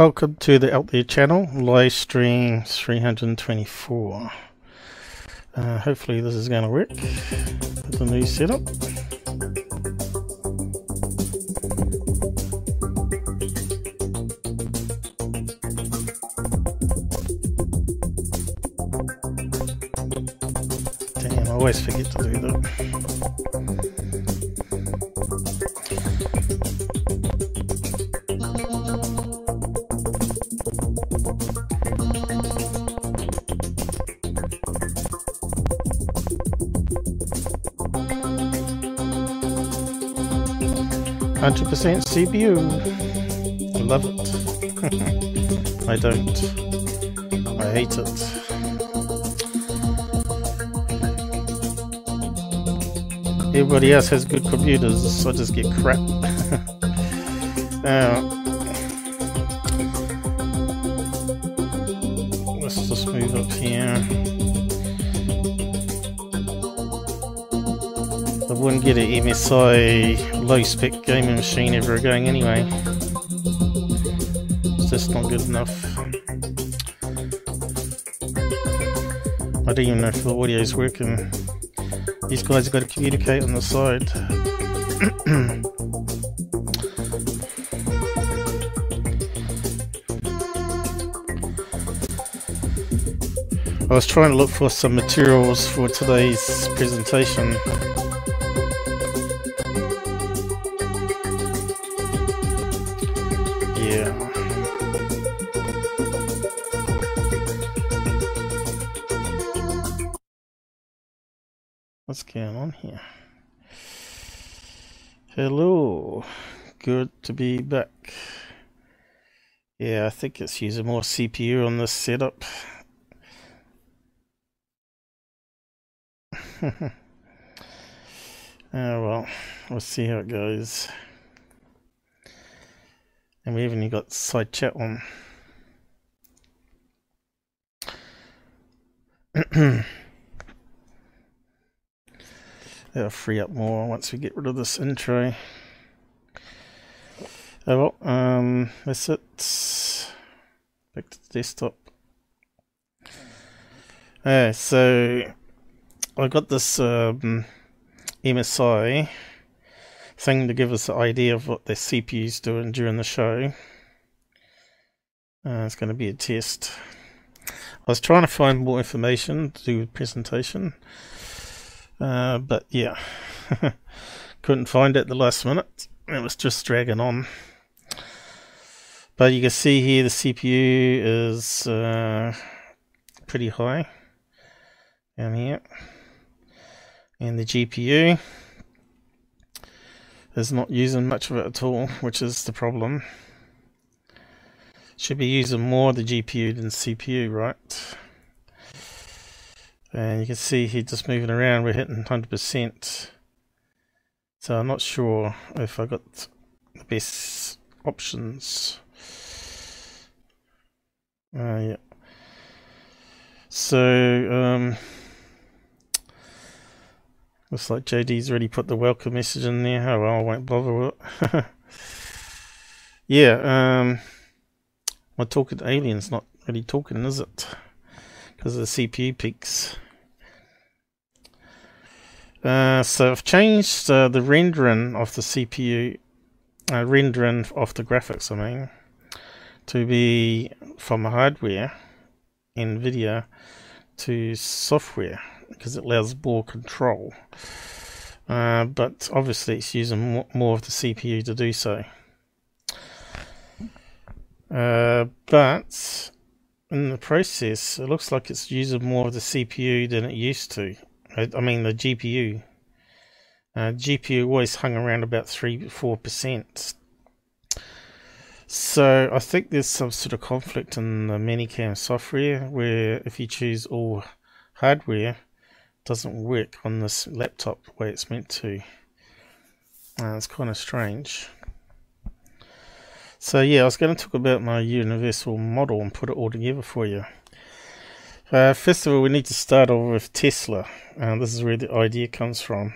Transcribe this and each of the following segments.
Welcome to the Out There channel, live stream 324. Uh, hopefully this is going to work with the new setup. Damn, I always forget to do that. Hundred percent CPU. I love it. I don't. I hate it. Everybody else has good computers, so I just get crap. an MSI low spec gaming machine ever going anyway. It's just not good enough. I don't even know if the audio is working. These guys have got to communicate on the side. I was trying to look for some materials for today's presentation. To be back. Yeah, I think it's using more CPU on this setup. oh well, we'll see how it goes. And we even got side chat on. That'll free up more once we get rid of this intro. Oh well, um, that's it. Back to the desktop. Uh, so I got this um, MSI thing to give us an idea of what the CPU's doing during the show. Uh, it's going to be a test. I was trying to find more information to do with presentation, uh, but yeah, couldn't find it at the last minute. It was just dragging on. But you can see here the CPU is uh, pretty high down here, and the GPU is not using much of it at all, which is the problem. Should be using more of the GPU than CPU, right? And you can see here just moving around, we're hitting 100%. So I'm not sure if I got the best options. Uh, yeah. So, um, Looks like JD's already put the welcome message in there. Oh well, I won't bother with it. yeah, um, my talking alien's not really talking, is it? Because of the CPU peaks. Uh, so I've changed uh, the rendering of the CPU, uh, rendering of the graphics, I mean, to be from hardware, NVIDIA, to software because it allows more control. Uh, but obviously, it's using more of the CPU to do so. Uh, but in the process, it looks like it's using more of the CPU than it used to. I, I mean, the GPU. Uh, GPU always hung around about 3 4%. So I think there's some sort of conflict in the ManyCam software where if you choose all hardware, doesn't work on this laptop the way it's meant to. Uh, it's kind of strange. So yeah, I was going to talk about my universal model and put it all together for you. Uh, first of all, we need to start off with Tesla. Uh, this is where the idea comes from.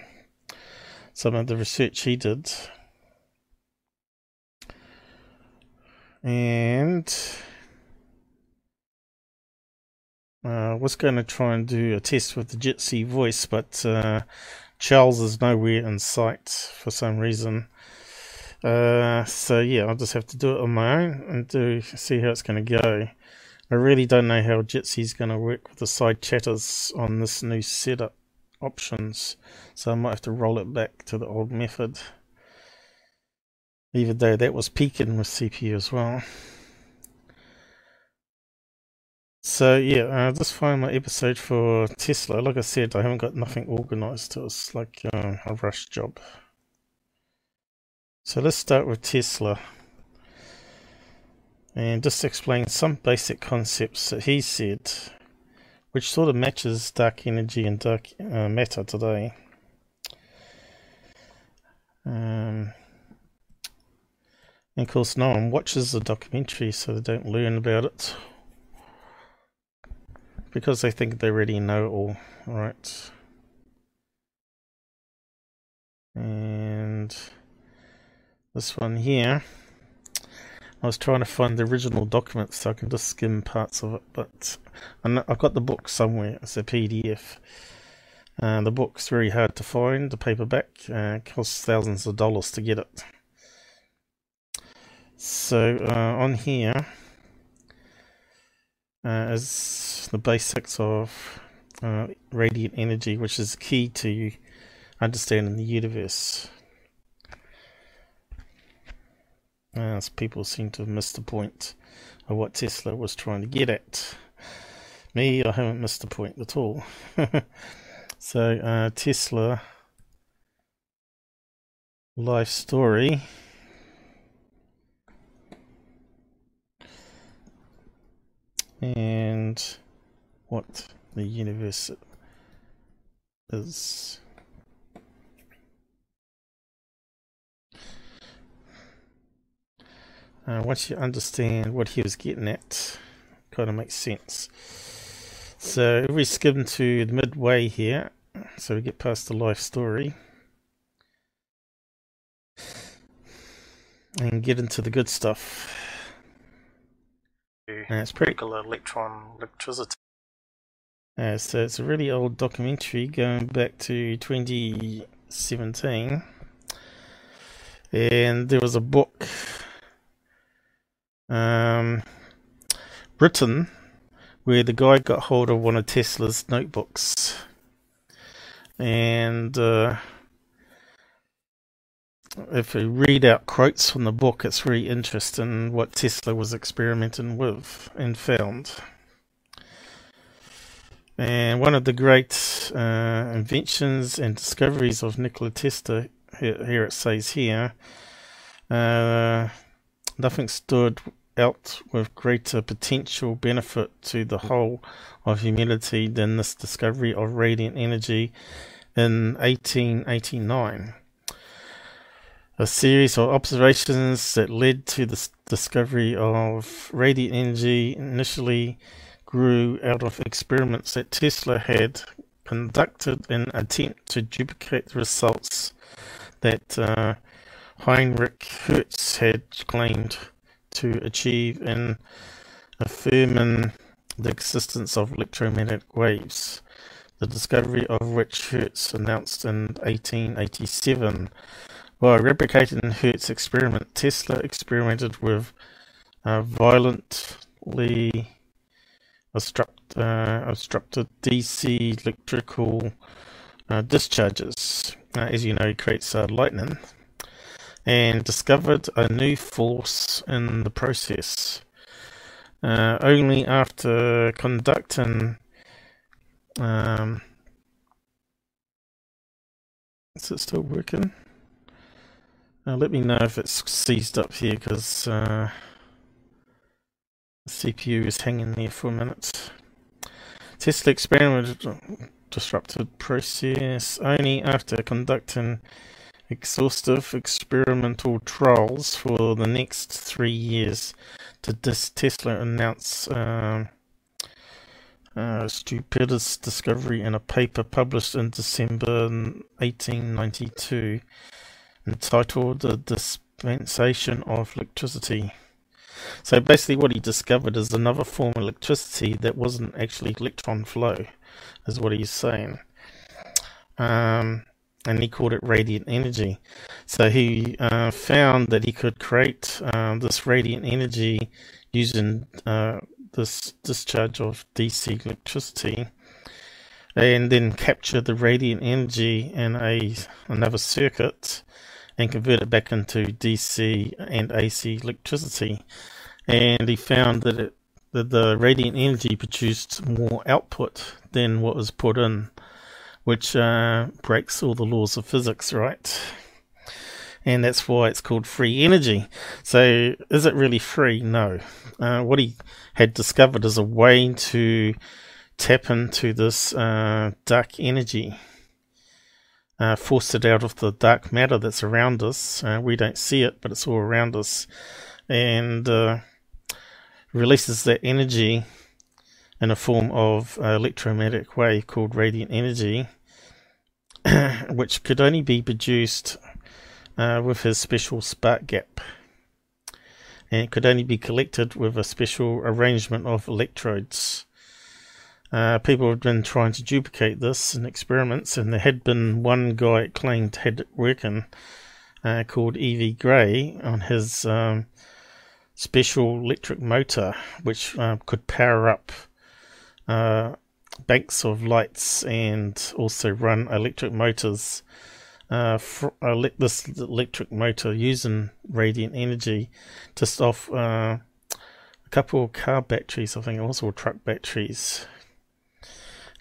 Some of the research he did. And uh, I was going to try and do a test with the Jitsi voice, but uh, Charles is nowhere in sight for some reason. Uh, so yeah, I'll just have to do it on my own and do see how it's going to go. I really don't know how Jitsi's going to work with the side chatters on this new setup options, so I might have to roll it back to the old method. Even though that was peaking with CPU as well. So yeah, I'll just find my episode for Tesla. Like I said, I haven't got nothing organized. It was like uh, a rush job. So let's start with Tesla and just explain some basic concepts that he said, which sort of matches dark energy and dark uh, matter today. Um, and of course, no one watches the documentary, so they don't learn about it because they think they already know all. Right, and this one here. I was trying to find the original document so I can just skim parts of it, but I've got the book somewhere. It's a PDF. Uh, the book's very hard to find. The paperback uh, costs thousands of dollars to get it. So uh, on here uh, is the basics of uh, radiant energy, which is key to understanding the universe. As people seem to have missed the point of what Tesla was trying to get at. Me, I haven't missed the point at all. so, uh, Tesla life story. What the universe is. Uh, once you understand what he was getting at, kind of makes sense. So if we skim to the midway here, so we get past the life story, and get into the good stuff. And it's pretty cool electron electricity. Uh, so it's a really old documentary going back to 2017. And there was a book um, Britain, where the guy got hold of one of Tesla's notebooks. And uh, if you read out quotes from the book, it's really interesting what Tesla was experimenting with and found. And one of the great uh, inventions and discoveries of Nikola Tesla, here, it says here, uh, nothing stood out with greater potential benefit to the whole of humanity than this discovery of radiant energy in 1889. A series of observations that led to the discovery of radiant energy initially grew out of experiments that Tesla had conducted in an attempt to duplicate the results that uh, Heinrich Hertz had claimed to achieve in affirming the existence of electromagnetic waves, the discovery of which Hertz announced in 1887. By replicating Hertz's experiment, Tesla experimented with violently obstruct, uh, obstructed DC electrical uh, discharges. As you know, he creates uh, lightning and discovered a new force in the process. Uh, only after conducting um, is it still working? Uh, let me know if it's seized up here because uh, the CPU is hanging there for a minute. Tesla experiment disrupted process only after conducting exhaustive experimental trials for the next three years did this Tesla announce uh, uh, stupendous discovery in a paper published in December 1892 entitled The Dissipation of Electricity. So basically, what he discovered is another form of electricity that wasn't actually electron flow, is what he's saying. Um, and he called it radiant energy. So he uh, found that he could create uh, this radiant energy using uh, this discharge of DC electricity and then capture the radiant energy in a another circuit and convert it back into DC and AC electricity. And he found that, it, that the radiant energy produced more output than what was put in, which uh, breaks all the laws of physics, right? And that's why it's called free energy. So, is it really free? No. Uh, what he had discovered is a way to tap into this uh, dark energy uh, it out of the dark matter that's around us. Uh, we don't see it, but it's all around us, and uh, releases that energy in a form of electromagnetic wave called radiant energy, which could only be produced uh, with his special spark gap. And it could only be collected with a special arrangement of electrodes. Uh, people have been trying to duplicate this in experiments, and there had been one guy claimed had it working uh, called E.V. Gray on his um, special electric motor, which uh, could power up uh, banks of lights and also run electric motors. Uh, ele- this electric motor using radiant energy just off uh, a couple of car batteries, I think, also truck batteries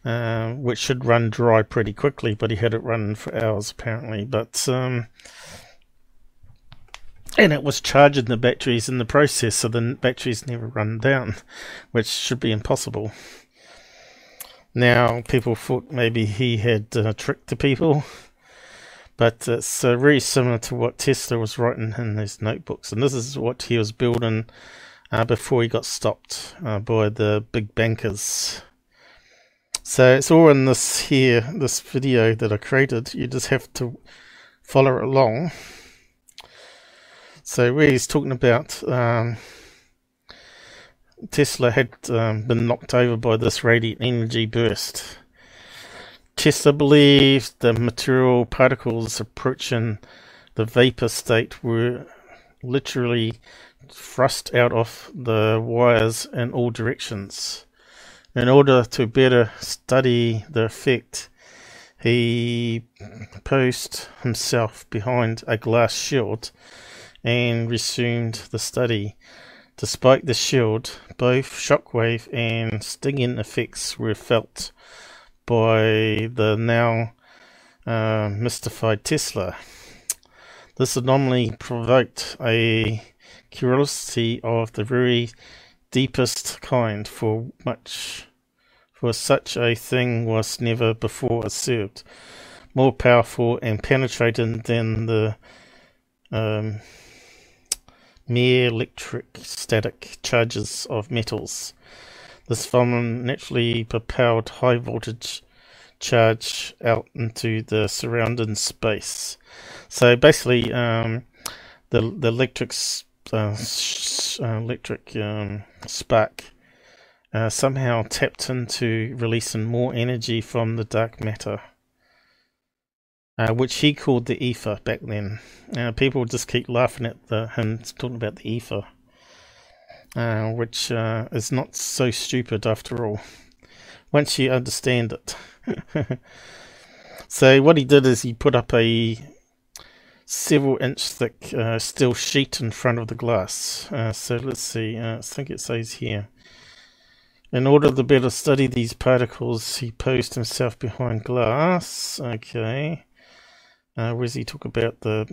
uh, which should run dry pretty quickly, but he had it running for hours apparently. But um, and it was charging the batteries in the process, so the batteries never run down, which should be impossible. Now, people thought maybe he had uh, tricked the people, but it's uh, very similar to what Tesla was writing in his notebooks, and this is what he was building uh, before he got stopped uh, by the big bankers. So it's all in this here, this video that I created. You just have to follow along. So where he's talking about um, Tesla had um, been knocked over by this radiant energy burst. Tesla believed the material particles approaching the vapor state were literally thrust out of the wires in all directions. In order to better study the effect, he posed himself behind a glass shield and resumed the study. Despite the shield, both shockwave and stinging effects were felt by the now uh, mystified Tesla. This anomaly provoked a curiosity of the very deepest kind for much for such a thing was never before observed, more powerful and penetrating than the um, mere electric static charges of metals. This phenomenon naturally propelled high voltage charge out into the surrounding space. So basically, um, the the electric uh, electric um, spark uh, somehow tapped into releasing more energy from the dark matter, uh, which he called the ether back then. Uh, people just keep laughing at the, him talking about the ether, uh, which uh, is not so stupid after all, once you understand it. so what he did is he put up a several inch thick uh, steel sheet in front of the glass. Uh, so let's see, uh, I think it says here. In order to better study these particles, he posed himself behind glass. Okay. Uh, where's he talk about the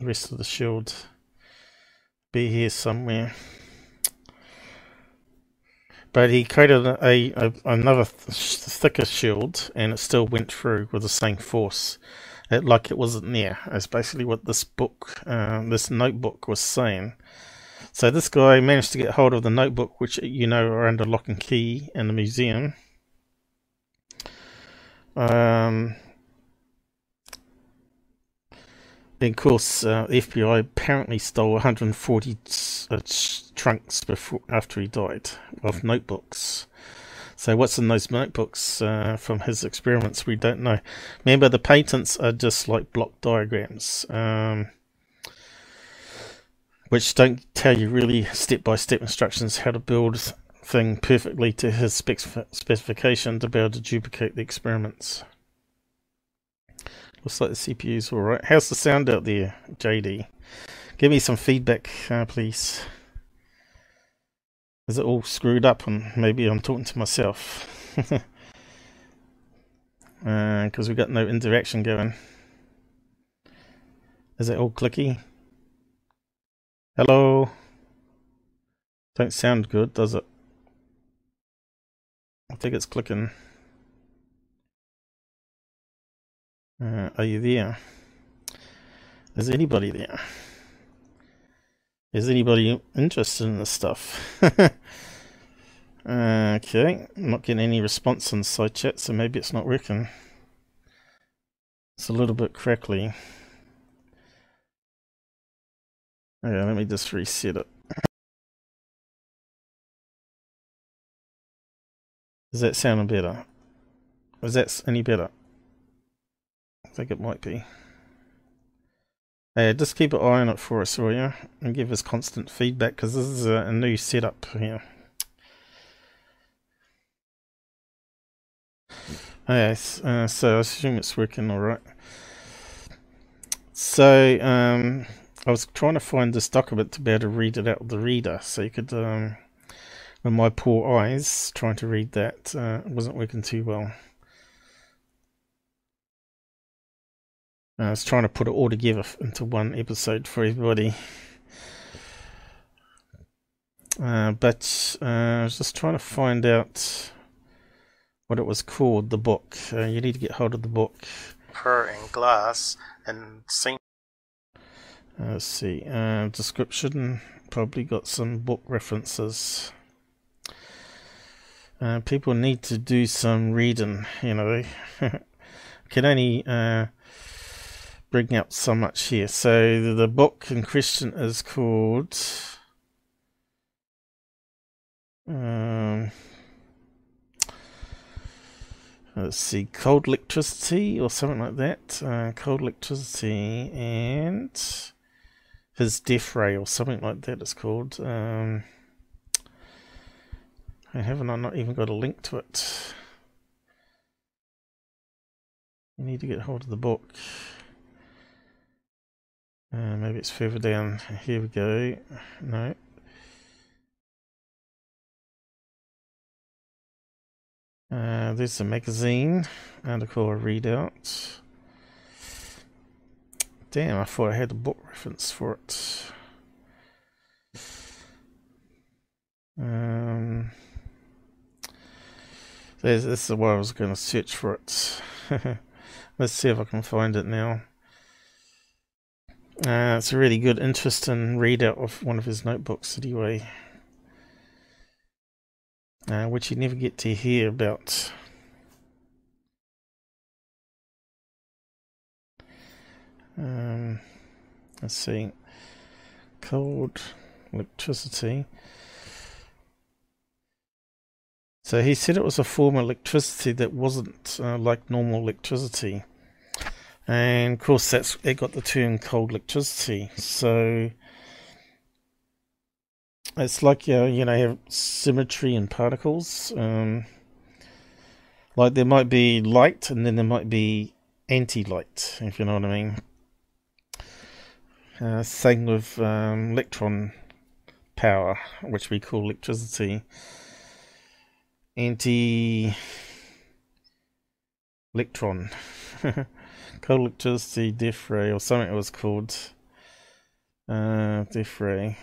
rest of the shield? Be here somewhere. But he created a, a another th thicker shield, and it still went through with the same force it, like it wasn't there. That's basically what this book, uh, this notebook was saying. So this guy managed to get hold of the notebook, which you know are under lock and key in the museum. Um, of course, uh, FBI apparently stole 140 uh, trunks before after he died of notebooks. So what's in those notebooks uh, from his experiments? We don't know. Remember, the patents are just like block diagrams, um, which don't tell you really step-by-step instructions how to build thing perfectly to his spec specification to be able to duplicate the experiments. Looks like the CPU's alright. How's the sound out there, JD? Give me some feedback, uh, please. Is it all screwed up and maybe I'm talking to myself? Because uh, we've got no interaction going. Is it all clicky? Hello? Don't sound good, does it? I think it's clicking. Uh, are you there? Is anybody there? Is anybody interested in this stuff? okay, I'm not getting any response on side chat, so maybe it's not working. It's a little bit crackly. Okay, let me just reset it. Is that sounding better? Is that any better? I think it might be. Uh, just keep an eye on it for us, will you? And give us constant feedback because this is a, a, new setup here. Okay, uh, so I assume it's working alright. So, um, I was trying to find this document to be able to read it out of the reader. So you could, um, with my poor eyes, trying to read that uh, wasn't working too well. I was trying to put it all together into one episode for everybody. Uh, but uh, I was just trying to find out what it was called, the book. Uh, you need to get hold of the book. Her in glass and sing. Uh, let's see. Uh, description probably got some book references. Uh, people need to do some reading, you know. can only bring up so much here. So the book in question is called. Um, let's see, cold electricity or something like that. Uh, cold electricity and his death ray or something like that. It's called. Um, I haven't I not even got a link to it. You need to get hold of the book. Uh, maybe it's further down. Here we go. No. Uh, there's a magazine article I read out. Damn, I thought I had a book reference for it. Um, this is why I was going to search for it. Let's see if I can find it now. Uh, it's a really good, interesting readout of one of his notebooks, anyway. Uh, which you never get to hear about. Um, let's see. Cold electricity. So he said it was a form of electricity that wasn't uh, like normal electricity and of course that's it got the term cold electricity. So it's like you know, you know have symmetry in particles um, like there might be light and then there might be anti-light if you know what I mean. Uh, same with um, electron power which we call electricity. Anti electron Cold electricity death ray or something it was called. Uh, death ray.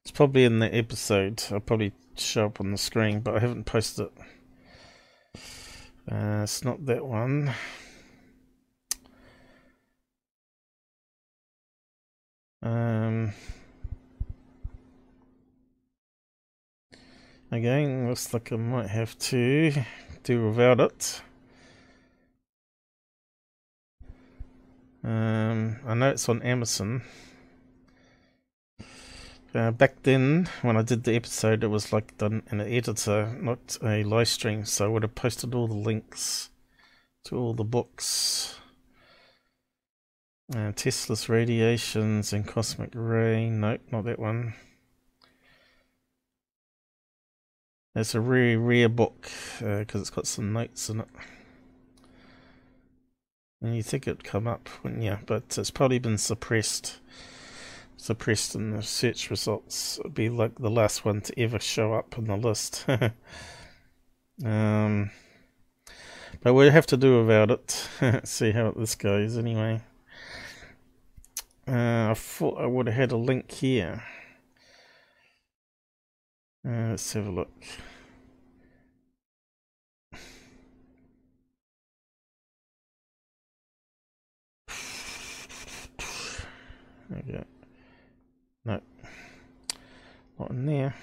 It's probably in the episode. I'll probably show up on the screen, but I haven't posted it. Uh, it's not that one. Um, again, looks like I might have to do without it. Um, I know it's on Amazon. Uh, back then, when I did the episode, it was like done in an editor, not a live stream, so I would have posted all the links to all the books. Uh, Tesla's Radiations and Cosmic Ray. Nope, not that one. It's a really rare book because uh, it's got some notes in it. And you think it'd come up, wouldn't you? But it's probably been suppressed. Suppressed in the search results. It'd be like the last one to ever show up on the list. um, but we'll have to do about it. See how this goes anyway. Uh, I thought I would have had a link here. Uh, let's have a look. Okay. No. Not in there.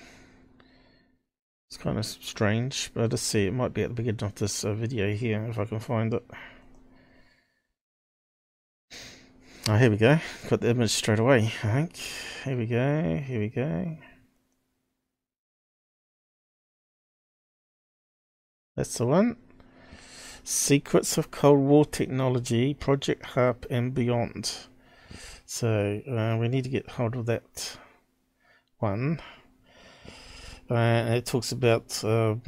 It's kind of strange, but let's see. It might be at the beginning of this uh, video here, if I can find it. Oh, here we go. Got the image straight away, I think. Here we go, here we go. That's the one. Secrets of Cold War Technology, Project HAARP and Beyond. So uh, we need to get hold of that one. Uh, it talks about um,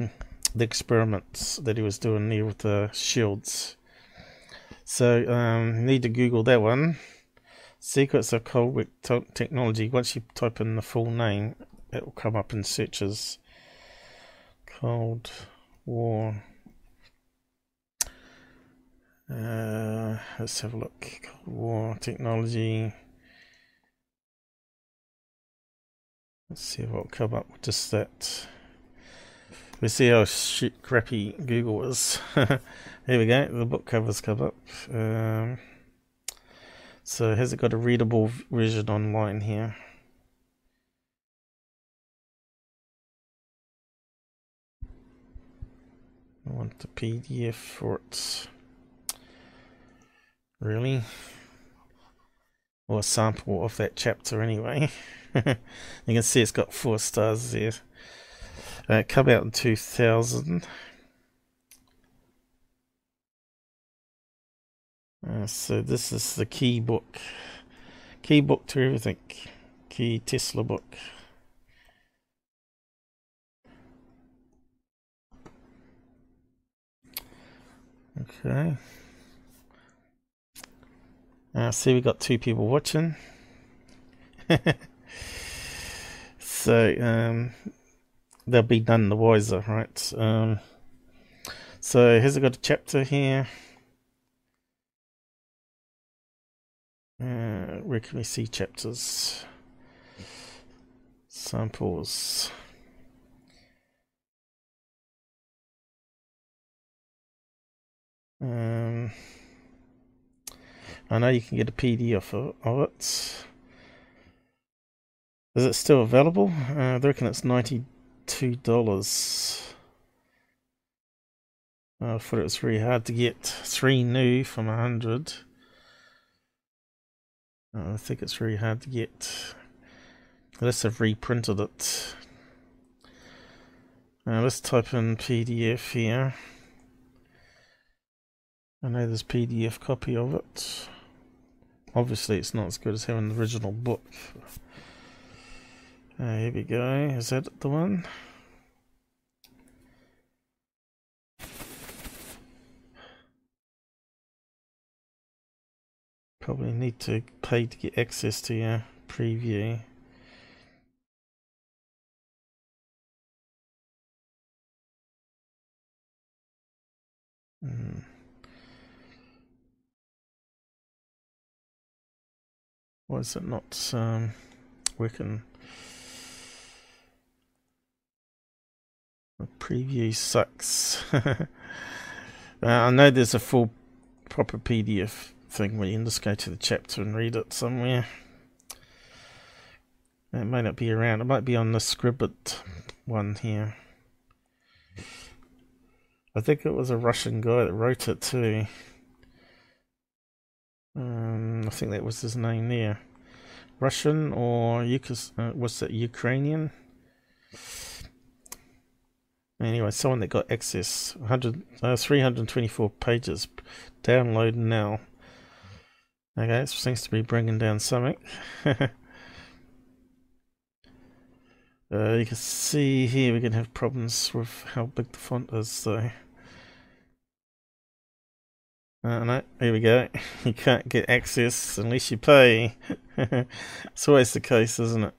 the experiments that he was doing there with the shields. So um, need to Google that one. Secrets of Cold War Technology. Once you type in the full name, it will come up in searches. Cold War. Uh, let's have a look. Cold War technology. Let's see what will come up with just that. We see how shit crappy Google is. Here we go. The book covers come up. Um, so has it got a readable version online here? I want the PDF for it. Really? Or a sample of that chapter anyway. you can see it's got four stars there. Uh, it came out in 2000. Uh, so this is the key book. Key book to everything. Key Tesla book. Okay. Uh, see, we got two people watching. so, um, they'll be none the wiser, right? Um, so, here's got a chapter here. Uh, where can we see chapters? Samples. Um, I know you can get a PDF of, it. Is it still available? Uh, I reckon it's $92. I thought uh, it was very hard to get three new from a hundred. Uh, I think it's very hard to get. Unless they've reprinted it. Now let's type in PDF here. I know there's PDF copy of it. Obviously it's not as good as having the original book. Uh, here we go. Is that the one? Probably need to pay to get access to your preview. Hmm. Why is it not um, working? The preview sucks. uh, I know there's a full proper PDF thing where you can just go to the chapter and read it somewhere. It may not be around. It might be on the Scribd one here. I think it was a Russian guy that wrote it too. Um, I think that was his name there. Russian or uh, what's that, Ukrainian? Anyway, someone that got access, 100, uh, 324 pages. Download now. Okay, it seems to be bringing down something. uh, you can see here we can have problems with how big the font is, so. Uh, no, here we go. You can't get access unless you pay. it's always the case, isn't it?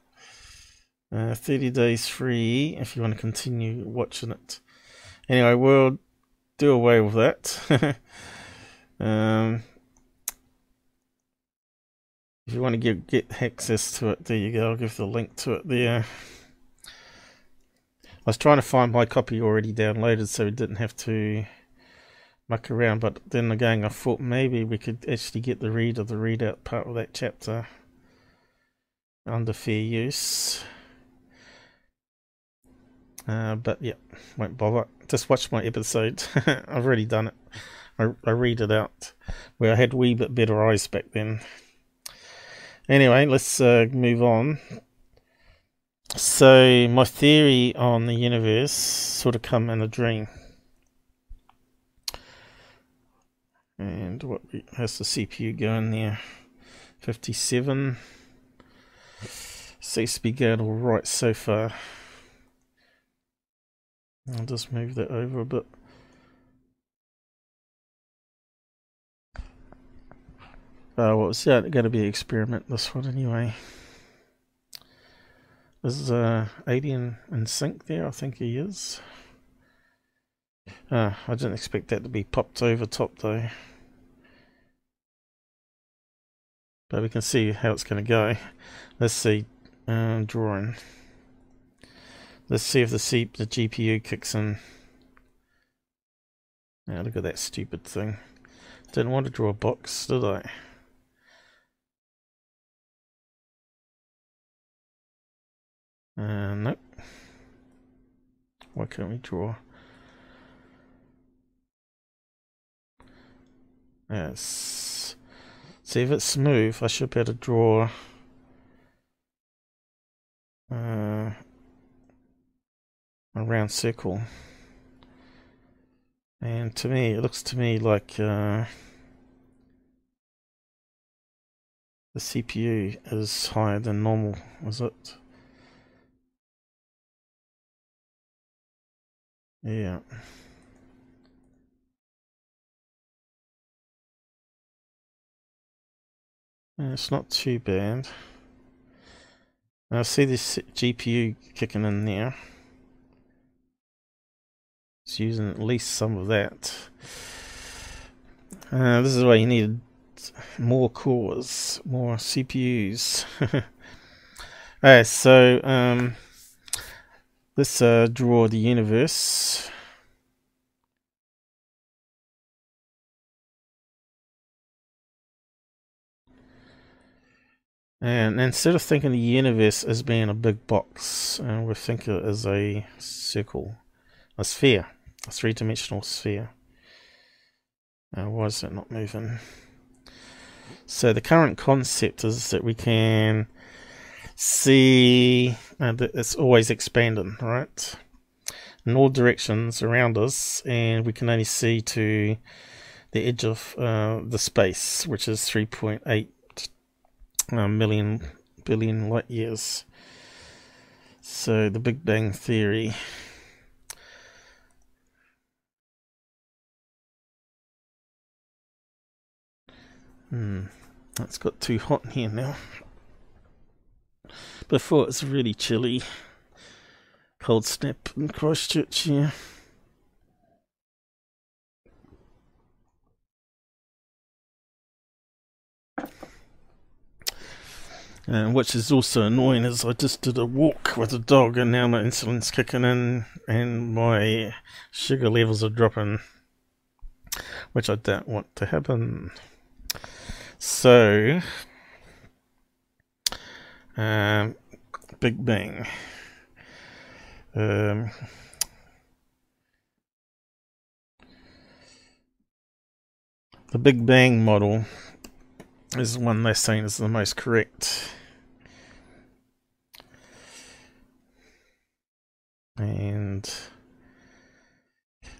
Uh, 30 days free if you want to continue watching it. Anyway, we'll do away with that. um, if you want to get, get access to it, there you go. I'll give the link to it there. I was trying to find my copy already downloaded so we didn't have to muck around, but then again I thought maybe we could actually get the read of the readout part of that chapter under fair use. Uh, but yeah, won't bother. Just watch my episode. I've already done it. I, I read it out. Where I had wee bit better eyes back then. Anyway, let's uh, move on. So my theory on the universe sort of come in a dream. And what has the CPU going there? 57. Seems to be going all right so far. I'll just move that over a bit. Oh, well, it's going to be an experiment, this one, anyway. This Is uh, Alien in sync there? I think he is. Uh, I didn't expect that to be popped over top, though. But we can see how it's going to go. Let's see. Uh, drawing. Let's see if the, C the GPU kicks in. Now look at that stupid thing. Didn't want to draw a box, did I? Uh, nope. Why can't we draw? Yes. See if it's smooth, I should be able to draw uh, a round circle. And to me, it looks to me like uh, the CPU is higher than normal, is it? Yeah. It's not too bad. I see this GPU kicking in there. It's using at least some of that. Uh, this is why you need more cores, more CPUs. Alright, so um, let's uh, draw the universe. And instead of thinking the universe as being a big box, uh, we think it as a circle a sphere, a three-dimensional sphere. Now, why is it not moving? So the current concept is that we can see uh, that it's always expanding, right? In all directions around us, and we can only see to the edge of uh, the space, which is 3.8 uh, million billion light years. So the Big Bang Theory Hmm, that's got too hot in here now. Before it's really chilly. Cold snap in Christchurch here. And which is also annoying is I just did a walk with a dog and now my insulin's kicking in and my sugar levels are dropping, which I don't want to happen. So, um, Big Bang. Um, the Big Bang model this is one less thing is the most correct. And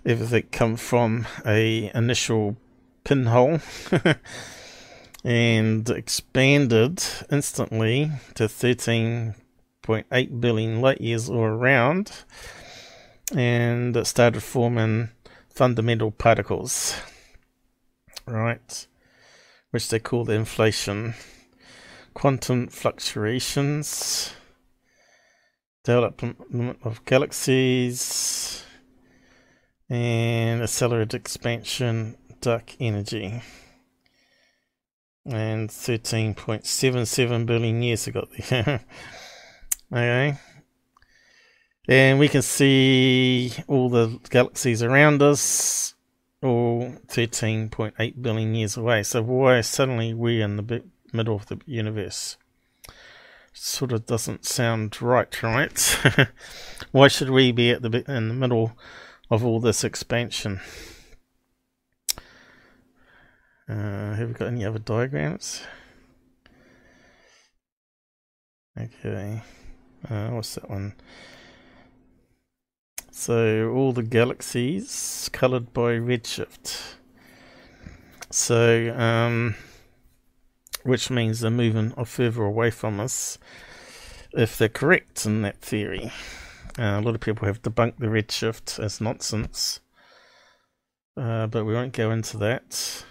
everything come from a initial pinhole and expanded instantly to 13.8 billion light years or around. And it started forming fundamental particles. Right which they call the inflation. Quantum fluctuations. Development of galaxies. And accelerated expansion dark energy. And 13.77 billion years ago. Okay. And we can see all the galaxies around us all 13.8 billion years away so why suddenly we're in the middle of the universe sort of doesn't sound right, right? Why should we be at the in the middle of all this expansion? Uh, have we got any other diagrams? Okay, uh, what's that one? So all the galaxies colored by redshift. So um, which means they're moving further away from us if they're correct in that theory. Uh, a lot of people have debunked the redshift as nonsense, uh, but we won't go into that.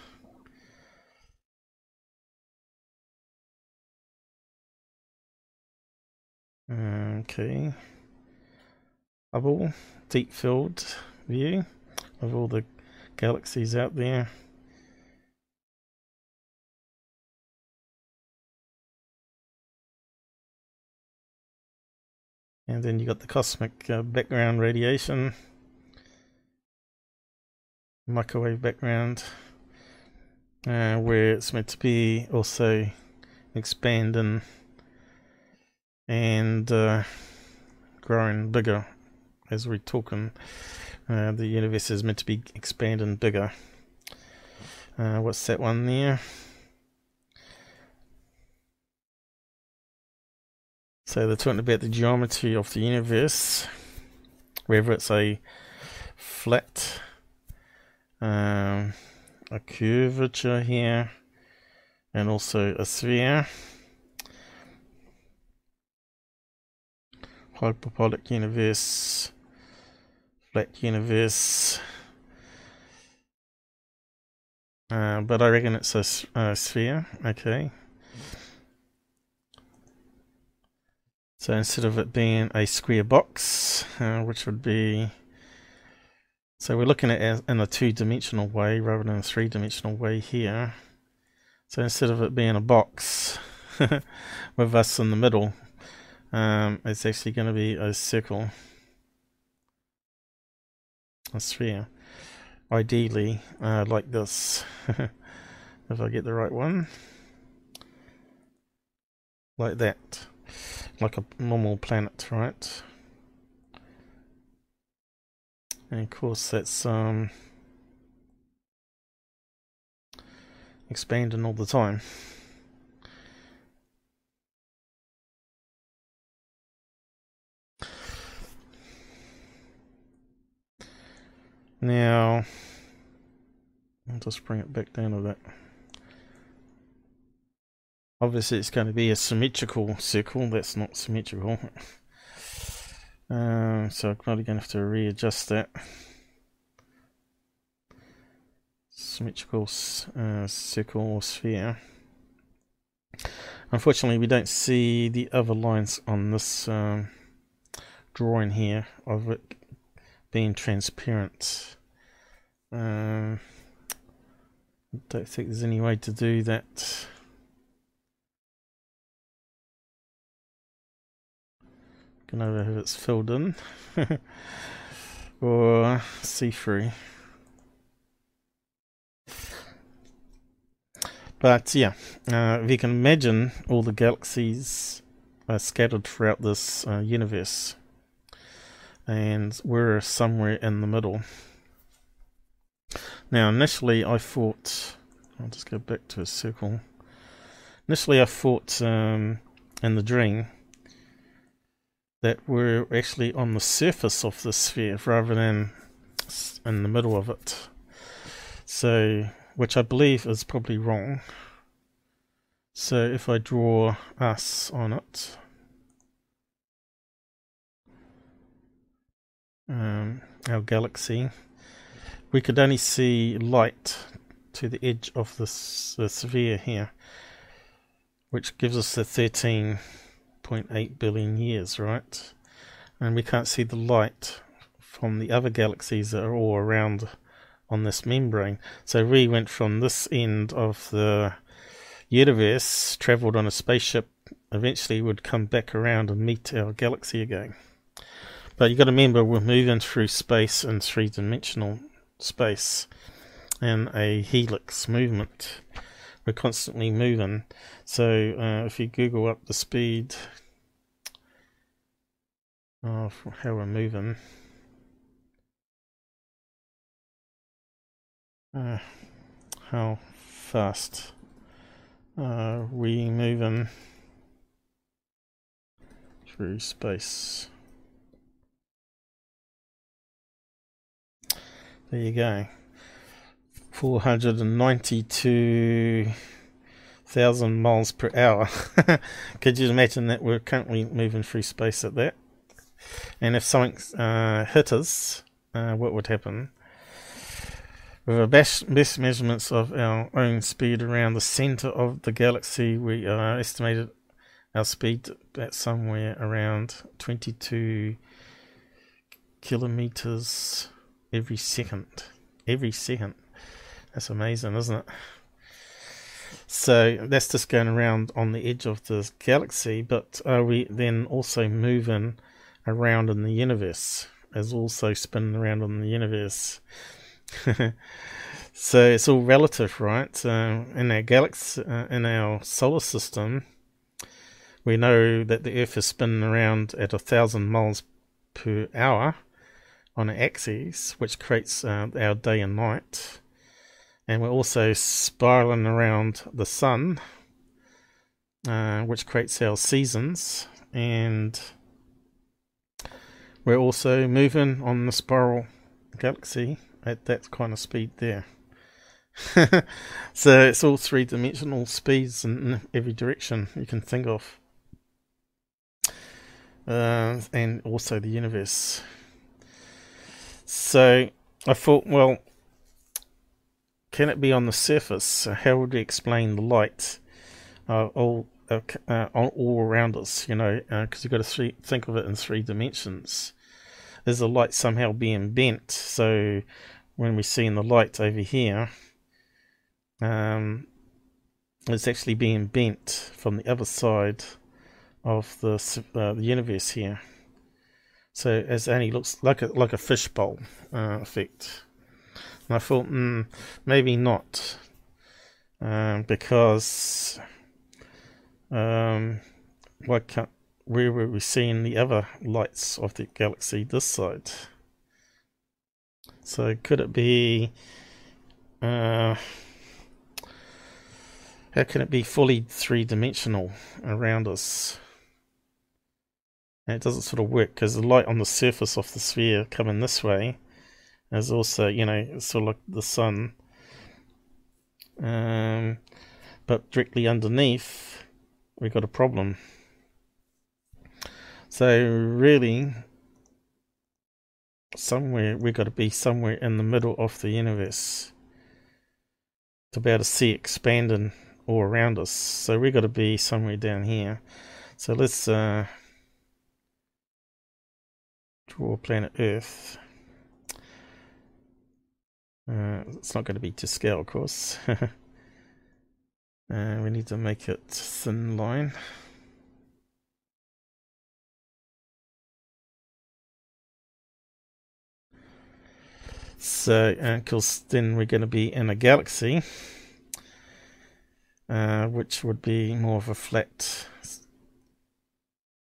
Okay. Hubble, deep field view of all the galaxies out there. And then you got the cosmic uh, background radiation, microwave background, uh, where it's meant to be also expanding and uh, growing bigger as we're talking. Uh, the universe is meant to be expanding bigger. Uh, what's that one there? So they're talking about the geometry of the universe, whether it's a flat, um, a curvature here, and also a sphere. Hyperbolic universe, flat universe. Uh, but I reckon it's a, a sphere, okay. So instead of it being a square box, uh, which would be, so we're looking at it in a two-dimensional way rather than a three-dimensional way here. So instead of it being a box with us in the middle, um, it's actually going to be a circle, a sphere. Ideally, uh, like this, if I get the right one, like that like a normal planet, right? And of course that's um, expanding all the time. Now, just bring it back down a bit. Obviously it's going to be a symmetrical circle, that's not symmetrical. Um, so I'm probably going to have to readjust that. Symmetrical uh, circle or sphere. Unfortunately we don't see the other lines on this um, drawing here of it being transparent. Um, don't think there's any way to do that. Don't know if it's filled in or see-through. But yeah, uh, if you can imagine all the galaxies are scattered throughout this uh, universe, and we're somewhere in the middle. Now, initially I thought, I'll just go back to a circle. Initially I thought um, in the dream that we're actually on the surface of the sphere rather than in the middle of it. So, which I believe is probably wrong. So if I draw us on it, um, our galaxy, we could only see light to the edge of this the sphere here, which gives us the 13.8 billion years, right? And we can't see the light from the other galaxies that are all around on this membrane. So we went from this end of the universe, travelled on a spaceship, eventually would come back around and meet our galaxy again. But you've got to remember we're moving through space in three dimensional space in a helix movement. We're constantly moving. So uh, if you Google up the speed of how we're moving, uh, how fast uh, we moving through space. There you go. 492,000 miles per hour. Could you imagine that we're currently moving through space at that? And if something uh, hit us, uh, what would happen? With our best, best measurements of our own speed around the center of the galaxy, we uh, estimated our speed at somewhere around 22 kilometers every second. Every second. That's amazing, isn't it? So that's just going around on the edge of the galaxy, but are we then also moving around in the universe? As also spinning around on the universe. so it's all relative, right? Uh, in our galaxy, uh, in our solar system, we know that the Earth is spinning around at a thousand miles per hour on an axis, which creates uh, our day and night. And we're also spiraling around the sun, uh, which creates our seasons. And we're also moving on the spiral galaxy at that kind of speed there. so it's all three dimensional speeds in every direction you can think of. Uh, and also the universe. So I thought, well, can it be on the surface? How would we explain the light uh, all uh, uh, all around us? You know, because uh, you've got to three, think of it in three dimensions is the light somehow being bent. So when we see in the light over here, um, it's actually being bent from the other side of the uh, the universe here. So it only looks like a like a fishbowl uh, effect. And I thought, mm, maybe not, um, because um, why can't where were we seeing the other lights of the galaxy this side? So could it be? Uh, how can it be fully three dimensional around us? And it doesn't sort of work because the light on the surface of the sphere coming this way is also, you know, sort of like the sun. Um, but directly underneath, we've got a problem. So really, somewhere we've got to be somewhere in the middle of the universe to be able to see expanding all around us. So we've got to be somewhere down here. So let's uh, draw planet Earth. Uh, it's not going to be to scale, of course. uh, we need to make it thin line. So, because uh, then we're going to be in a galaxy, uh, which would be more of a flat,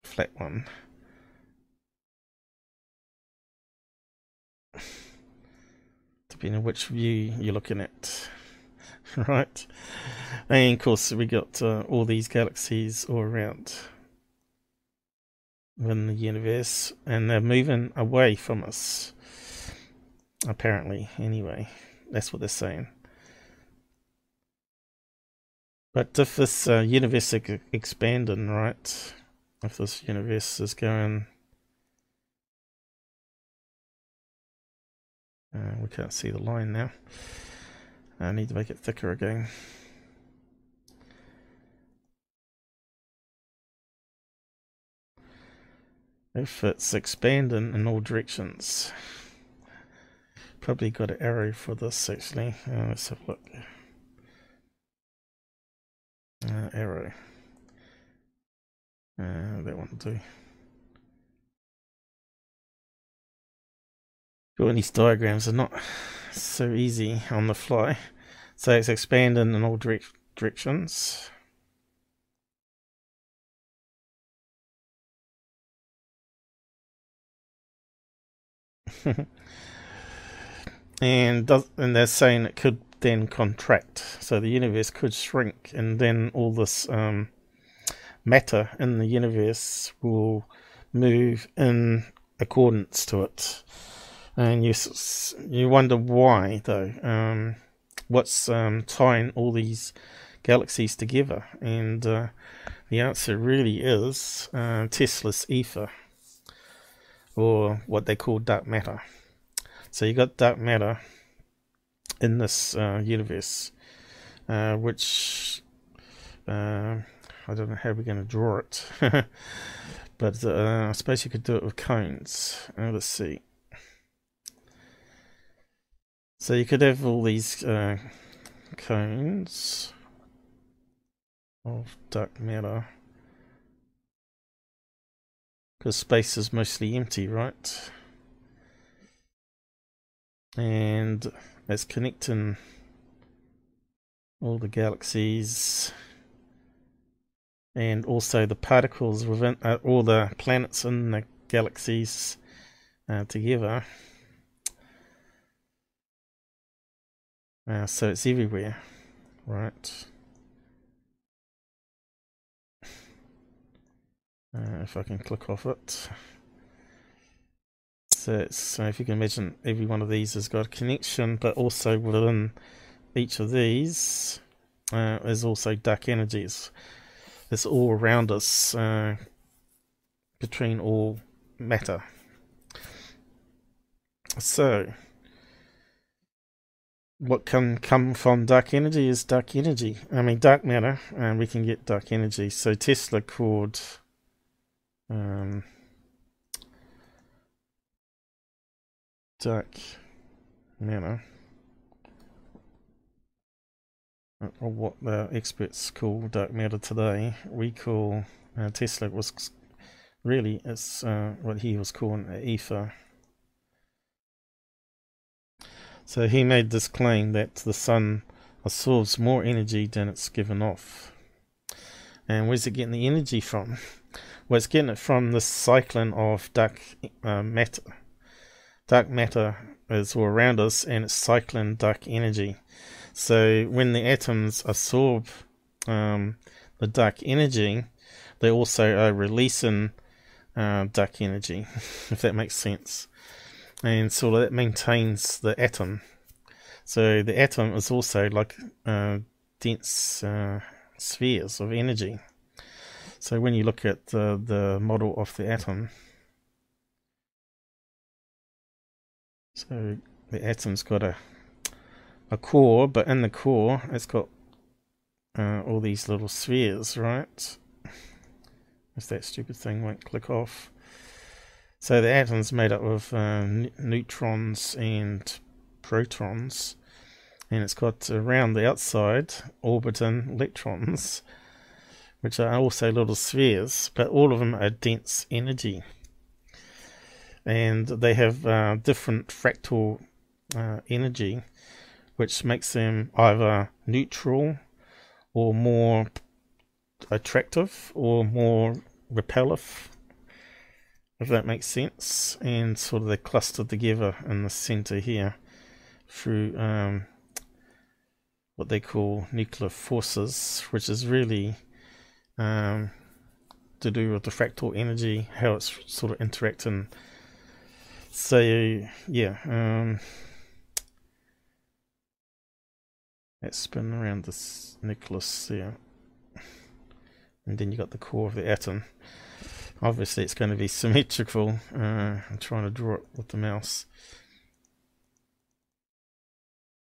flat one. Depending which view you're looking at, right? And of course, we got uh, all these galaxies all around in the universe, and they're moving away from us Apparently, anyway. That's what they're saying. But if this uh, universe is expanding, right? If this universe is going... Uh, we can't see the line now. I need to make it thicker again. If it's expanding in all directions. Probably got an arrow for this actually. Uh, let's have a look. Uh, arrow. Uh, that won't do. Doing these diagrams are not so easy on the fly. So it's expanding in all direct directions. and does, and they're saying it could then contract, so the universe could shrink, and then all this um, matter in the universe will move in accordance to it. And you you wonder why though. Um, what's um, tying all these galaxies together? And uh, the answer really is uh, Tesla's ether or what they call dark matter. So you got dark matter in this uh, universe, uh, which uh, I don't know how we're going to draw it, but uh, I suppose you could do it with cones. Let's see. So you could have all these uh, cones of dark matter. Because space is mostly empty, right? And it's connecting all the galaxies and also the particles within uh, all the planets in the galaxies uh, together. Uh, so it's everywhere, right? Uh, if I can click off it. So, so if you can imagine every one of these has got a connection, but also within each of these uh, is also dark energies. It's all around us uh, between all matter. So, what can come from dark energy is dark energy. I mean, dark matter, and we can get dark energy. So Tesla called um, dark matter, or what the experts call dark matter today, we call uh, Tesla was really it's uh, what he was calling ether. So he made this claim that the sun absorbs more energy than it's given off. And where's it getting the energy from? Well, it's getting it from the cycling of dark uh, matter. Dark matter is all around us and it's cycling dark energy. So when the atoms absorb um, the dark energy, they also are releasing uh, dark energy, if that makes sense. And so that maintains the atom. So the atom is also like uh, dense uh, spheres of energy. So when you look at the, the model of the atom, so the atom's got a a core, but in the core it's got uh, all these little spheres, right? If that stupid thing won't click off. So the atom's made up of uh, neutrons and protons, and it's got around the outside orbiting electrons which are also little spheres, but all of them are dense energy. And they have uh, different fractal uh, energy, which makes them either neutral or more attractive or more repellent, if that makes sense, and sort of they're clustered together in the center here through um, what they call nuclear forces, which is really um, to do with the fractal energy, how it's sort of interacting. So, yeah, um, that's spinning around this nucleus there. And then you got the core of the atom. Obviously it's going to be symmetrical. Uh, I'm trying to draw it with the mouse.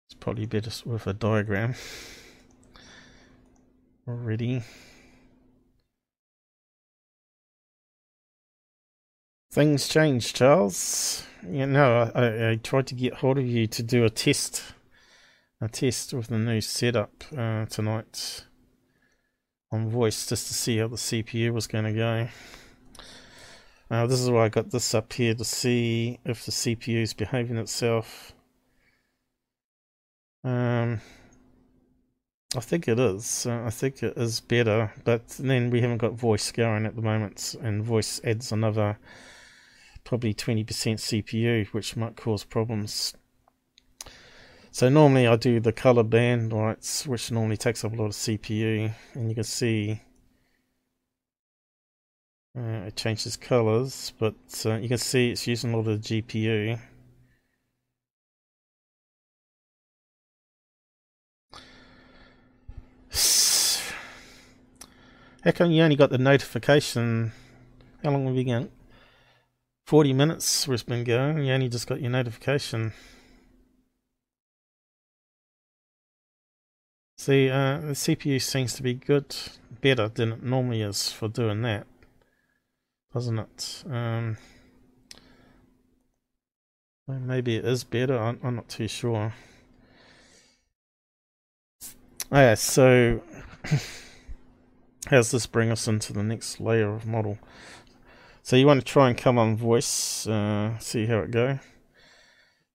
It's probably better with a diagram already. Things change, Charles. You know, I, I tried to get hold of you to do a test, a test with the new setup uh, tonight on voice, just to see how the CPU was going to go. Now, this is why I got this up here to see if the CPU is behaving itself. Um, I think it is. Uh, I think it is better, but then we haven't got voice going at the moment, and voice adds another probably 20% CPU, which might cause problems. So normally I do the color band lights, which normally takes up a lot of CPU, and you can see uh, it changes colors, but uh, you can see it's using a lot of GPU. How come you only got the notification? How long have you got? 40 minutes we've been going. You only just got your notification. See, uh, the CPU seems to be good, better than it normally is for doing that, doesn't it? Um, maybe it is better. I'm, I'm not too sure. Oh, yeah, so how does this bring us into the next layer of model? So you want to try and come on voice, uh, see how it go.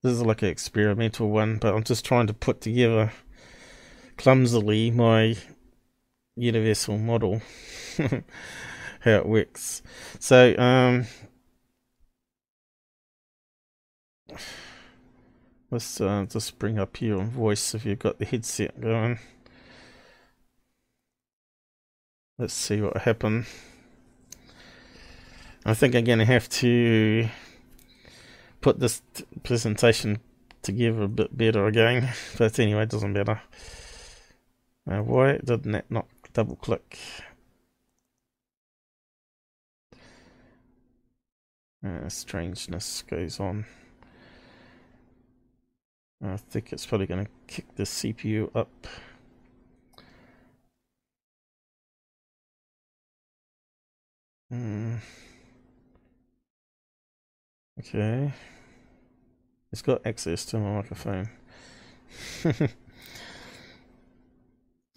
This is like an experimental one, but I'm just trying to put together clumsily my universal model, how it works. So, um, let's uh, just bring up on voice if you've got the headset going. Let's see what happened. I think I'm going to have to put this presentation together a bit better again. But anyway, it doesn't matter. Uh, why didn't that not double click? Uh, strangeness goes on. I think it's probably going to kick the CPU up. Hmm. Okay. It's got access to my microphone.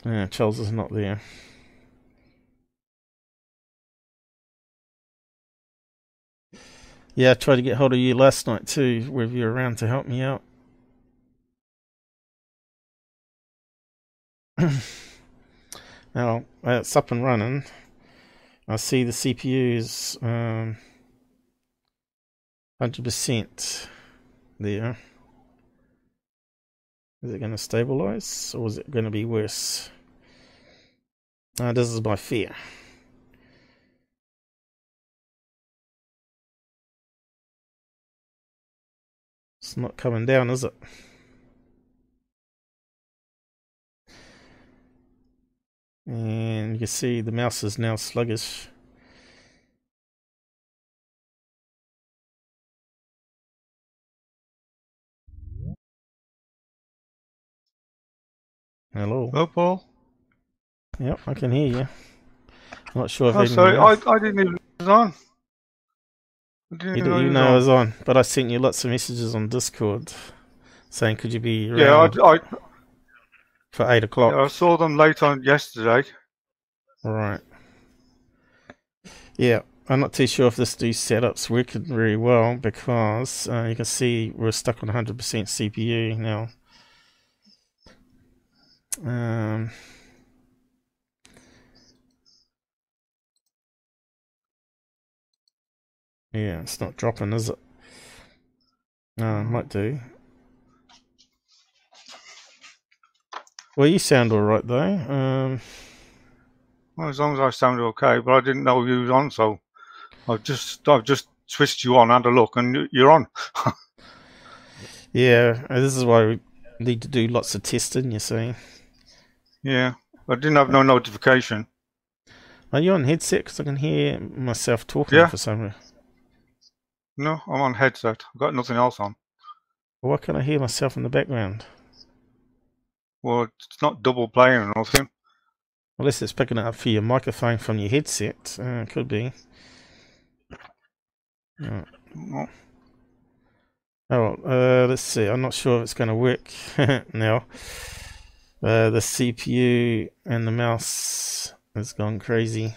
yeah, Charles is not there. Yeah, I tried to get hold of you last night too, were you around to help me out. now, it's up and running. I see the CPU's um, 100% there. Is it going to stabilize or is it going to be worse? Uh, this is my fear. It's not coming down, is it? And you can see the mouse is now sluggish. Hello. Hello, Paul. Yep, I can hear you. I'm not sure if oh, sorry, I, I didn't even it was on. You didn't even know I was on, but I sent you lots of messages on Discord saying, "Could you be around?" Yeah, I, I for eight o'clock. Yeah, I saw them late on yesterday. All right. Yeah, I'm not too sure if this new setup's working very well because uh, you can see we're stuck on 100% CPU now. Um, yeah, it's not dropping, is it? No, it might do. Well, you sound all right though. Um, well, as long as I sound okay, but I didn't know you was on, so I've just I've just switched you on, had a look, and you're on. yeah, this is why we, need to do lots of testing, you see. Yeah, I didn't have no notification. Are you on headset? Because I can hear myself talking Yeah. for some reason. No, I'm on headset. I've got nothing else on. Why can't I hear myself in the background? Well, it's not double playing or nothing. Unless it's picking it up for your microphone from your headset. Uh, could be. No. Oh, uh, let's see. I'm not sure if it's going to work now. Uh, the CPU and the mouse has gone crazy.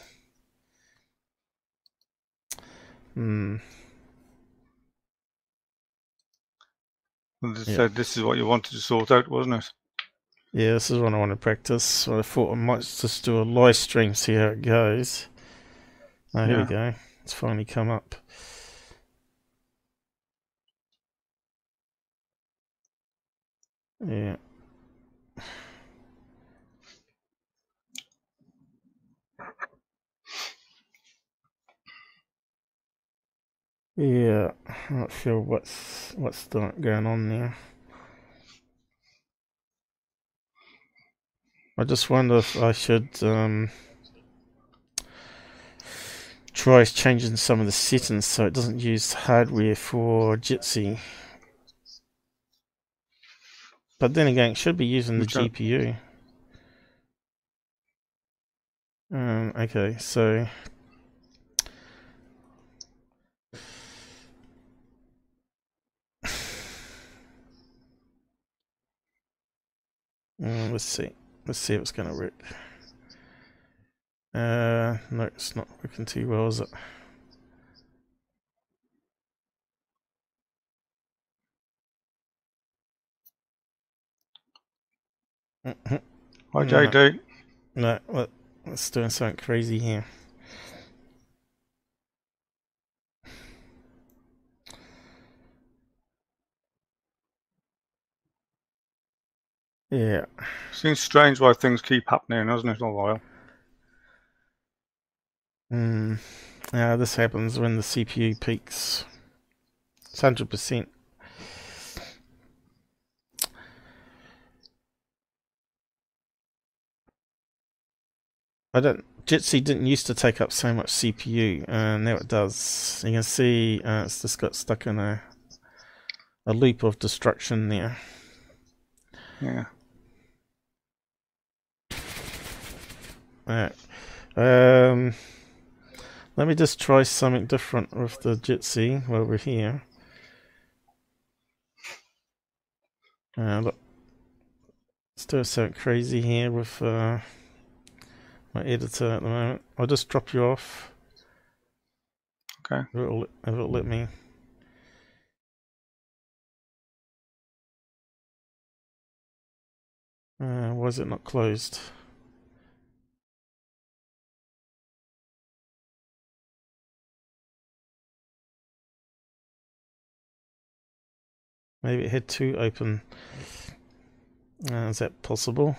Hmm. And Yeah. said this is what you wanted to sort out, wasn't it? Yeah, this is what I want to practice. So I thought I might just do a live stream, see how it goes. Oh, here we go. It's finally come up. Yeah. Yeah, I'm not sure what's what's going on there. I just wonder if I should um, try changing some of the settings so it doesn't use hardware for Jitsi. But then again, it should be using the Okay. GPU. Um, okay, so Uh, let's see. Let's see if it's going to work. Uh, no, it's not working too well, is it? Mhm. Hi, No. JD. No, let, let's doing something crazy here. Yeah. Seems strange why things keep happening, doesn't it, all while? Mm. Yeah, this happens when the CPU peaks. It's hundred percent. I don't. Jitsi didn't used to take up so much CPU, and now it does. You can see uh, it's just got stuck in a a loop of destruction there. Yeah. Alright. Um, let me just try something different with the Jitsi while we're here. Uh, look. Let's do something crazy here with uh, my editor at the moment. I'll just drop you off. Okay. If it'll, if it'll let me. Uh, why is it not closed? Maybe it had two open. Uh, is that possible?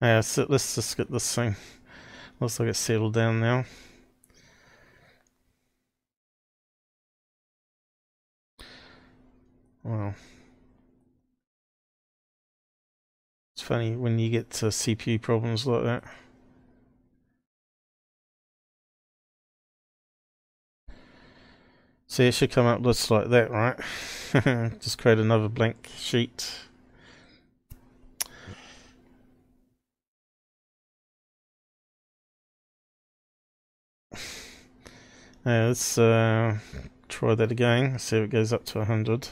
So let's just get this thing. Looks like it's settled down now. Wow. It's funny when you get to CPU problems like that. See, it should come up just like that, right? Just create another blank sheet. Let's uh, try that again. See if it goes up to 100.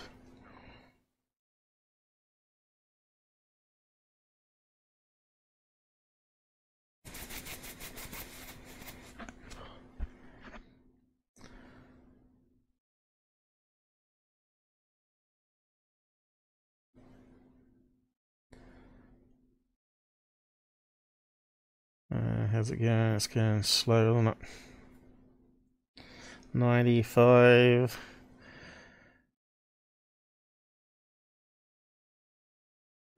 Uh, how's it going? It's going slow, isn't it? 95.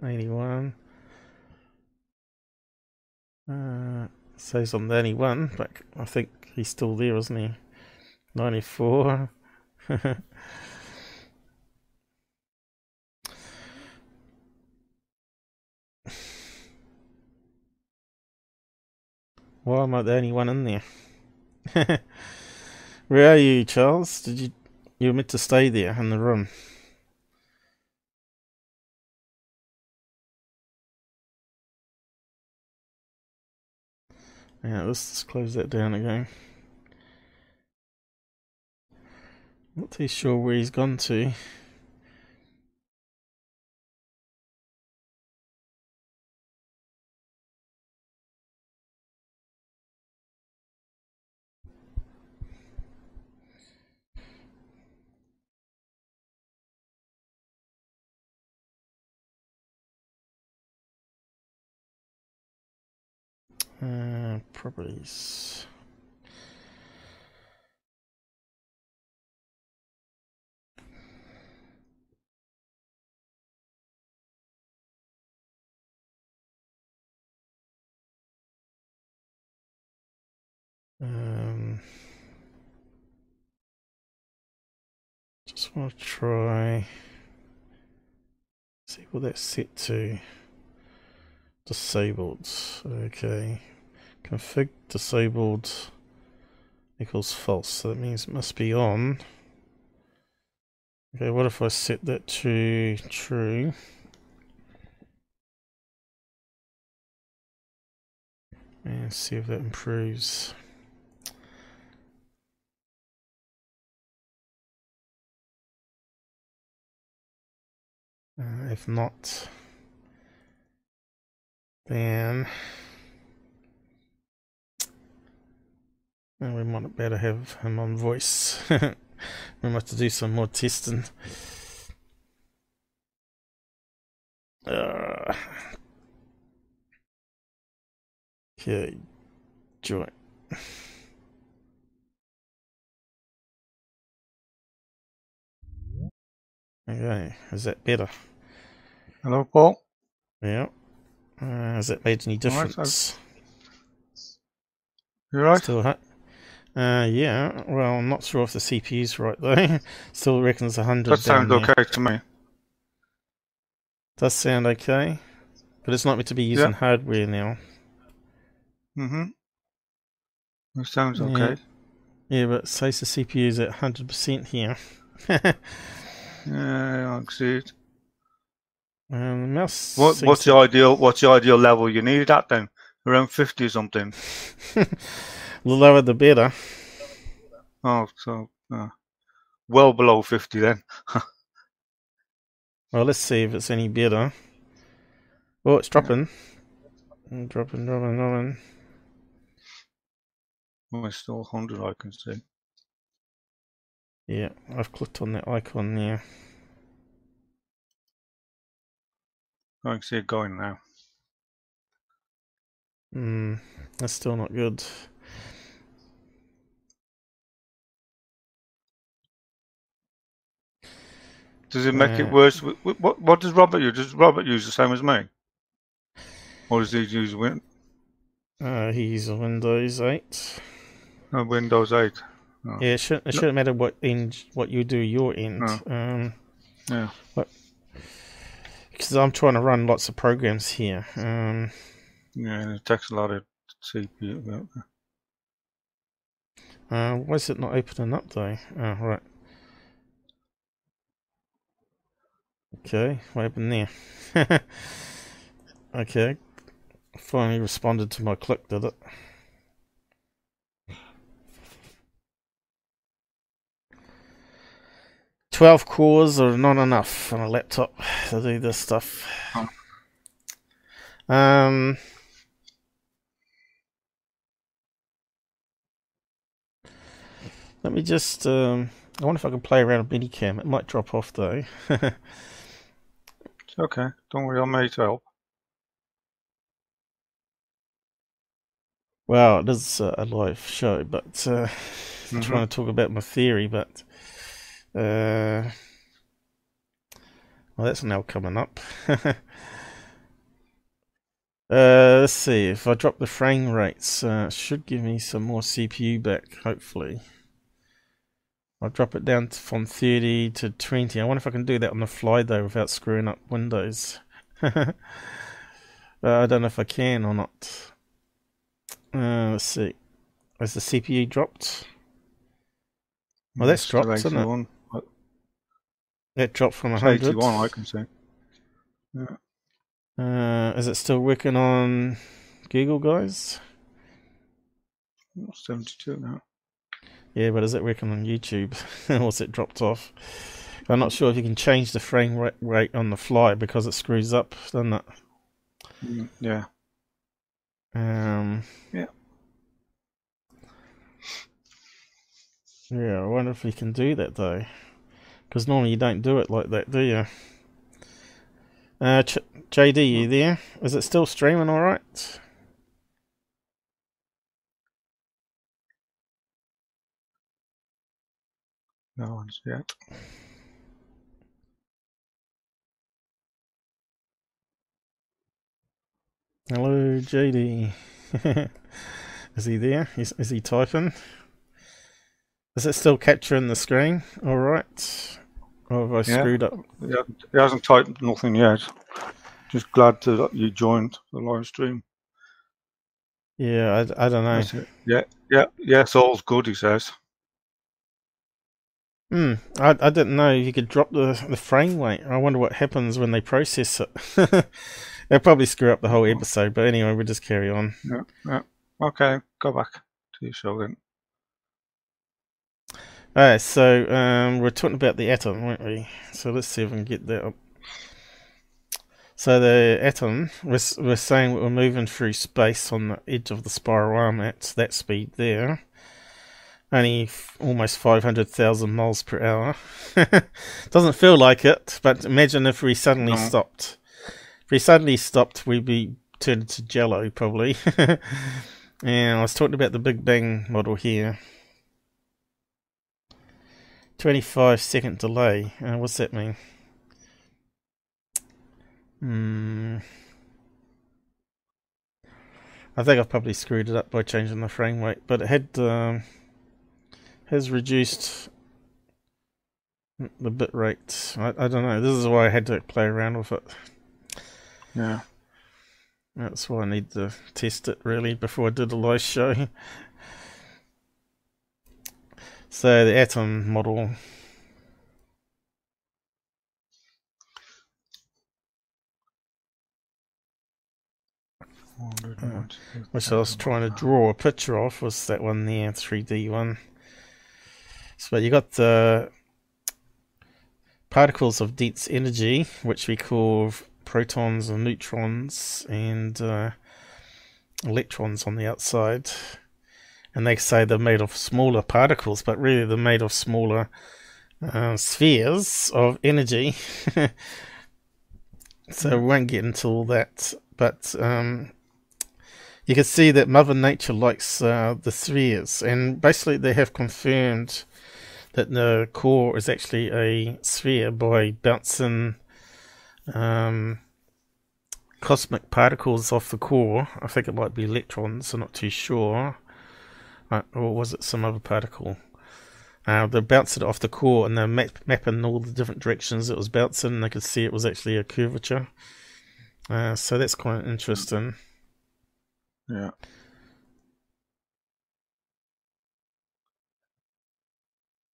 Eighty-one. Uh, says on the eighty-one, but I think he's still there, isn't he? Ninety-four. Why am I the only one in there? Where are you, Charles? Did you you were meant to stay there in the room? Yeah, let's just close that down again. Not too sure where he's gone to. Properties. Um, just want to try see what that's set to. Disabled. Okay. Config disabled equals false. So that means it must be on. Okay, what if I set that to true? And see if that improves. Uh, if not, then we might better have him on voice. we might have to do some more testing. Uh, okay, join. Okay, is that better? Hello, Paul. Yeah. Uh, has that made any difference? You're right? Still hot? Uh, yeah. Well, I'm not sure if the CPU's right though. Still reckons 100. That sounds okay to me. Does sound okay, but it's not meant to be using Yeah. hardware now. Mm-hmm. That sounds okay. Yeah, but it says the CPU's at 100% here. Yeah, I can see it. um. What, what's the ideal? What's the ideal level you need it at then? Around fifty or something. the lower the better. Oh, so uh, well below fifty then. Well, let's see if it's any better. Oh, it's dropping. Mm, Dropping, dropping, dropping. Well, it's still hundred. I can see. Yeah, I've clicked on that icon there. I can see it going now. Hmm, that's still not good. Does it make Uh, it worse? Wh- wh- What What does Robert use? Does Robert use the same as me? Or does he use Win- Uh, he's Windows 8. uh, Windows 8? Yeah, it shouldn't, it shouldn't matter what end, what you do your end. No. Um, Yeah. because I'm trying to run lots of programs here. Um, Yeah, and it takes a lot of CPU. uh, why is it not opening up though? Oh, right. Okay, what happened there? okay, finally responded to my click, did it? Twelve cores are not enough on a laptop to do this stuff. Um. Let me just. Um, I wonder if I can play around with ManyCam. It might drop off though. Okay. Don't worry, I'm made to help. well, it is uh, a live show, but uh, I'm Mhm. trying to talk about my theory. But uh, well, that's now coming up. uh, let's see. If I drop the frame rates, uh, it should give me some more CPU back. Hopefully. I'll drop it down to, from 30 to 20. I wonder if I can do that on the fly though without screwing up Windows. uh, I don't know if I can or not. Uh, let's see. Has the CPU dropped? Well, that's dropped, isn't it? 81. That dropped from It's 100. 81, I can see. Uh, is it still working on Google, guys? 72 now. Yeah, but is it working on YouTube? or is it dropped off? I'm not sure if you can change the frame rate on the fly because it screws up, doesn't it? Mm, Yeah. Um, Yeah. Yeah, I wonder if we can do that though. Because normally you don't do it like that, do you? Uh, Ch- JD, you there? Is it still streaming alright? No one's yet. Hello, JD. is he there? Is, is he typing? Is it still capturing the screen? Alright. Or have I Yeah. screwed up? He hasn't, he hasn't typed nothing yet. Just glad to, that you joined the live stream. Yeah, I, I don't know. Yeah, yeah, yes, all's good, he says. Hmm, I, I didn't know you could drop the, the frame rate. I wonder what happens when they process it. They'll probably screw up the whole episode, but anyway, we'll just carry on. Yeah, yeah. Okay, go back to your show then. Alright, so um, we're talking about the atom, weren't we? So let's see if we can get that up. So the atom, we're, we're saying we're moving through space on the edge of the spiral arm at that speed there. Only f- almost 500,000 miles per hour. Doesn't feel like it, but imagine if we suddenly No. stopped. If we suddenly stopped, we'd be turned into jello, probably. and I was talking about the Big Bang model here. 25 second delay. Uh, what's that mean? Hmm. I think I've probably screwed it up by changing the frame rate, but it had um, has reduced the bit rate. I, I don't know. This is why I had to play around with it. Yeah. That's why I need to test it really before I do the live show. So the atom model. which I was trying to draw a picture of, was that one there, 3D one. So you got the particles of dense energy, which we call protons and neutrons, and uh, electrons on the outside. And they say they're made of smaller particles, but really they're made of smaller uh, spheres of energy. so we won't get into all that, but um, you can see that Mother Nature likes uh, the spheres, and basically they have confirmed that the core is actually a sphere by bouncing um, cosmic particles off the core. I think it might be electrons, I'm not too sure. Uh, or was it some other particle? Uh, they bounced it off the core and they're map- mapping all the different directions it was bouncing, and they could see it was actually a curvature. Uh, so that's quite interesting. Yeah.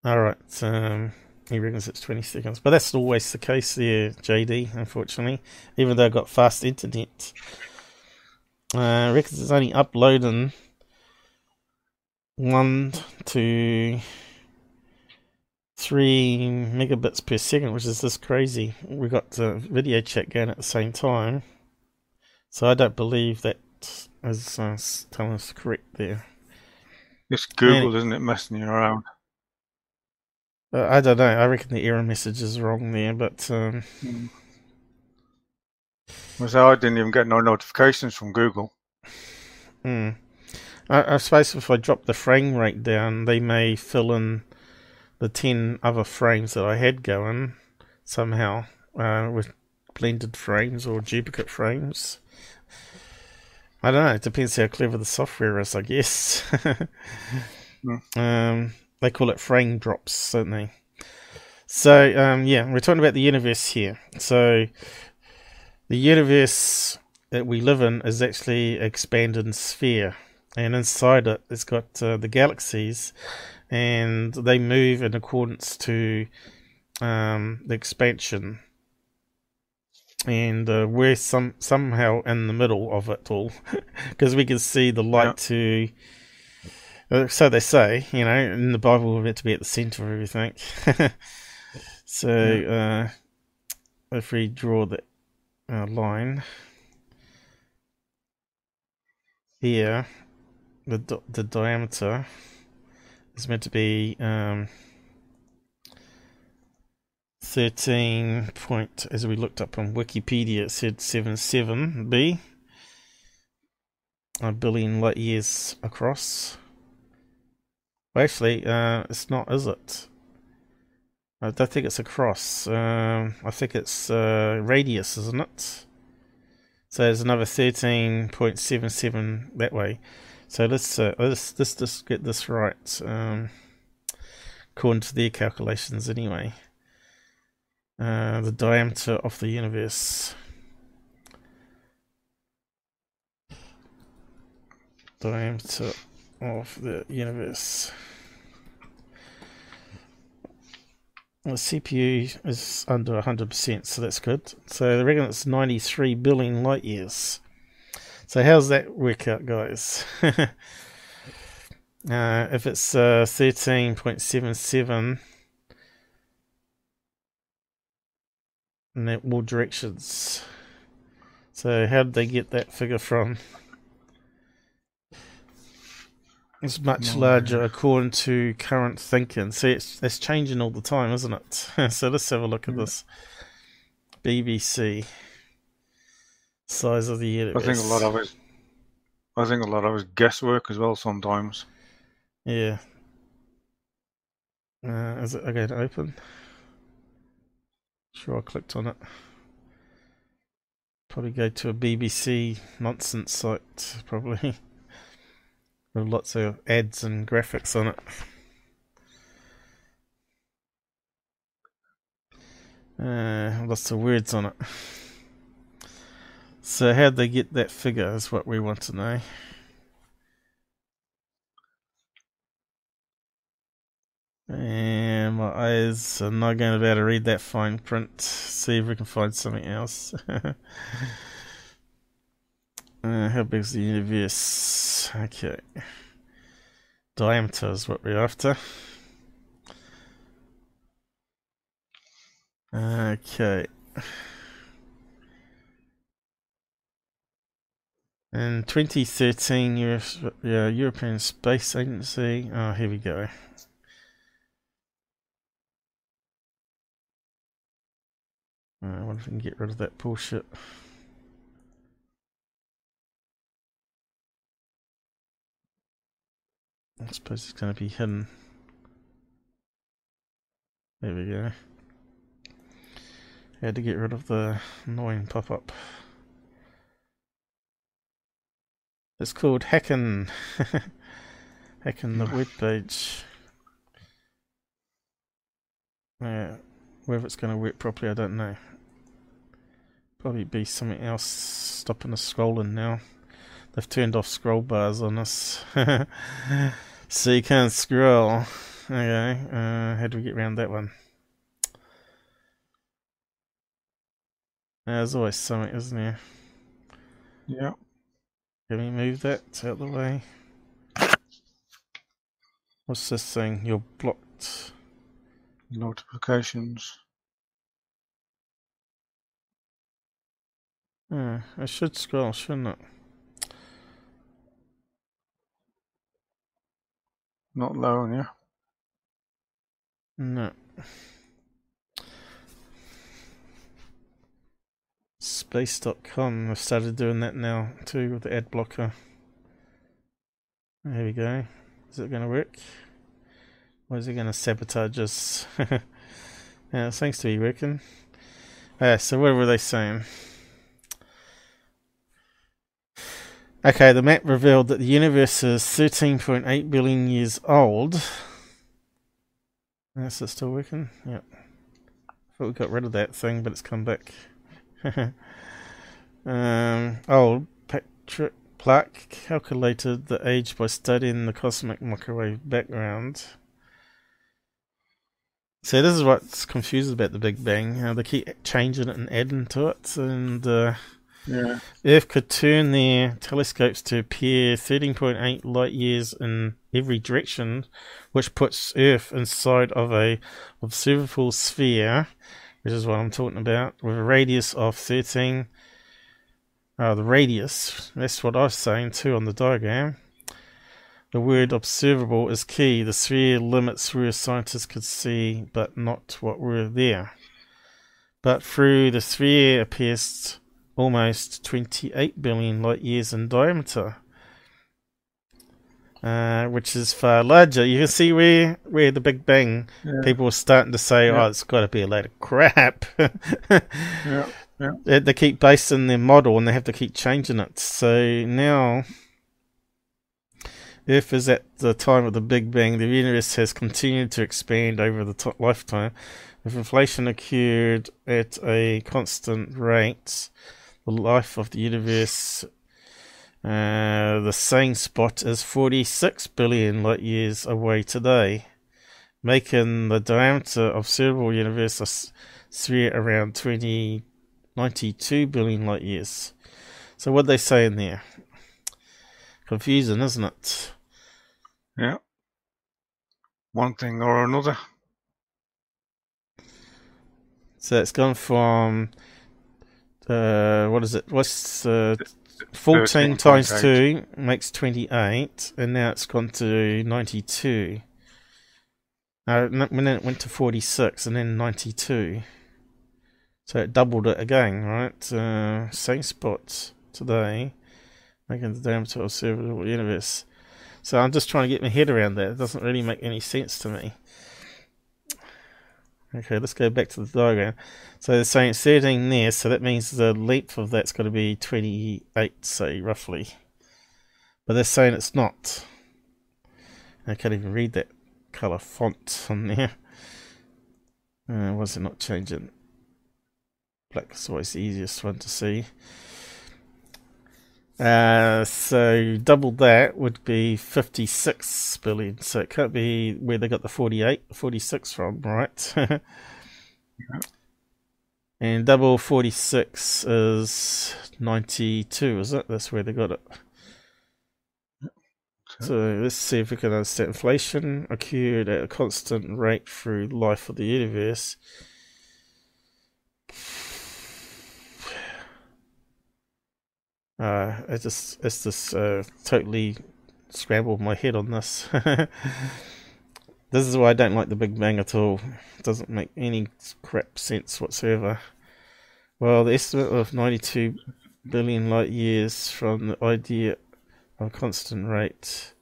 Alright, um, he reckons it's 20 seconds. But that's always the case there, JD, unfortunately. Even though I've got fast internet. Uh, reckons it's only uploading 1 to 3 megabits per second, which is just crazy. we got the video chat going at the same time. So I don't believe that is uh, telling us correct there. It's Google, isn't it, messing you around? Uh, I don't know. I reckon the error message is wrong there, but um, So I didn't even get no notifications from Google. hmm. I, I suppose if I drop the frame rate down, they may fill in the 10 other frames that I had going somehow uh, with blended frames or duplicate frames. I don't know. It depends how clever the software is, I guess. um, they call it frame drops, don't they? So, um, yeah, we're talking about the universe here. So, the universe that we live in is actually an expanded sphere. and inside it, it's got uh, the galaxies, and they move in accordance to um, the expansion. And uh, we're some somehow in the middle of it all, because we can see the light to. So they say, you know, in the Bible, we're meant to be at the center of everything. so, uh, if we draw the uh, line here, the the diameter is meant to be um, 13 point, as we looked up on Wikipedia, it said 77b, a billion light years across. Well, actually, uh, it's not, is it? I don't think it's across. Um, I think it's uh, radius, isn't it? So there's another 13.77 that way. So let's uh, let's let's just get this right, um, according to their calculations anyway. Uh, the diameter of the universe. Diameter of the universe. The CPU is under 100%, so that's good. So they reckon it's 93 billion light years. So how's that work out, guys? uh, if it's uh, 13.77 in all directions. So how did they get that figure from? It's much no. larger according to current thinking. See, it's, it's changing all the time, isn't it? so let's have a look at this. BBC size of the universe. I think a lot of it. I think a lot of it guesswork as well. Sometimes. Yeah. Uh, is it okay to open? Sure, I clicked on it. Probably go to a BBC nonsense site, probably. With lots of ads and graphics on it. Uh, lots of words on it. So how'd they get that figure is what we want to know. And my eyes are not going to be able to read that fine print. See if we can find something else. uh, how big is the universe? Okay. Diameter is what we're after. Okay. In 2013, US, yeah, European Space Agency. Oh, here we go. I wonder if we can get rid of that bullshit. I suppose it's going to be hidden. There we go. I Had to get rid of the annoying pop-up. It's called Hacking. Hacking the web page. Yeah, whether it's going to work properly, I don't know. Probably be something else stopping us scrolling now. They've turned off scroll bars on us. so you can't scroll. Okay, uh, how do we get around that one? There's always something, isn't there? Yeah. Can we move that out of the way? What's this thing? You're blocked. Notifications. Yeah, I should scroll, shouldn't it? Not allowing you. No. Space.com. I've started doing that now too with the ad blocker. There we go. Is it going to work? Or is it going to sabotage us? yeah, it seems to be working. Uh, so what were they saying? Okay, the map revealed that the universe is 13.8 billion years old. Is it still working? Yep. I thought we got rid of that thing, but it's come back. um, old Planck calculated the age by studying the cosmic microwave background. So this is what's confusing about the Big Bang. How they keep changing it and adding to it, and uh, Earth could turn their telescopes to appear 13.8 light years in every direction, which puts Earth inside of a observable sphere, which is what I'm talking about, with a radius of 13. Uh, the radius, that's what I was saying too on the diagram. The word observable is key. The sphere limits where scientists could see, but not what were there. But through the sphere appears almost 28 billion light years in diameter, uh, which is far larger. You can see where where the Big Bang Yeah. people were starting to say, Yeah. "Oh, it's got to be a load of crap." Yeah. they, they keep basing their model and they have to keep changing it. So now, Earth is at the time of the Big Bang. The universe has continued to expand over the t- lifetime. If inflation occurred at a constant rate, the life of the universe, uh, the same spot is 46 billion light years away today, making the diameter of observable universe a sphere around 20. 92 billion light years. So what they say in there? Confusing, isn't it? Yeah. One thing or another. So it's gone from uh, what is it? What's uh, 14 times 2 makes 28, and now it's gone to 92. Uh, and then it went to 46, and then 92. So it doubled it again, right? Uh, same spot today, making the diameter of observable universe. So I'm just trying to get my head around that. It doesn't really make any sense to me. Okay, let's go back to the diagram. So they're saying it's 13 there, so that means the length of that's got to be 28, say, roughly. But they're saying it's not. I can't even read that colour font on there. Uh, why is it not changing? Black is always the easiest one to see. Uh, so double that would be 56 billion. So it can't be where they got the 48, 46 from, right? and double 46 is 92, is it? That's where they got it. So let's see if we can understand. Inflation occurred at a constant rate through life of the universe. Uh, just it's just uh, totally scrambled my head on this. this is why I don't like the Big Bang at all. It doesn't make any crap sense whatsoever. Well, the estimate of 92 billion light years from the idea of constant rate.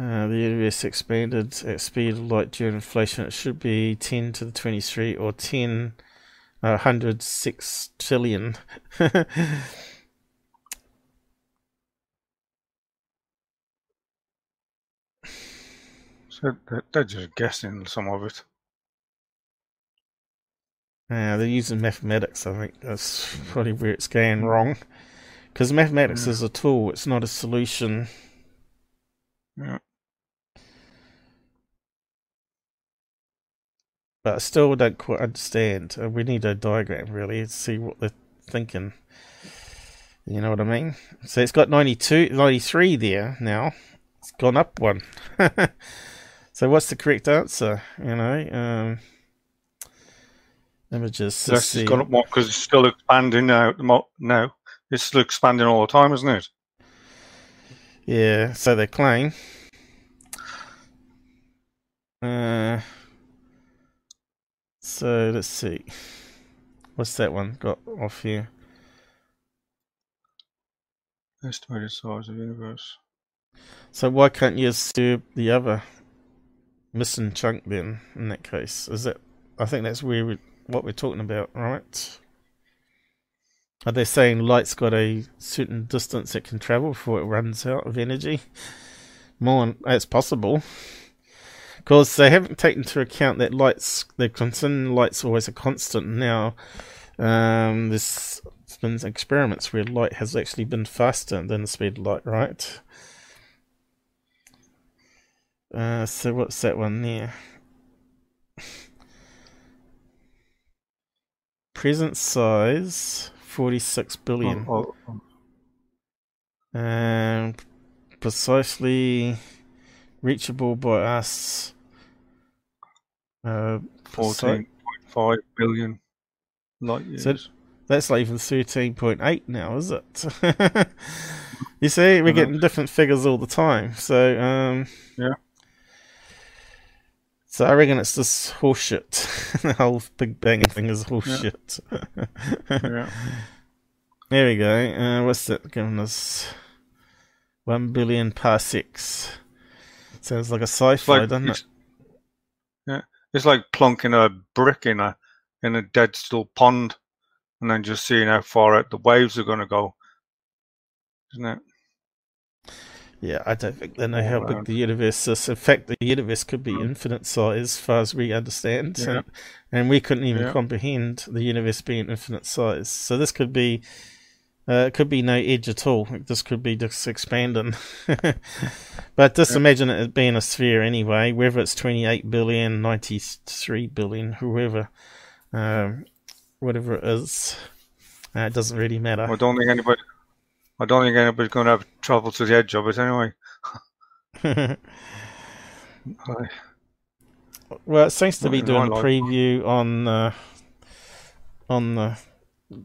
Uh, the universe expanded at speed of light during inflation. It should be 10 to the 23 or 10 uh, 106 trillion. So they're, just guessing some of it. Uh, they're using mathematics, I think. That's probably where it's going wrong. Because mathematics Yeah. is a tool, it's not a solution. Yeah. But I still don't quite understand. Uh, we need a diagram, really, to see what they're thinking. You know what I mean? So it's got 92, 93 there now. It's gone up one. so what's the correct answer? You know, um, images. So let's that's see. just gone up more because it's still expanding now. at the mo- No, it's still expanding all the time, isn't it? Yeah, so they claim. Uh, so let's see. What's that one got off here? Estimated size of universe. So why can't you assume the other missing chunk then? In that case, is that? I think that's where we, what we're talking about, right? Are they saying light's got a certain distance it can travel before it runs out of energy? More, it's possible. Because they haven't taken into account that light's, they're light's always a constant. Now, um, there's been experiments where light has actually been faster than the speed of light, right? Uh, so what's that one there? Present size 46 billion. Oh, oh, And precisely reachable by us. Uh, 14.5 billion light years. So- That's like even 13.8 now, is it? you see, we're getting different figures all the time. So, um, Yeah. So I reckon it's just horseshit. the whole Big Bang thing is horseshit. yeah. There we go. Uh, what's that giving us? One billion parsecs. Sounds like a sci-fi, like, doesn't it? yeah, it's like plonking a brick in a in a dead still pond, and then just seeing how far out the waves are going to go. Isn't it? Yeah, I don't think they know how big the universe is. In fact, the universe could be infinite size as far as we understand. Yeah. And, and we couldn't even Yeah. comprehend the universe being infinite size. So this could be, uh, it could be no edge at all. This could be just expanding. but just Yeah. imagine it being a sphere anyway, whether it's 28 billion, 93 billion, whoever, um, whatever it is. Uh, it doesn't really matter. I don't think anybody. I don't think anybody's going to have trouble to the edge of it anyway. Well, it seems to be doing a preview on uh, on the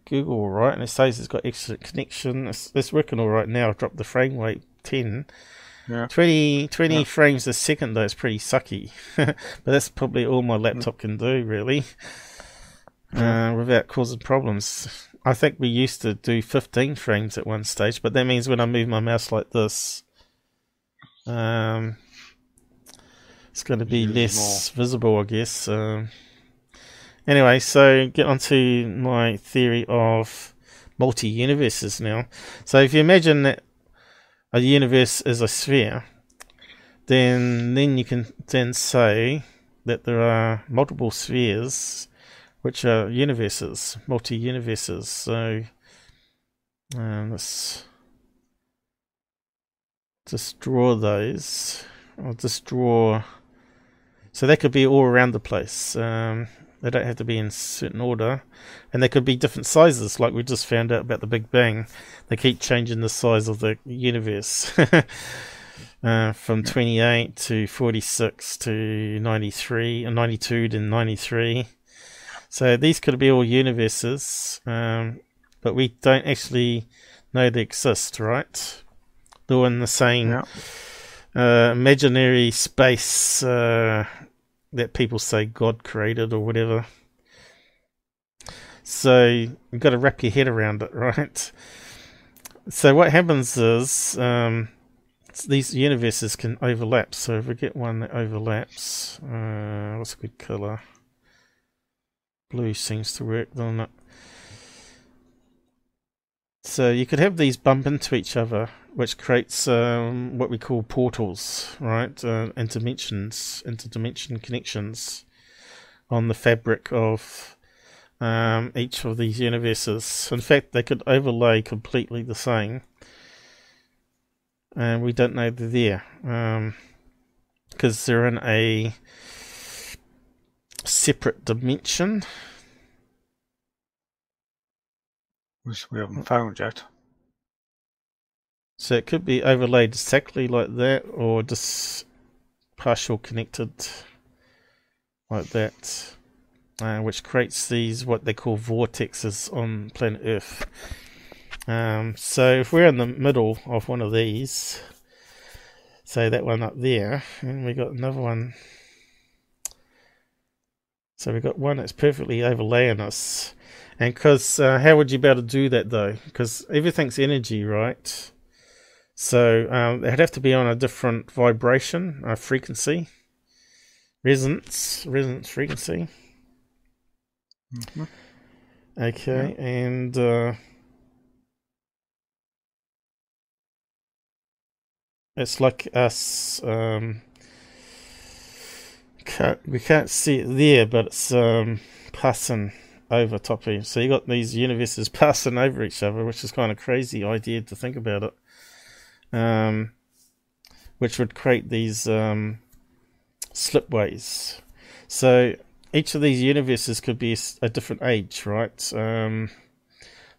Google, right? And it says it's got excellent connection. It's, it's working all right now. I've dropped the frame rate 10. Yeah. 20, 20 Yeah. frames a second, though, is pretty sucky. but that's probably all my laptop can do, really, uh, without causing problems. I think we used to do 15 frames at one stage, but that means when I move my mouse like this, um, it's going to be less visible, I guess. Um, anyway, so get on to my theory of multi universes now. So if you imagine that a universe is a sphere, then then you can then say that there are multiple spheres which are universes, multi universes. So um, let's just draw those. I'll just draw. So they could be all around the place. Um, they don't have to be in certain order, and they could be different sizes, like we just found out about the Big Bang. They keep changing the size of the universe. Uh, from 28 to 46 to 93 and 92 to 93 so these could be all universes um, but we don't actually know they exist right they're in the same uh, imaginary space uh, that people say God created or whatever. So you've got to wrap your head around it, right? So what happens is um, these universes can overlap. So if we get one that overlaps, uh, what's a good color? Blue seems to work, doesn't it? So you could have these bump into each other, which creates um, what we call portals, right? Uh, interdimensions, interdimension connections on the fabric of um, each of these universes. In fact, they could overlay completely the same, and we don't know they're there because they're in a separate dimension. Which we haven't found yet. So it could be overlaid exactly like that, or just partial connected like that, uh, which creates these what they call vortexes on planet Earth. Um, so if we're in the middle of one of these, say that one up there, and we got another one. So we've got one that's perfectly overlaying us. And because, uh, how would you be able to do that though? Because everything's energy, right? So um, it'd have to be on a different vibration, uh, frequency, resonance, resonance frequency. Mhm. Okay, and uh, it's like us. Um, can't, we can't see it there, but it's um, passing over top of you. So you got these universes passing over each other, which is kind of crazy idea to think about it. Um, which would create these um, slipways. So each of these universes could be a different age, right? Um,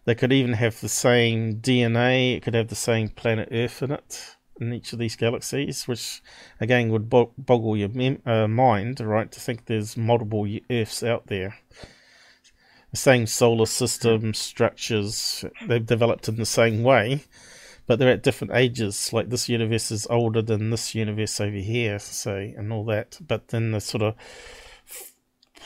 they could even have the same DNA. It could have the same planet Earth in it in each of these galaxies, which again would boggle your mem- uh, mind, right, to think there's multiple Earths out there. The same solar system structures, they've developed in the same way, but they're at different ages. Like this universe is older than this universe over here, say, and all that. But then the sort of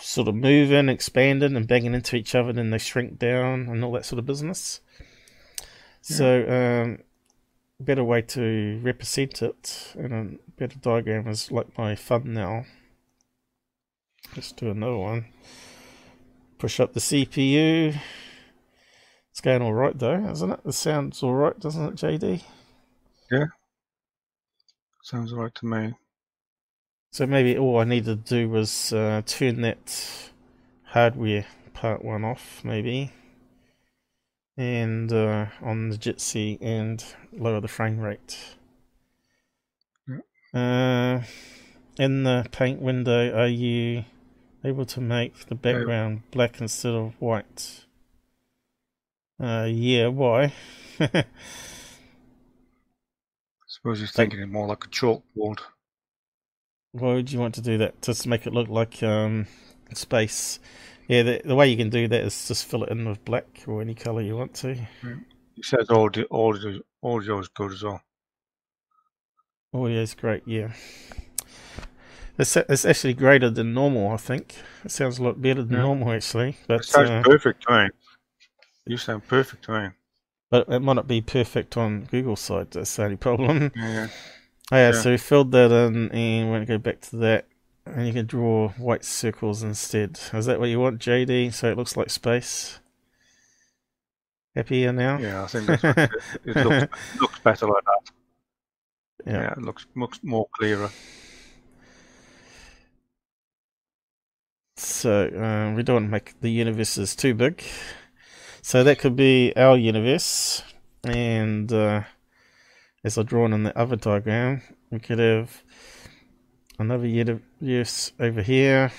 sort of moving, expanding, and banging into each other, and then they shrink down and all that sort of business. Yeah. So, um, better way to represent it and a better diagram is like my thumbnail. Let's do another one. Push up the CPU. It's going all right though, isn't it? The sounds all right, doesn't it, JD? Yeah. Sounds all right to me. So maybe all I needed to do was uh, turn that hardware part one off, maybe, and uh, on the Jitsi and lower the frame rate. Uh, in the paint window, are you able to make the background black instead of white? Uh, yeah, why? I suppose he's thinking it more like a chalkboard. Why would you want to do that? Just to make it look like um, space. Yeah, the, the way you can do that is just fill it in with black or any color you want to. He says audio, audio, audio is good as well. Audio is great, yeah. It's, it's actually greater than normal, I think. It sounds a lot better than yeah. normal, actually. But, it sounds uh, perfect to me. You sound perfect to me. But it might not be perfect on Google side. That's the only problem. Yeah. Oh, yeah, yeah, so we filled that in and we're going to go back to that. And you can draw white circles instead. Is that what you want, JD? So it looks like space? Happier now? Yeah, I think that's it. it looks, looks better like that. Yeah. yeah, it looks, looks more clearer. So um, we don't want to make the universes too big. So that could be our universe. And... Uh, as I drawn in the other diagram, we could have another universe over here,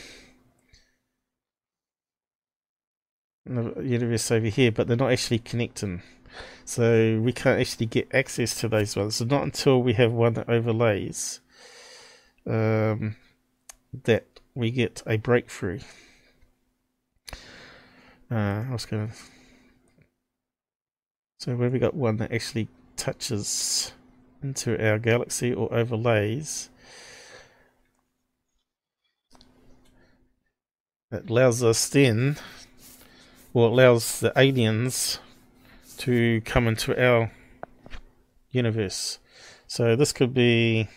another universe over here, but they're not actually connecting. So we can't actually get access to those ones. So not until we have one that overlays um, that we get a breakthrough. Uh, I was going. So where we got one that actually touches into our galaxy or overlays it allows us then or allows the aliens to come into our universe. So this could be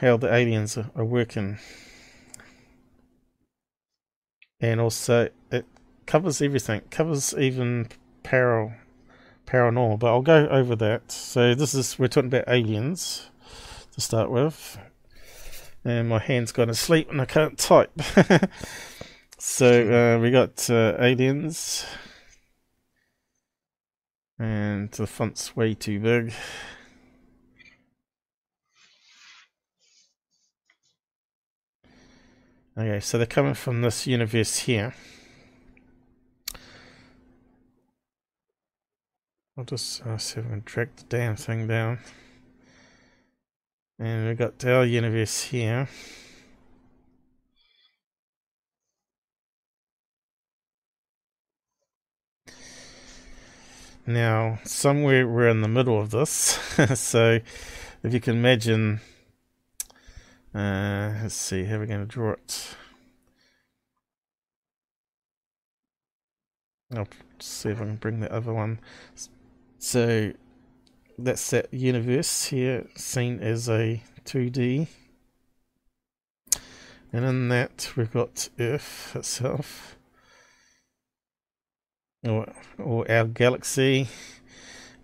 how the aliens are, working. And also it covers everything. Covers even para, paranormal, but I'll go over that. So this is we're talking about aliens to start with, and my hand's gone asleep and I can't type. so uh, we got uh, aliens, and the font's way too big. Okay, so they're coming from this universe here. I'll just uh, see if I can drag the damn thing down. And we've got our universe here. Now, somewhere we're in the middle of this. so, if you can imagine, uh, let's see, how are we going to draw it? I'll see if I can bring the other one. So that's that universe here seen as a 2D. And in that we've got Earth itself. Or, or our galaxy.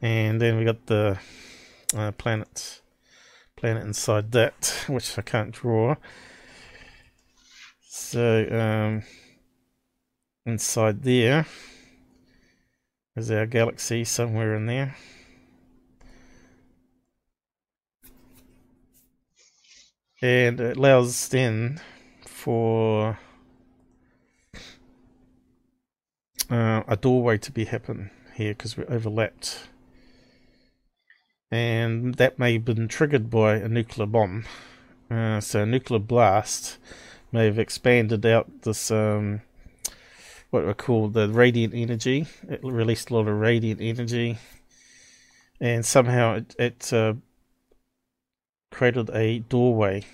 And then we got the uh, planet planet inside that, which I can't draw. So um, inside there is our galaxy somewhere in there. And it allows then for uh, a doorway to be happen here because we're overlapped. And that may have been triggered by a nuclear bomb. Uh, so a nuclear blast may have expanded out this um, what we call the radiant energy. It released a lot of radiant energy, and somehow it, it uh, created a doorway,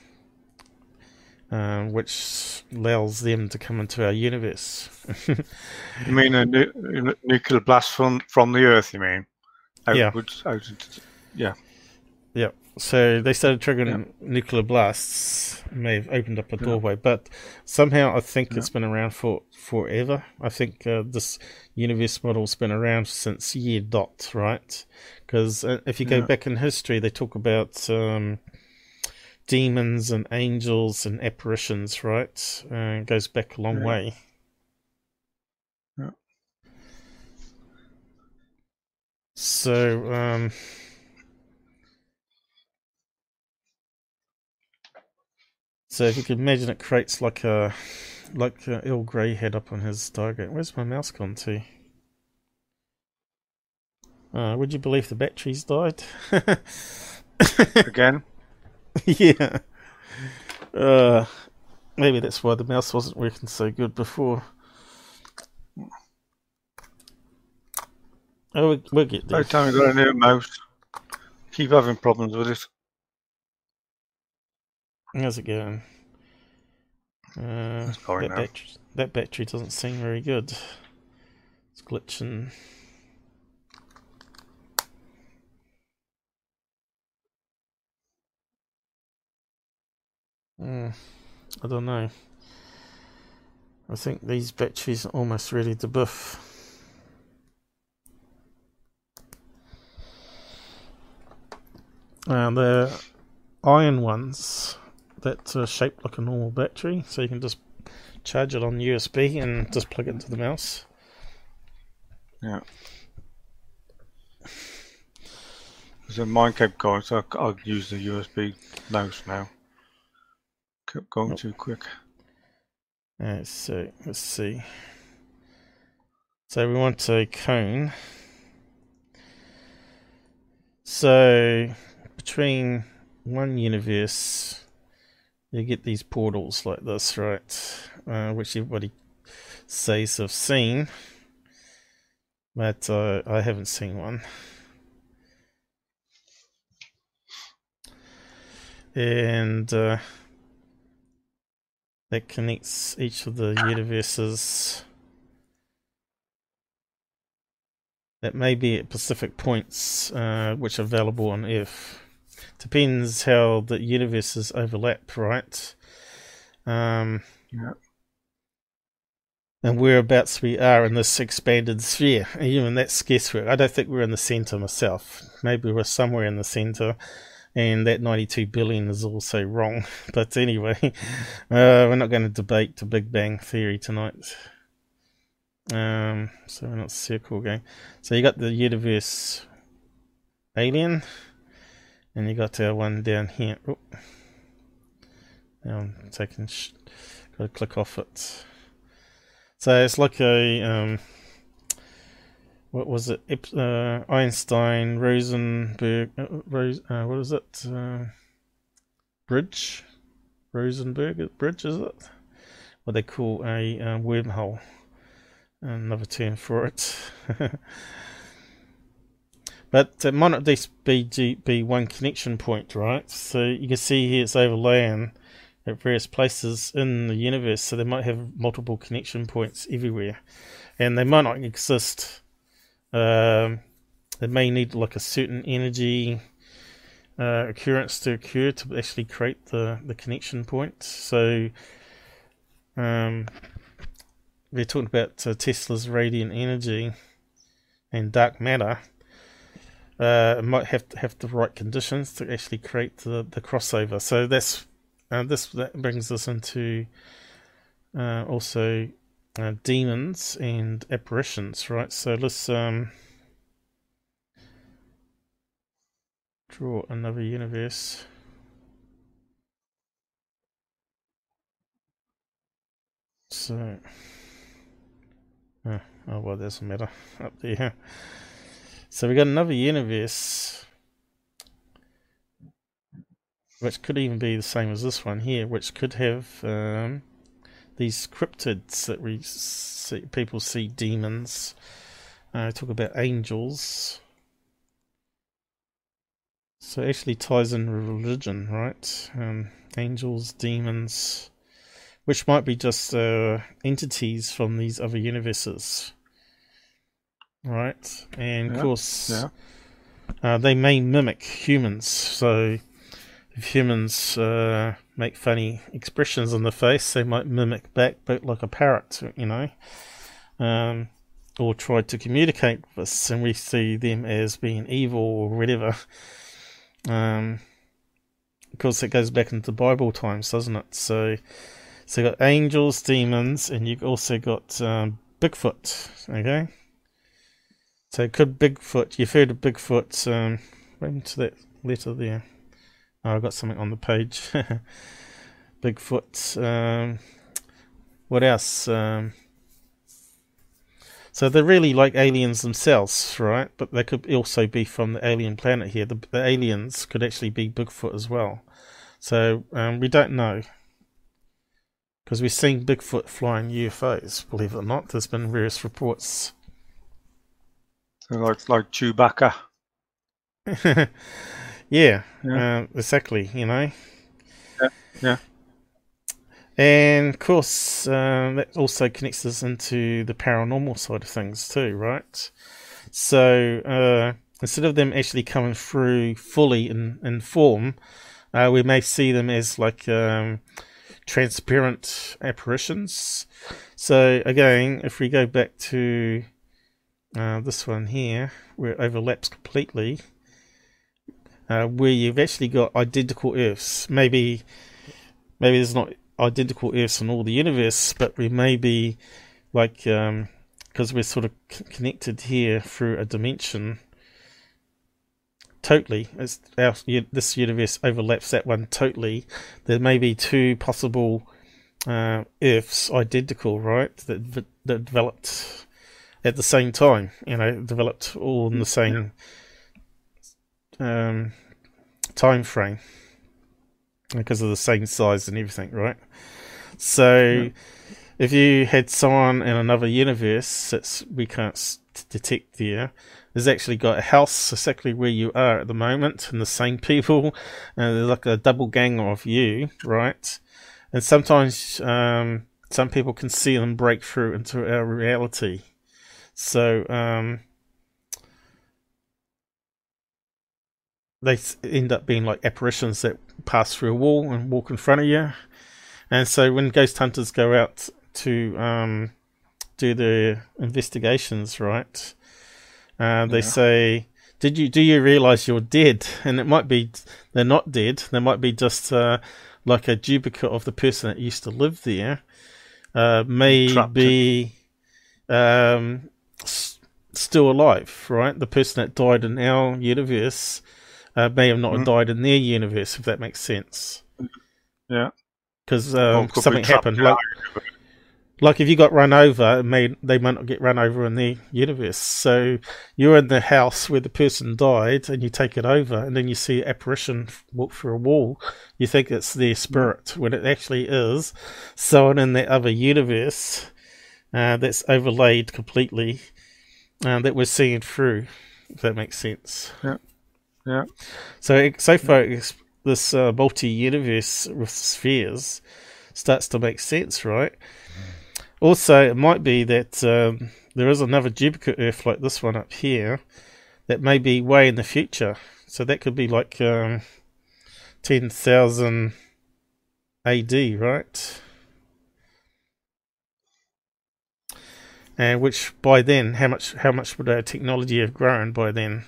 uh, which allows them to come into our universe. you mean a nu- nuclear blast from from the Earth? You mean? Outwards, yeah. Out, yeah. Yep. So they started triggering yeah. nuclear blasts. May have opened up a doorway, yeah. but somehow I think yeah. it's been around for forever. I think uh, this universe model's been around since year dot, right? Because uh, if you go back in history, they talk about um, demons and angels and apparitions, right? Uh, it goes back a long way. So. Um, So if you could imagine it creates like a like a Earl Grey head up on his Stargate. Where's my mouse gone to? Uh, would you believe the batteries died? Again? yeah. Uh, maybe that's why the mouse wasn't working so good before. Oh, we, we'll get there. Every time we got a new mouse, keep having problems with it. How's it going? Uh, that, battery, that battery doesn't seem very good. It's glitching. Mm, I don't know. I think these batteries are almost ready to buff. Uh, the iron ones that's uh, shaped like a normal battery, so you can just charge it on USB and just plug it into the mouse. Yeah. So mine kept going, so I'll use the USB mouse now. Kept going too quick. Uh, so let's see. So we want a cone. So between one universe you get these portals like this, right? Uh, which everybody says have seen, but uh, I haven't seen one. And uh, that connects each of the universes that may be at specific points uh, which are available on Earth depends how the universes overlap, right? Um, yeah. And whereabouts we are in this expanded sphere, even that's guesswork. I don't think we're in the center myself. Maybe we're somewhere in the center, and that 92 billion is also wrong. But anyway, uh, we're not going to debate the Big Bang Theory tonight. Um, so we're not circle game. So you got the universe alien and you got one down here. Now I'm taking. Sh- got to click off it. So it's like a um, what was it? Uh, Einstein Rosenberg. Uh, Rose, uh, what is it? Uh, bridge. Rosenberg bridge is it? What they call a uh, wormhole. Another term for it. But it might not just be, be one connection point, right? So you can see here it's overlaying at various places in the universe, so they might have multiple connection points everywhere. And they might not exist. Um, they may need like a certain energy uh, occurrence to occur to actually create the, the connection point. So um, we're talking about uh, Tesla's radiant energy and dark matter uh, might have to have the right conditions to actually create the, the crossover. So that's uh, this that brings us into uh, also uh, demons and apparitions, right? So let's um, draw another universe. So, oh, oh well, a matter up there. So we got another universe, which could even be the same as this one here, which could have um, these cryptids that we see, people see demons. Uh, talk about angels. So it actually ties in religion, right? Um, angels, demons, which might be just uh, entities from these other universes, right? And Yeah, of course, yeah. uh, they may mimic humans. So if humans uh, make funny expressions on the face, they might mimic back, but like a parrot, you know, um, or try to communicate with us, and we see them as being evil or whatever. Um, of course, it goes back into Bible times, doesn't it? So, so you got angels, demons, and you've also got um, Bigfoot. Okay. So could Bigfoot? You've heard of Bigfoot? Um, right into that letter there. Oh, I've got something on the page. Bigfoot. Um, what else? Um, so they're really like aliens themselves, right? But they could also be from the alien planet here. The, the aliens could actually be Bigfoot as well. So um, we don't know. Because we've seen Bigfoot flying UFOs, believe it or not. There's been various reports. So like like Chewbacca. yeah, Yeah. Uh, exactly, you know. Yeah, yeah. And of course, um, that also connects us into the paranormal side of things too, right? So uh, instead of them actually coming through fully in, in form, uh, we may see them as like um, transparent apparitions. So again, if we go back to uh, this one here, where it overlaps completely, uh, where you've actually got identical Earths. Maybe, maybe there's not identical Earths in all the universe, but we may be like because we're sort of c- connected here through a dimension. Totally, it's our, this universe overlaps that one totally. There may be two possible uh, Earths identical, right? That that developed at the same time. You know, developed all in the same um, time frame because of the same size and everything, right? So, if you had someone in another universe that we can't s- detect there, there's actually got a house exactly where you are at the moment, and the same people, and there's like a double gang of you, right? And sometimes um, some people can see them break through into our reality. So um, they end up being like apparitions that pass through a wall and walk in front of you. And so when ghost hunters go out to um, do their investigations, right, uh, they Yeah. say, "Did you do you realize you're dead?" And it might be they're not dead. They might be just uh, like a duplicate of the person that used to live there. Uh, may Trapped. be um, still alive, right? The person that died in our universe uh, may have not Mhm. died in their universe, if that makes sense. Yeah. Because um, something happened, like like if you got run over, it may they might not get run over in their universe. So you're in the house where the person died, and you take it over, and then you see apparition walk through a wall. You think it's their spirit, when it actually is someone in that other universe uh, that's overlaid completely uh, that we're seeing through. If that makes sense. Yeah. Yeah. So so far, it's, this uh, multi-universe with spheres starts to make sense, right? Also, it might be that um, there is another duplicate Earth like this one up here that may be way in the future. So that could be like um, 10,000 AD, right? And which by then, how much how much would our technology have grown by then?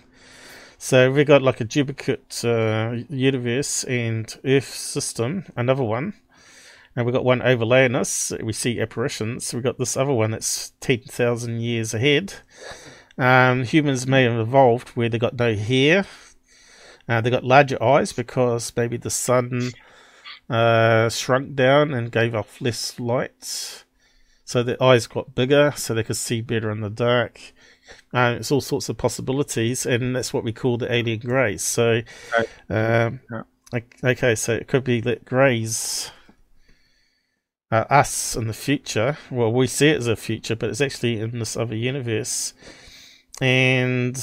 So we got like a duplicate uh, universe and Earth system, another one, and we've got one overlaying us. We see apparitions. We've got this other one that's 10,000 years ahead. Um, humans may have evolved where they got no hair. Uh, they got larger eyes because maybe the sun uh, shrunk down and gave off less light. So their eyes got bigger so they could see better in the dark. Uh, it's all sorts of possibilities, and that's what we call the alien greys. So, um, okay, so it could be that greys are us in the future. Well, we see it as a future, but it's actually in this other universe, and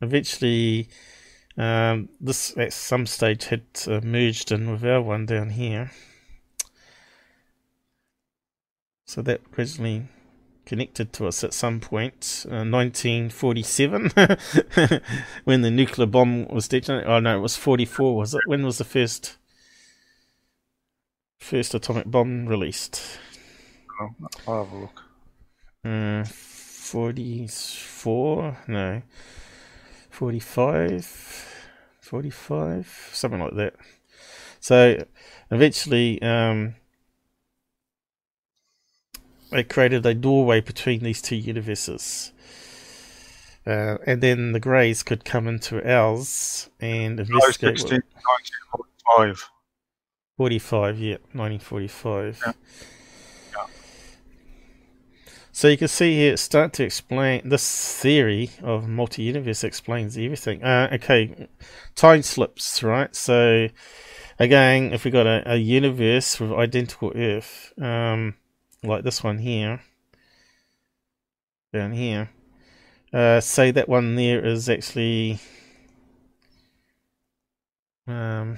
eventually, um, this at some stage had uh, merged in with our one down here. So that originally connected to us at some point, uh, 1947, when the nuclear bomb was detonated. Oh no, it was 44. Was it? When was the first first atomic bomb released? I'll have a look. Uh, 44? No. 45? 45? Something like that. So eventually, um, they created a doorway between these two universes. Uh, and then the Greys could come into ours and investigate. 16, what- 1945. 45, yeah, 1945. Yeah. So you can see here it's start to explain this theory of multi-universe explains everything. Uh, okay, time slips, right? So again, if we got a, a universe with identical Earth, um, like this one here, down here, uh, say that one there is actually um,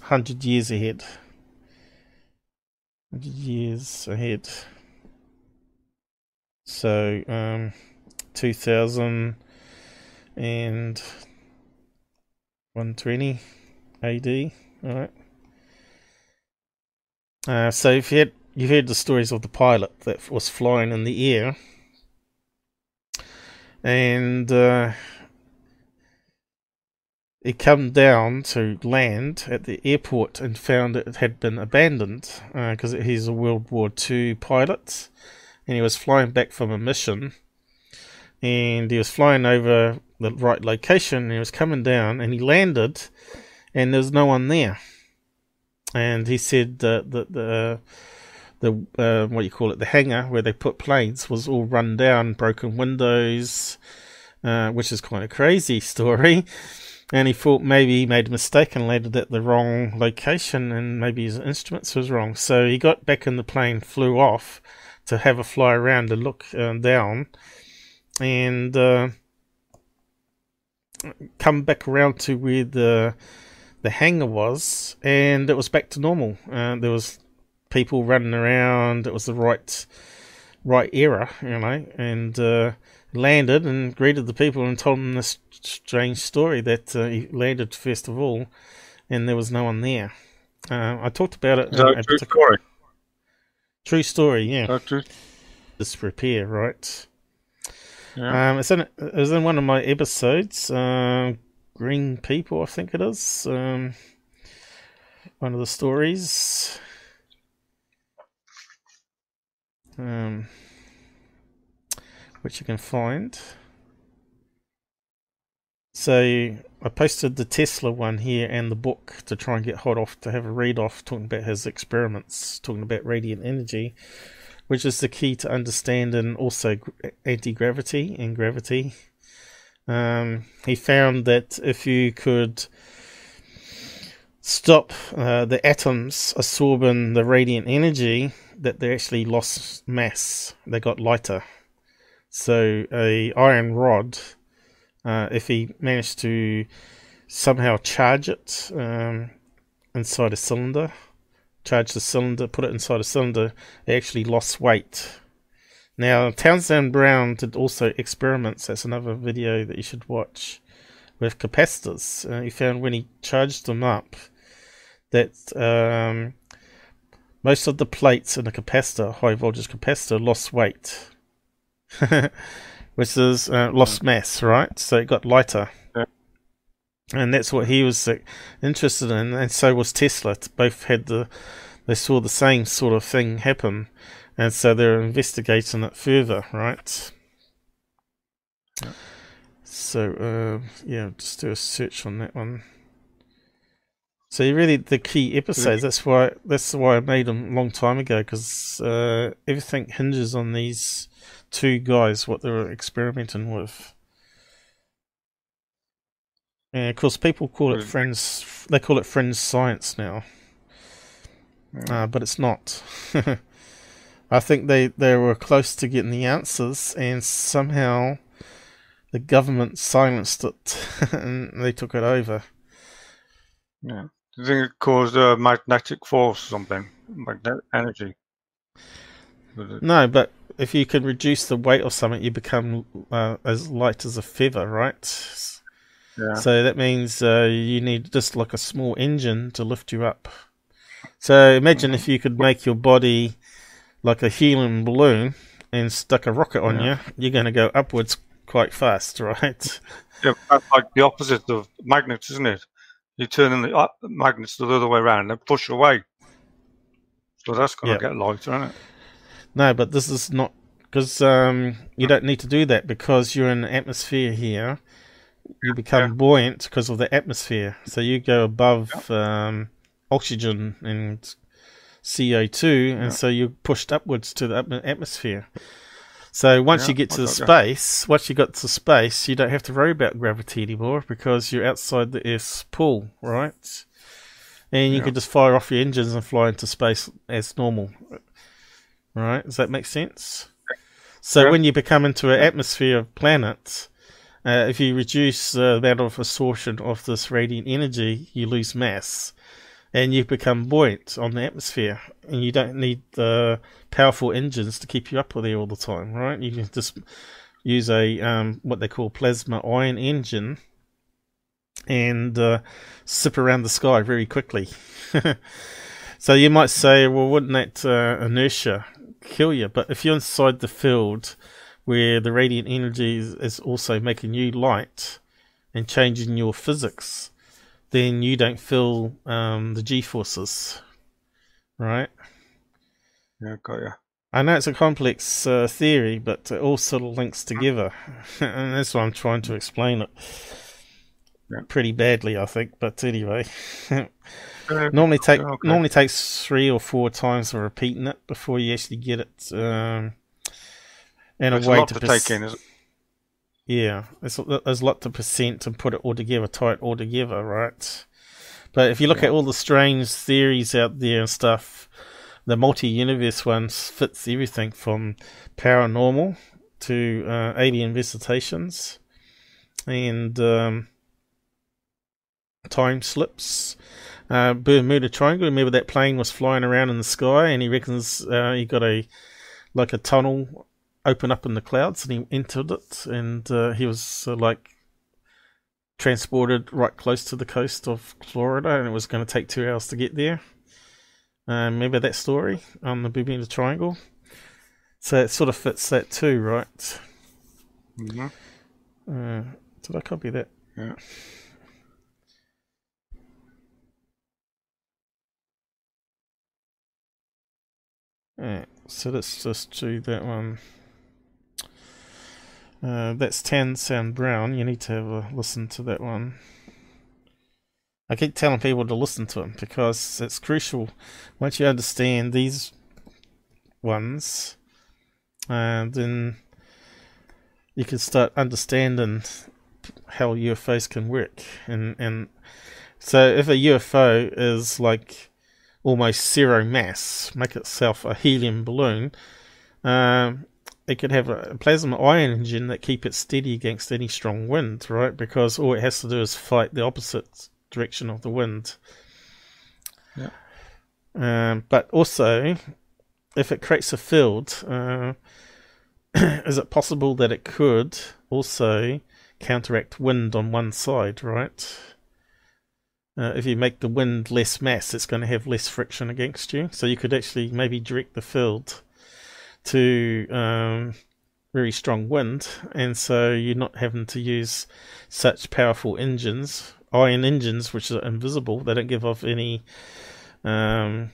100 years ahead. 100 years ahead. So, um, 2000 and 120 AD, alright. Uh, so if you had, you've heard the stories of the pilot that was flying in the air, and uh, he come down to land at the airport and found it had been abandoned because he's a World War II pilot. And he was flying back from a mission. And he was flying over the right location and he was coming down and he landed and there's no one there. And he said that the the the uh, what you call it the hangar where they put planes was all run down broken windows uh, which is quite a crazy story. And he thought maybe he made a mistake and landed at the wrong location and maybe his instruments was wrong. So he got back in the plane flew off to have a fly around and look uh, down. And uh, come back around to where the the hangar was and it was back to normal. Uh, there was people running around it was the right right era you know and uh, landed and greeted the people and told them this strange story that uh, he landed first of all and there was no one there uh, I talked about it. that in a a true story? true story yeah Is that this repair, right? Yeah. Um, it's in it was in one of my episodes, um, Green People, I think it is. Um, one of the stories. Um, which you can find. So I posted the Tesla one here and the book to try and get hot off to have a read off talking about his experiments, talking about radiant energy which is the key to understanding also anti gravity and gravity. Um, he found that if you could stop uh, the atoms absorbing the radiant energy, that they actually lost mass. They got lighter. So a iron rod, uh, if he managed to somehow charge it um, inside a cylinder, charge the cylinder, put it inside a cylinder, it actually lost weight. Now, Townsend Brown did also experiments. That's another video that you should watch with capacitors. Uh, he found when he charged them up that um, most of the plates in a capacitor, high voltage capacitor, lost weight, which is uh, lost mass, right? So it got lighter. And that's what he was uh, interested in, and so was Tesla. Both had the they saw the same sort of thing happen, and so they're investigating it further, right? So, uh, yeah, just do a search on that one. So really, the key episodes. That's why. That's why I made them a long time ago because uh, everything hinges on these two guys, what they were experimenting with. And of course, people call it fringe. They call it fringe science now, uh, but it's not. I think they they were close to getting the answers, and somehow the government silenced it, and they took it over. Yeah. Do you think it caused a magnetic force or something? Magnetic energy? No, but if you can reduce the weight of something, you become uh, as light as a feather, right? Yeah. So that means uh, you need just like a small engine to lift you up. So imagine if you could make your body like a helium balloon and stuck a rocket on Yeah. you, you're going to go upwards quite fast, right? Yeah, that's like the opposite of magnets, isn't it? You turn in the uh, magnets the other way around and push away. So that's going Yeah. to get lighter, isn't it? No, but this is not because um, you don't need to do that because you're in the atmosphere here. You become Yeah. buoyant because of the atmosphere, so you go above um, oxygen and CO two, and Yeah. so you're pushed upwards to the atm- atmosphere. So once Yeah, you get to the space, once you got to space, you don't have to worry about gravity anymore because you're outside the Earth's pull, right? And you Yeah. can just fire off your engines and fly into space as normal. Right? Does that make sense? So Yeah. when you become into an atmosphere of planets, uh, if you reduce uh, the amount of absorption of this radiant energy, you lose mass, and you become buoyant on the atmosphere, and you don't need the powerful engines to keep you up there all the time. Right? You can just use a um, what they call plasma ion engine, and uh, zip around the sky very quickly. so you might say, well, wouldn't that uh, inertia kill you? But if you're inside the field where the radiant energy is, is also making you light and changing your physics, then you don't feel um, the g forces, right? Yeah, got you. I know it's a complex uh, theory, but it all sort of links together, and that's why I'm trying to explain it. Yeah. Pretty badly, I think, but anyway. Uh, normally take Okay. normally takes three or four times of repeating it before you actually get it um, in a way to to perc- take in, is it? Yeah, there's, a- there's a lot to percent and put it all together, tie it all together, right? But if you look Yeah. at all the strange theories out there and stuff, the multi-universe ones fits everything from paranormal to uh, alien visitations and um, time slips. Uh, Bermuda Triangle. Remember that plane was flying around in the sky, and he reckons uh, he got a like a tunnel open up in the clouds, and he entered it, and uh, he was uh, like transported right close to the coast of Florida, and it was going to take two hours to get there. Uh, remember that story on the Bermuda Triangle? So it sort of fits that too, right? hmm Uh, did I copy that? Yeah. Alright, so let's just do that one. Uh, that's Townsend Brown. You need to a listen to that one. I keep telling people to listen to them because it's crucial. Once you understand these ones, uh, then you can start understanding how UFOs can work. And, and so if a UFO is like almost zero mass, make itself a helium balloon, um, it could have a plasma ion engine that keep it steady against any strong wind, right? Because all it has to do is fight the opposite direction of the wind. Yeah. Um, but also, if it creates a field, uh, is it possible that it could also counteract wind on one side, right? Uh, if you make the wind less mass, it's going to have less friction against you. So you could actually maybe direct the field to um, very strong wind, and so you're not having to use such powerful engines, ion engines, which are invisible. They don't give off any um,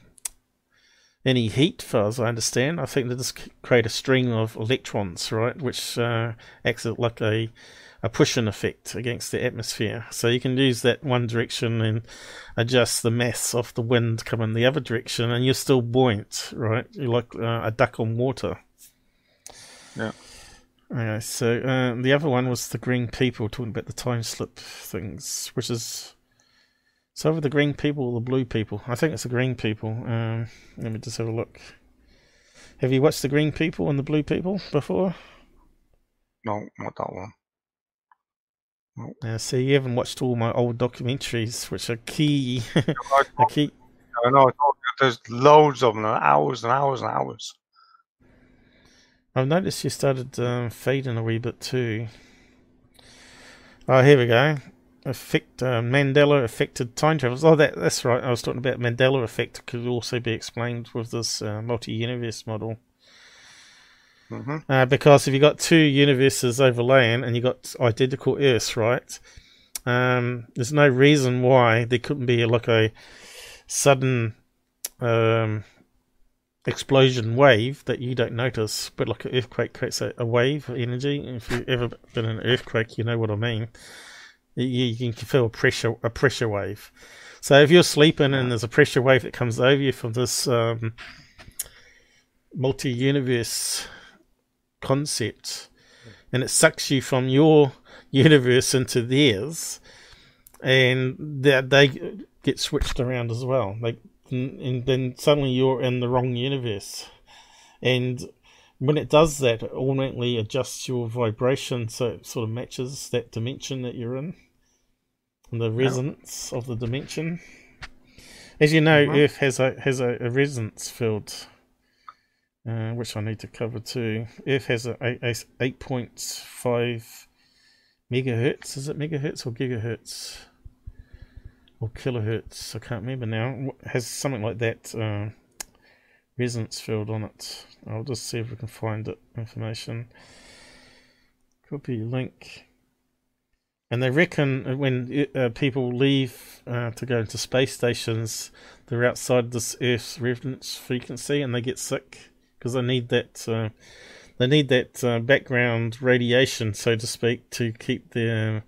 any heat, far as I understand. I think they just create a stream of electrons, right, which uh, acts like a a pushing effect against the atmosphere. So you can use that one direction and adjust the mass of the wind coming the other direction, and you're still buoyant, right? You're like uh, a duck on water. Yeah. Okay, so uh, the other one was the green people talking about the time slip things, which is so over the green people or the blue people. I think it's the green people. Um, let me just have a look. Have you watched the green people and the blue people before? No, not that one. Uh, so you haven't watched all my old documentaries, which are key. Are key. I know. There's loads of them, hours and hours and hours. I've noticed you started um, fading a wee bit too. Oh, here we go. Effect uh, Mandela affected time travels. Oh, that that's right. I was talking about Mandela effect. Could also be explained with this uh, multi-universe model. Mm-hmm. Uh, because if you've got two universes overlaying and you've got identical Earths, right? Um, there's no reason why there couldn't be like a sudden um, explosion wave that you don't notice, but like an earthquake creates a, a wave of energy. If you've ever been in an earthquake, you know what I mean. You, you can feel a pressure a pressure wave. So if you're sleeping and there's a pressure wave that comes over you from this um, multi-universe concept, and it sucks you from your universe into theirs, and that they get switched around as well. Like and then suddenly you're in the wrong universe. And when it does that, it automatically adjusts your vibration so it sort of matches that dimension that you're in, and the resonance of the dimension. As you know, Mhm. Earth has a has a, a resonance field, uh, which I need to cover too. Earth has a, a, a eight point five megahertz. Is it megahertz or gigahertz? or kilohertz. I can't remember now. Has something like that uh, resonance field on it. I'll just see if we can find it information. Copy link. And they reckon when uh, people leave uh, to go into space stations, they're outside this Earth's resonance frequency, and they get sick because they need that. Uh, they need that uh, background radiation, so to speak, to keep their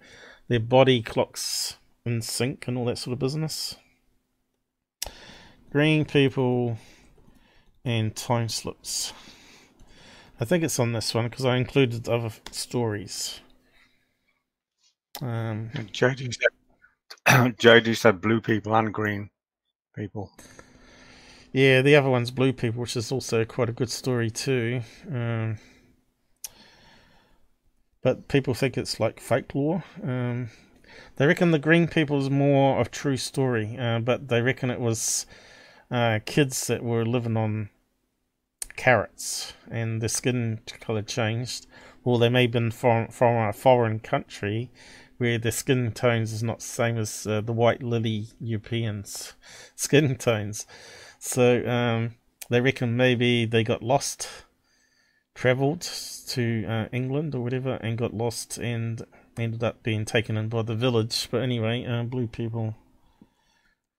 their body clocks in sync and all that sort of business. Green people and time slips. I think it's on this one because I included other stories. Um, JD said, JD said blue people and green people. Yeah, the other one's Blue People, which is also quite a good story too. Um, but people think it's like folklore. Um, they reckon the Green People is more of true story, uh, but they reckon it was uh, kids that were living on carrots and their skin color changed, or they may have been from from a foreign country where their skin tones is not the same as uh, the white lily Europeans' skin tones. So um, they reckon maybe they got lost, travelled to uh, England or whatever, and got lost and ended up being taken in by the village. But anyway, uh, blue people.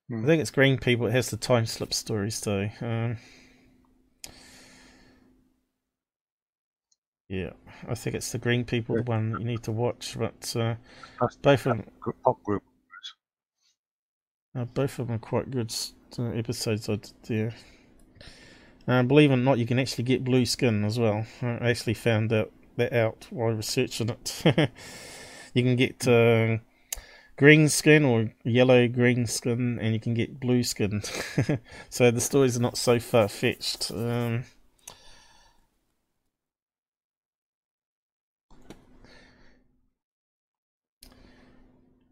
Hmm. I think it's green people. It has the time slip stories though. Um, yeah, I think it's the green people, the one you need to watch. But uh, both of them, pop group. uh, both of them are quite good uh, episodes there. Uh, believe it or not, you can actually get blue skin as well. I actually found out that out while researching it. you can get uh, green skin or yellow green skin, and you can get blue skin. so the stories are not so far fetched. Um,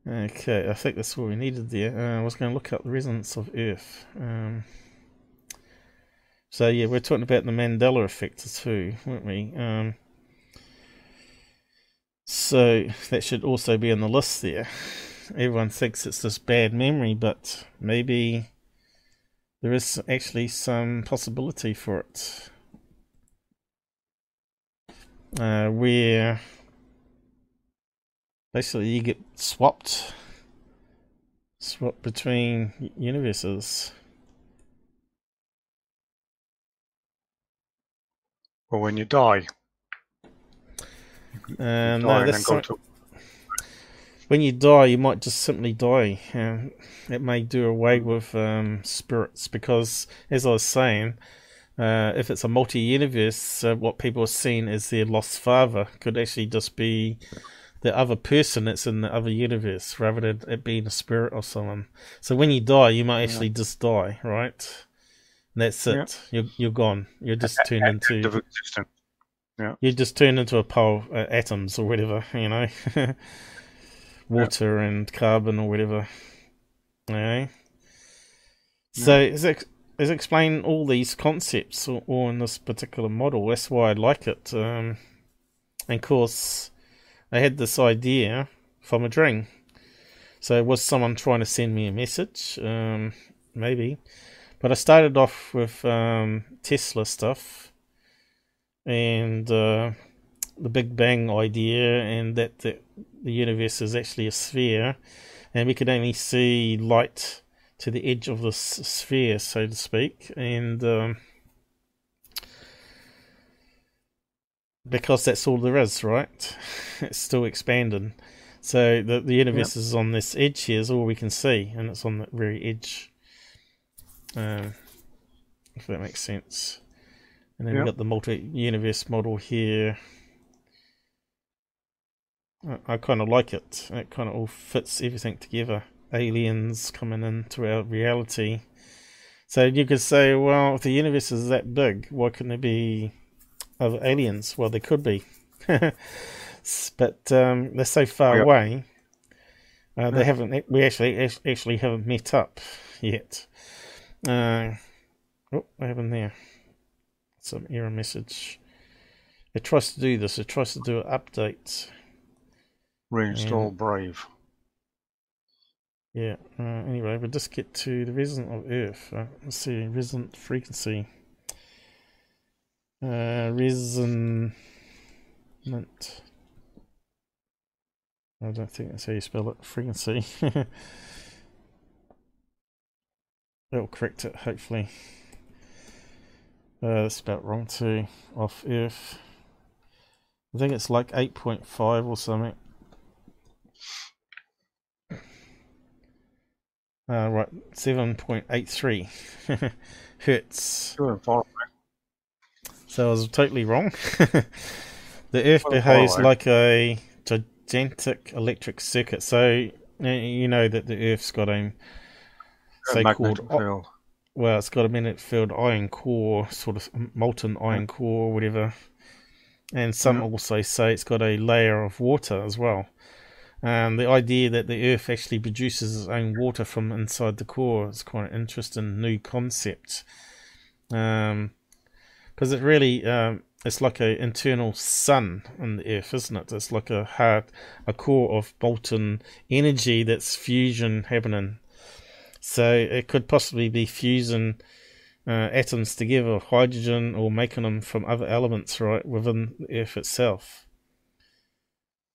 okay, I think that's what we needed there. Uh, I was going to look up the resonance of Earth. Um, so yeah, we're talking about the Mandela effect too, weren't we? Um, so that should also be on the list there. Everyone thinks it's this bad memory, but maybe there is actually some possibility for it. Uh, where basically you get swapped, swapped between universes. Or when you die. Uh, die no, and that's go to when you die, you might just simply die. Um, it may do away with um, spirits because, as I was saying, uh, if it's a multi-universe, uh, what people are seeing as their lost father could actually just be the other person that's in the other universe, rather than it being a spirit or someone. So when you die, you might actually just die, right? And that's it. Yeah. You're you're gone. You're just turned end into of existence. you just turn into a pile of uh, atoms or whatever, you know, water and carbon or whatever. Okay. So is it is explain all these concepts or, all in this particular model. That's why I like it. Um, and of course, I had this idea from a dream. So was someone trying to send me a message? Um, maybe. But I started off with um, Tesla stuff and uh, the Big Bang idea, and that the, the universe is actually a sphere, and we can only see light to the edge of this sphere, so to speak, and um, because that's all there is, right? It's still expanding. So the the universe is on this edge here is all we can see, and it's on the very edge. Um, if that makes sense. And then Yeah. we've got the multi-universe model here. I, I kind of like it. It kind of all fits everything together. Aliens coming into our reality. So you could say, well, if the universe is that big, why couldn't there be other aliens? Well, there could be. But um, they're so far Yeah. away. Uh, they haven't. We actually actually haven't met up yet. Uh, oh, what happened there? Some error message. It tries to do this. It tries to do an update. Reinstall Brave. Yeah. Uh, anyway, we'll just get to the resonant of Earth. Uh, let's see. Resonant frequency. Uh, resonant. I don't think that's how you spell it. Frequency. It'll correct it, hopefully. Uh, that's about wrong too. Off Earth. I think it's like 8.5 or something. Uh, right, 7.83 hertz. Far So I was totally wrong. the Earth Well, behaves away. like a gigantic electric circuit. So you know that the Earth's got a so-called field. well, it's got a magnetic field iron core, sort of molten iron core, or whatever. And some Yeah. also say it's got a layer of water as well. Um, the idea that the Earth actually produces its own water from inside the core is quite an interesting new concept. Um, because it really um, it's like a internal sun in the Earth, isn't it? It's like a hard, a core of molten energy that's fusion happening. So it could possibly be fusing uh, atoms together, hydrogen, or making them from other elements, right, within the Earth itself.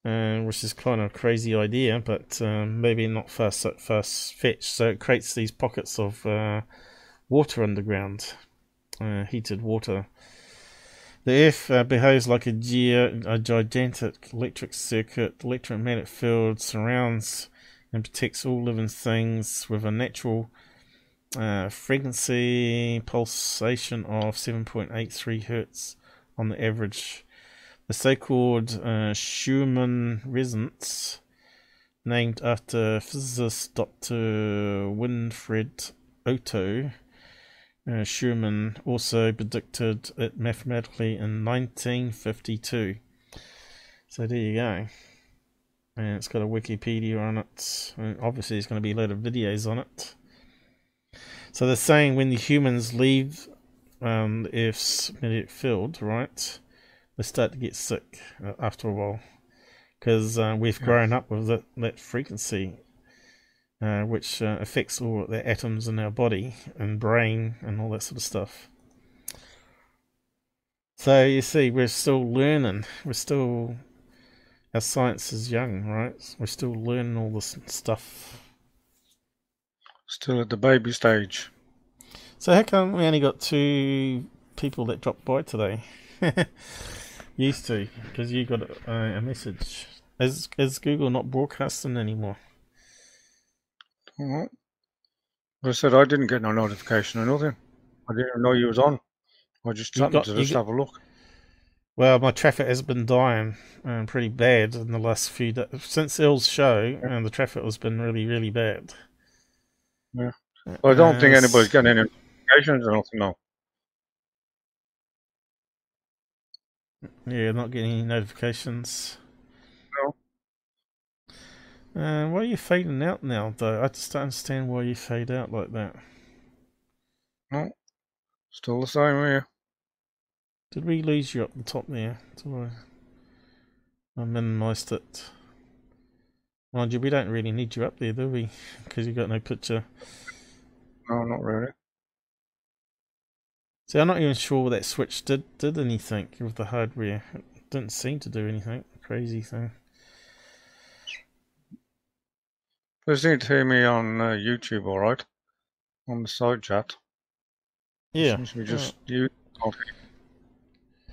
Uh, which is kind of a crazy idea, but um, maybe not fast fast fetched. So it creates these pockets of uh, water underground, uh, heated water. The Earth uh, behaves like a, ge- a gigantic electric circuit. The electromagnetic field surrounds and protects all living things with a natural uh, frequency pulsation of 7.83 hertz on the average. The so-called uh, Schumann resonance, named after physicist Dr. Winfried Otto, uh, Schumann also predicted it mathematically in 1952. So there you go. And it's got a Wikipedia on it. And obviously, there's going to be a lot of videos on it. So they're saying when the humans leave um, the Earth's magnetic field, right, they start to get sick uh, after a while because uh, we've grown up with that, that frequency, uh, which uh, affects all the atoms in our body and brain and all that sort of stuff. So you see, we're still learning. We're still our science is young, right? We're still learning all this stuff. Still at the baby stage. So how come we only got two people that dropped by today? Used to, because you got a, a message. Is is Google not broadcasting anymore? Well, I said I didn't get no notification or nothing. I didn't even know you was on. I just happened got- to just have a look. Well, my traffic has been dying and pretty bad in the last few days. Since Ill's show, and the traffic has been really, really bad. Yeah. Well, I don't think Uh, anybody's getting any notifications or nothing now. Yeah, I'm not getting any notifications. Uh, why are you fading out now, though? I just don't understand why you fade out like that. No. Still the same here. Did we lose you up the top there? Did I, I minimised it. Mind you, we don't really need you up there, do we? Because you've got no picture. No, not really. See, I'm not even sure what that switch did did anything with the hardware. It didn't seem to do anything. Crazy thing. They seem to hear me on uh, YouTube, all right, on the side chat. Yeah. Be just you. Okay.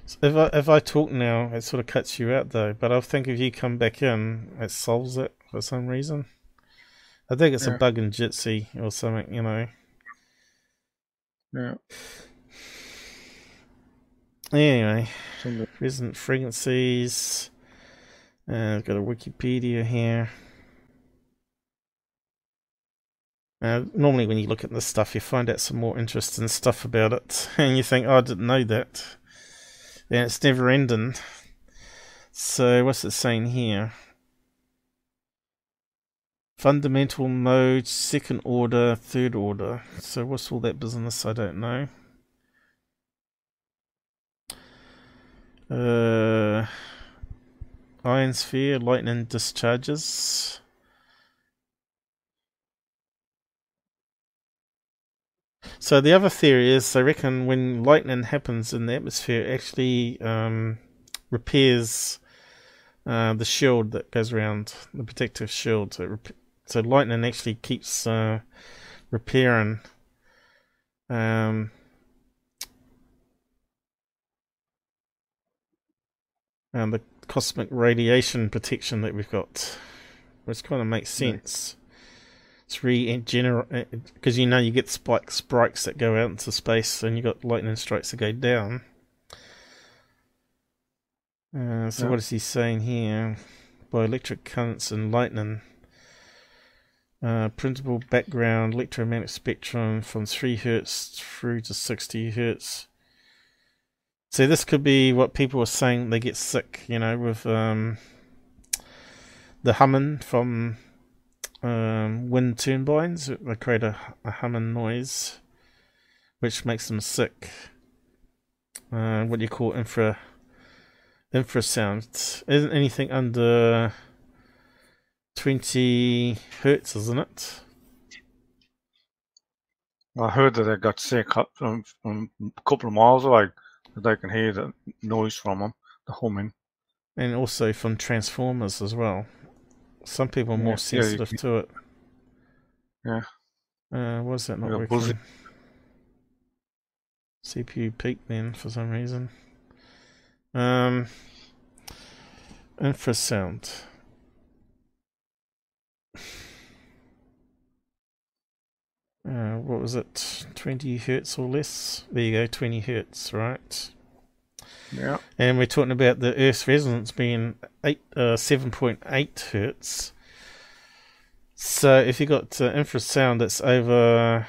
So If I if I talk now, it sort of cuts you out though. But I think if you come back in, it solves it for some reason. I think it's a bug in Jitsi or something, you know. Yeah. Anyway, Something. resonant frequencies. Uh, I've got a Wikipedia here. Uh, normally, when you look at this stuff, you find out some more interesting stuff about it, and you think, "Oh, I didn't know that." And it's never ending. So, what's it saying here? Fundamental mode, second order, third order. So, what's all that business? I don't know. Uh, ionosphere, lightning discharges. So the other theory is they reckon when lightning happens in the atmosphere, it actually um, repairs uh, the shield that goes around the protective shield. So, rep- so lightning actually keeps uh, repairing. Um, and the cosmic radiation protection that we've got, which kind of makes sense. It's regenerate because you know you get spike spikes that go out into space, and you got lightning strikes that go down. Uh, so Yeah. what is he saying here? By electric currents and lightning. Uh, principal background electromagnetic spectrum from 3 hertz through to 60 hertz. So this could be what people were saying they get sick, you know, with um, the humming from um, wind turbines. They create a, a humming noise, which makes them sick. Uh, what do you call infra infrasound? Isn't anything under twenty hertz, isn't it? I heard that they got sick from, from a couple of miles away. That they can hear the noise from them, the humming. And also from transformers as well. Some people are more Yeah, yeah, sensitive can- to it. Yeah. Uh, is that not Yeah, working? CPU peak then for some reason. Um, infrasound. Uh, what was it? 20 hertz or less? There you go, 20 hertz, right? Yeah. And we're talking about the Earth's resonance being eight, uh, 7.8 hertz. So if you've got uh, infrasound that's over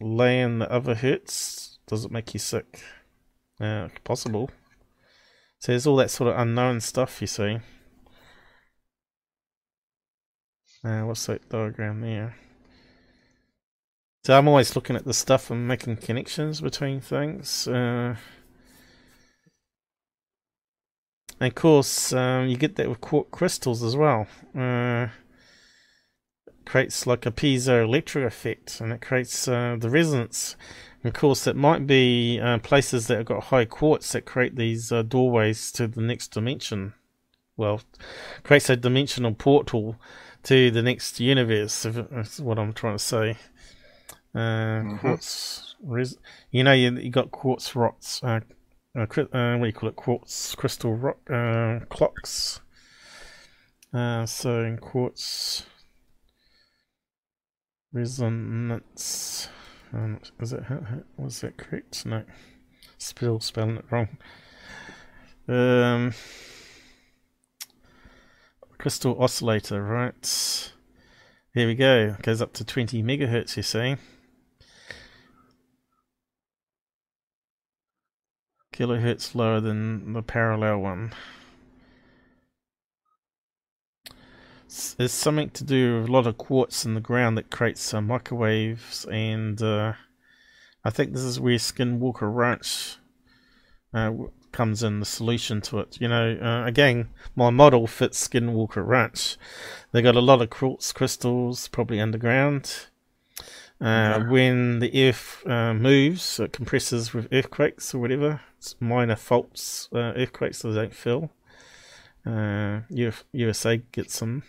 laying the other hertz, does it make you sick? Uh, possible. So there's all that sort of unknown stuff, you see. Uh, what's that diagram there? So I'm always looking at the stuff and making connections between things. Uh, and of course, um, you get that with quartz crystals as well. Uh, creates like a piezoelectric effect, and it creates uh, the resonance. And of course, it might be uh, places that have got high quartz that create these uh, doorways to the next dimension. Well, creates a dimensional portal to the next universe. If that's what I'm trying to say. Uh, Mhm. Quartz, res- you know, you, you got quartz rocks, uh, uh, what do you call it? Quartz crystal rock uh, clocks. Uh, so in quartz resonance, um, is it was that correct? No, still spelling it wrong. Um, crystal oscillator, right? Here we go. Goes up to 20 megahertz. You see. Kilohertz lower than the parallel one. There's something to do with a lot of quartz in the ground that creates uh, microwaves, and uh, I think this is where Skinwalker Ranch uh, comes in the solution to it. You know, uh, again, my model fits Skinwalker Ranch. They got a lot of quartz crystals, probably underground. Uh, yeah. When the earth uh, moves, it compresses with earthquakes or whatever. Minor faults, uh, earthquakes that don't feel. Uh, USA gets them,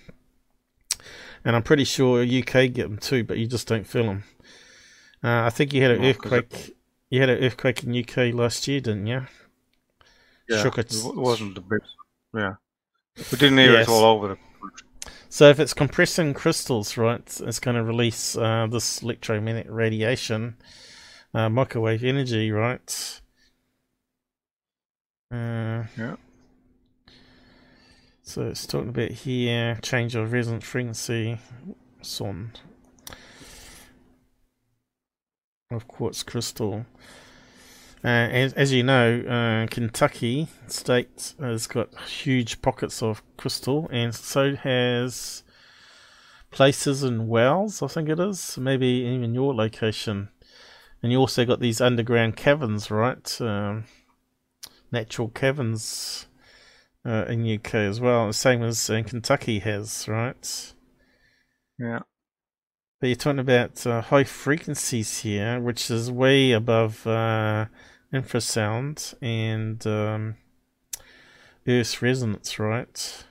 and I'm pretty sure UK get them too, but you just don't feel them. Uh, I think you had an earthquake. You had an earthquake in UK last year, didn't you? Yeah, Shook it. it wasn't the best. Yeah, we didn't hear yes. it all over the so if it's compressing crystals, right, it's going to release uh, this electromagnetic radiation, uh, microwave energy, right? Uh, yeah. So it's talking about here, change of resonance frequency, son of quartz crystal. Uh, as, as you know, uh, Kentucky state has got huge pockets of crystal, and so has places in Wales, I think it is, maybe even your location. And you also got these underground caverns, right? Um, natural caverns uh, in UK as well, the same as in Kentucky has, right? Yeah. But you're talking about uh, high frequencies here, which is way above uh, infrasound and um, Earth's resonance, right?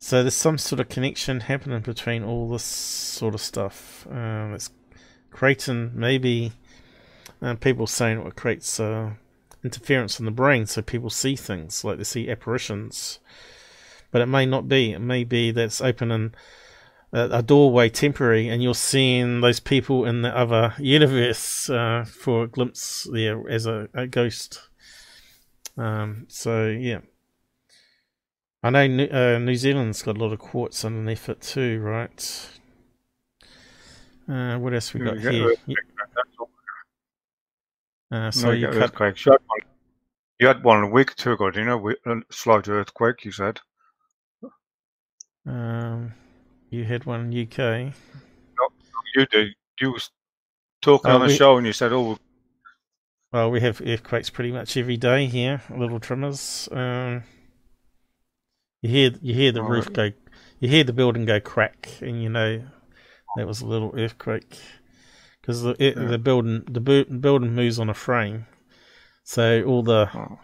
So there's some sort of connection happening between all this sort of stuff. Um, it's creating maybe uh, people saying it creates uh, interference in the brain, so people see things like they see apparitions. But it may not be. It may be that's opening a doorway temporary, and you're seeing those people in the other universe uh, for a glimpse there as a, a ghost. Um, so yeah, I know New, uh, New, Zealand's got a lot of quartz underneath it too, right? Uh, what else we got here? Uh, so no, you, earthquakes. You had, one, you had one a week two ago, do you know? A slight earthquake, you said. Um, you had one in UK. No, you did. You was talking oh, on the we, show and you said, "Oh." Well, we have earthquakes pretty much every day here. Little tremors. Um, you hear you hear the oh, roof go, you hear the building go crack, and you know that was a little earthquake because the yeah. the building the building moves on a frame, so all the oh.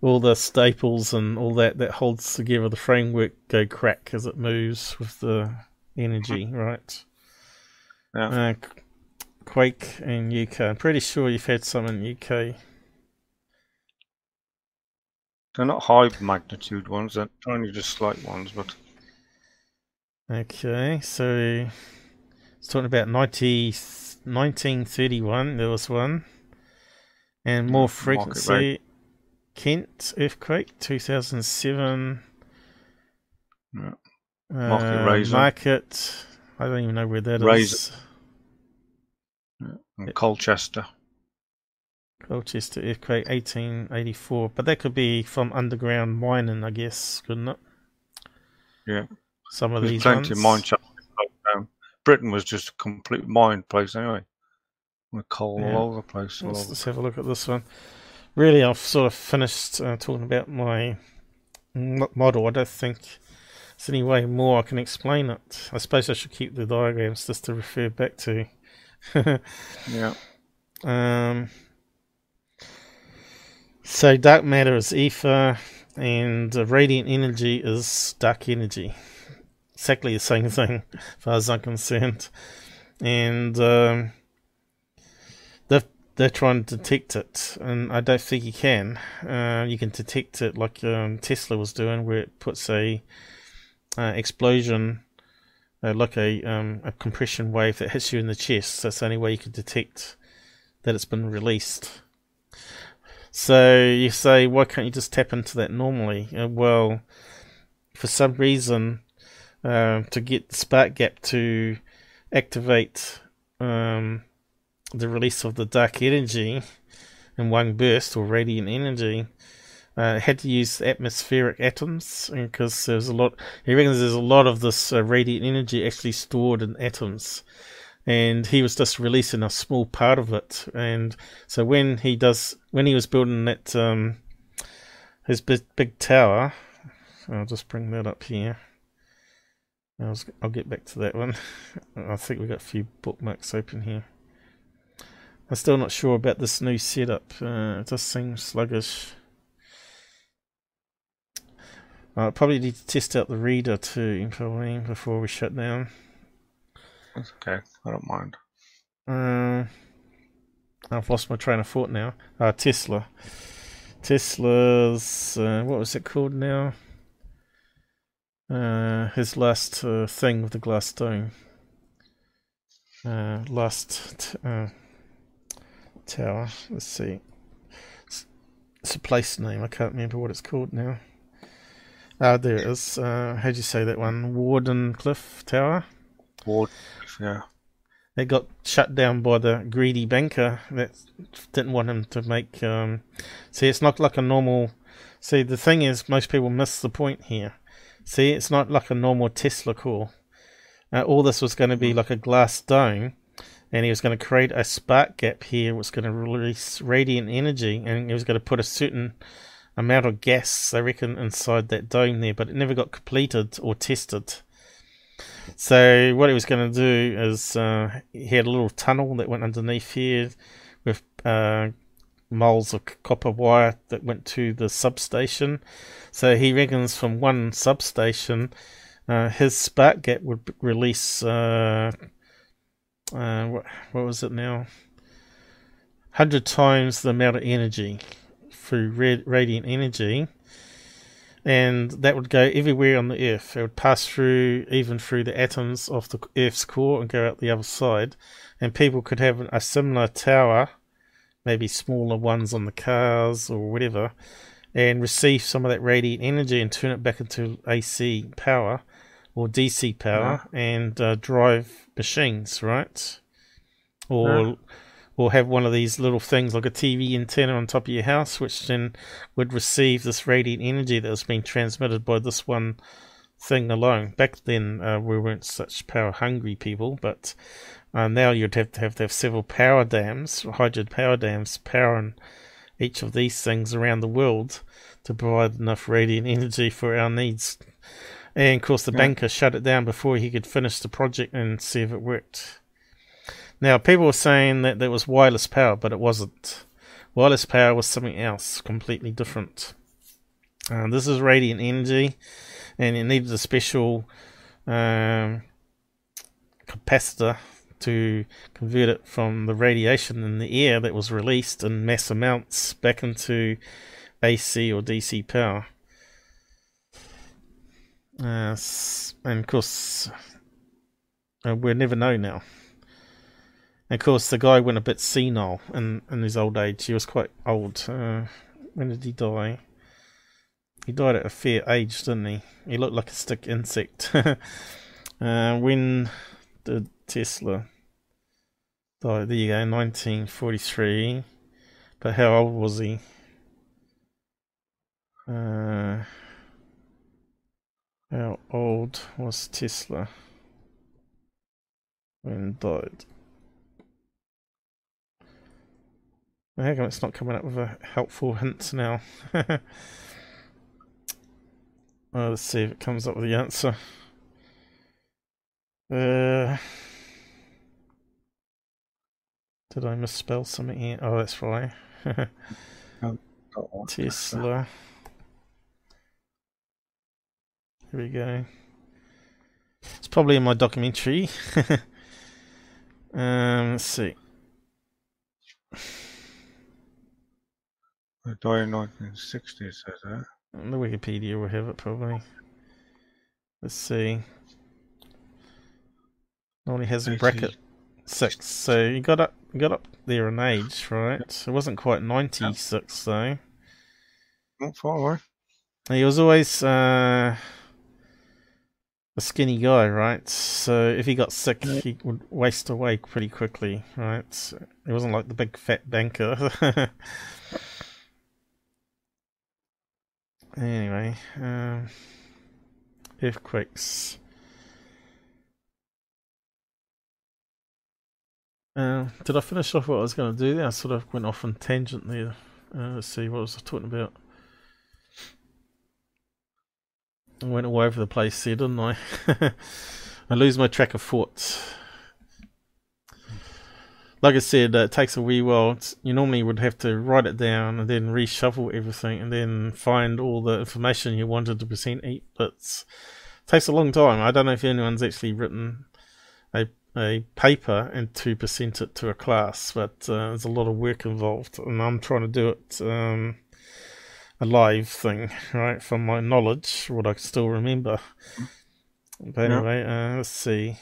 all the staples and all that that holds together the framework go crack as it moves with the energy, right? Yeah. Uh, Quake in UK. I'm pretty sure you've had some in UK. They're not high magnitude ones, they're only just slight ones, but. Okay, so it's talking about 90, 1931, there was one. And more frequency. Kent earthquake, 2007. Yeah. Market uh, Rasen. Market. I don't even know where that Rasen. is. Yeah. Colchester. Colchester earthquake 1884. But that could be from underground mining, I guess, couldn't it? Yeah. Some of There's these plenty ones. of mine Britain was just a complete mine place anyway. With coal yeah. all over the place. Let's, let's have a look at this one. Really, I've sort of finished uh, talking about my model. I don't think there's any way more I can explain it. I suppose I should keep the diagrams just to refer back to. yeah. Um. So dark matter is ether, and radiant energy is dark energy. Exactly the same thing, as far as I'm concerned. And um, the they're trying to detect it, and I don't think you can. Uh, you can detect it like um, Tesla was doing, where it puts a uh, explosion, uh, like a um, a compression wave that hits you in the chest. That's the only way you can detect that it's been released. So you say, why can't you just tap into that normally? Uh, well, for some reason, uh, to get spark gap to activate um, the release of the dark energy in one burst or radiant energy, uh, had to use atmospheric atoms because there's a lot. He reckons there's a lot of this uh, radiant energy actually stored in atoms, and he was just releasing a small part of it. And so when he does, when he was building that um, his big, big tower, I'll just bring that up here. I'll, I'll get back to that one. I think we've got a few bookmarks open here. I'm still not sure about this new setup. Uh, it does seem sluggish. I probably need to test out the reader too, probably, before we shut down. That's okay. I don't mind. Uh, I've lost my train of thought now. Uh, Tesla. Tesla's, uh, what was it called now? Uh, his last uh, thing with the glass dome. Uh, last uh, tower. Let's see. It's, it's, a place name. I can't remember what it's called now. Ah, there it is. Uh, how'd you say that one? Wardenclyffe Tower. Ward, yeah. They got shut down by the greedy banker that didn't want him to make. Um, see, it's not like a normal. See, the thing is, most people miss the point here. See, it's not like a normal Tesla coil. Uh, all this was going to be like a glass dome, and he was going to create a spark gap here, which was going to release radiant energy, and he was going to put a certain amount of gas, I reckon, inside that dome there, but it never got completed or tested. So what he was going to do is uh, he had a little tunnel that went underneath here with uh, moles of copper wire that went to the substation. So he reckons from one substation, uh, his spark gap would release uh, uh, what, what was it now? Hundred times the amount of energy through radiant energy, and that would go everywhere on the Earth. It would pass through, even through the atoms of the Earth's core, and go out the other side. And people could have a similar tower maybe smaller ones on the cars or whatever, and receive some of that radiant energy and turn it back into AC power or DC power yeah. and uh, drive machines, right? Or yeah. or have one of these little things like a TV antenna on top of your house, which then would receive this radiant energy that was being transmitted by this one thing alone. Back then, uh, we weren't such power hungry people, but uh, now you'd have to have to have several power dams, hydro power dams, powering each of these things around the world to provide enough radiant energy for our needs. And of course, the yeah. banker shut it down before he could finish the project and see if it worked. Now, people were saying that there was wireless power, but it wasn't. Wireless power was something else, completely different. Uh, this is radiant energy, and it needed a special um, capacitor to convert it from the radiation in the air that was released in mass amounts back into AC or DC power. Uh, and of course, uh, we'll never know now. And of course, the guy went a bit senile in, in his old age. He was quite old. Uh, when did he die? He died at a fair age, didn't he? He looked like a stick insect. uh, when did Tesla. Oh, there you go, 1943. But how old was he? Uh, how old was Tesla when he died? How come it's not coming up with a helpful hint now? well, let's see if it comes up with the answer. Uh, did I misspell something here? Oh, that's fine. Tesla. Here we go. It's probably in my documentary. um, let's see. They died in 1960, says there. The Wikipedia will have it probably. Let's see. Only has a 80. bracket six, so you got up, got up there in age, right? It wasn't quite ninety six though. Not far away. He was always uh, a skinny guy, right? So if he got sick, he would waste away pretty quickly, right? So He wasn't like the big fat banker. anyway, um, earthquakes. Uh, did I finish off what I was going to do there? I sort of went off on tangent there. Uh, let's see, what was I talking about? I went all over the place there, didn't I? I lose my track of thoughts. Like I said, uh, it takes a wee while. You normally would have to write it down and then reshuffle everything and then find all the information you wanted to present each. It takes a long time. I don't know if anyone's actually written a paper and to present it to a class, but uh, there's a lot of work involved, and I'm trying to do it um, a live thing, right, from my knowledge, what I can still remember. But Yeah. anyway, uh, let's see.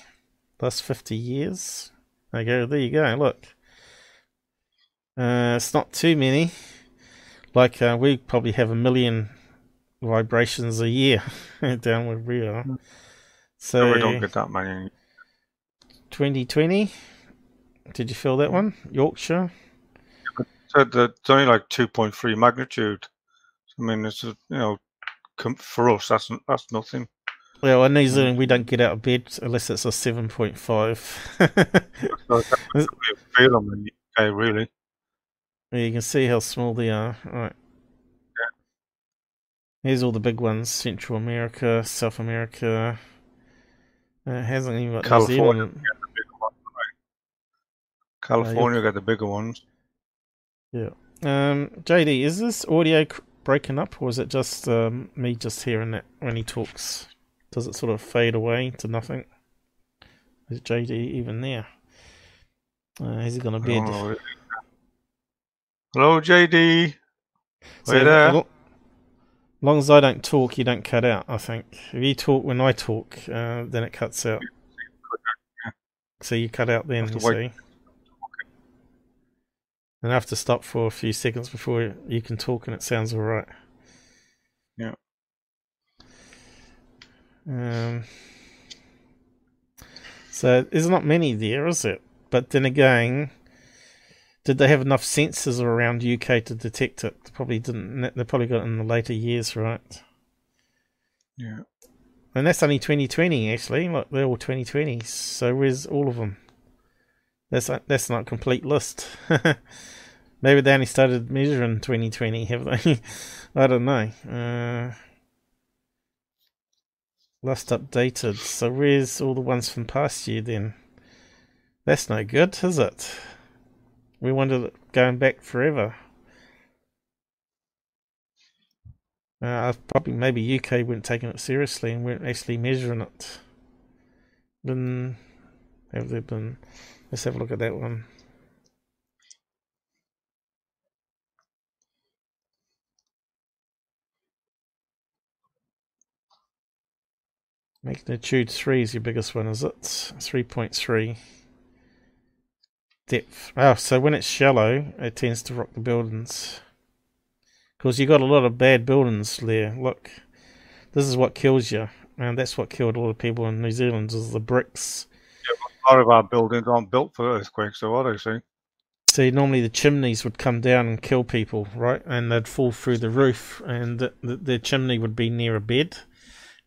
Last 50 years. There you go, there you go, look. Uh, it's not too many. Like, uh, we probably have a million vibrations a year down where we are. So, So we don't get that many. 2020. Did you feel that one? Yorkshire? That it's only like 2.3 magnitude. I mean, it's a, you know, for us that's that's nothing. Well, in New Zealand, we don't get out of bed unless it's a 7.5. So that's what we feel them in the UK, really. you can see how small they are. Right. Here's all the big ones Central America, South America. Uh, it hasn't even got New California. Zealand. Get California got the bigger ones. Yeah. Um, JD, is this audio breaking up, or is it just um, me just hearing it when he talks? Does it sort of fade away to nothing? Is JD even there? Uh, has he gone to I bed? Hello, JD. So there? lo- long as I don't talk, you don't cut out. I think if you talk when I talk, uh, then it cuts out. So you cut out then, you see. And I have to stop for a few seconds before you can talk, and it sounds all right. Yeah. Um. So there's not many there, is it? But then again, did they have enough sensors around UK to detect it? They probably didn't. They probably got it in the later years, right? Yeah. And that's only 2020, actually. Look, they're all 2020s. So where's all of them? That's not, that's not complete list. Maybe they only started measuring 2020, have they? I don't know. Uh, last updated. So where's all the ones from past year then? That's no good, is it? We it going back forever. Uh, probably maybe UK weren't taking it seriously and weren't actually measuring it. Then have they been? Let's have a look at that one. Magnitude three is your biggest one, is it? Three point three. Depth. Oh, so when it's shallow, it tends to rock the buildings. Because you got a lot of bad buildings there. Look, this is what kills you, and that's what killed a lot of people in New Zealand. Is the bricks. Lot of our buildings aren't built for earthquakes, so are they? See? See, normally the chimneys would come down and kill people, right? And they'd fall through the roof, and the, the, the chimney would be near a bed,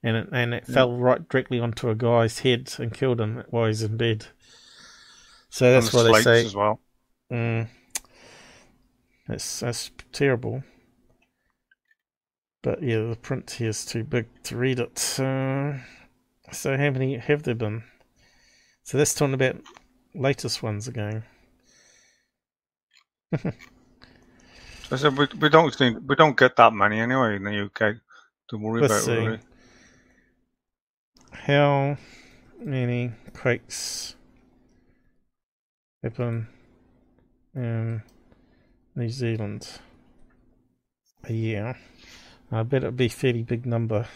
and it, and it fell right directly onto a guy's head and killed him while he's in bed. So that's the they say as well. Mm. That's that's terrible. But yeah, the print here is too big to read it. Uh, so how many have there been? So that's talking about latest ones again. I said we, we don't think we don't get that many anyway in the UK to worry Let's about. Really. How many quakes happen in New Zealand? a year. I bet it'd be a fairly big number.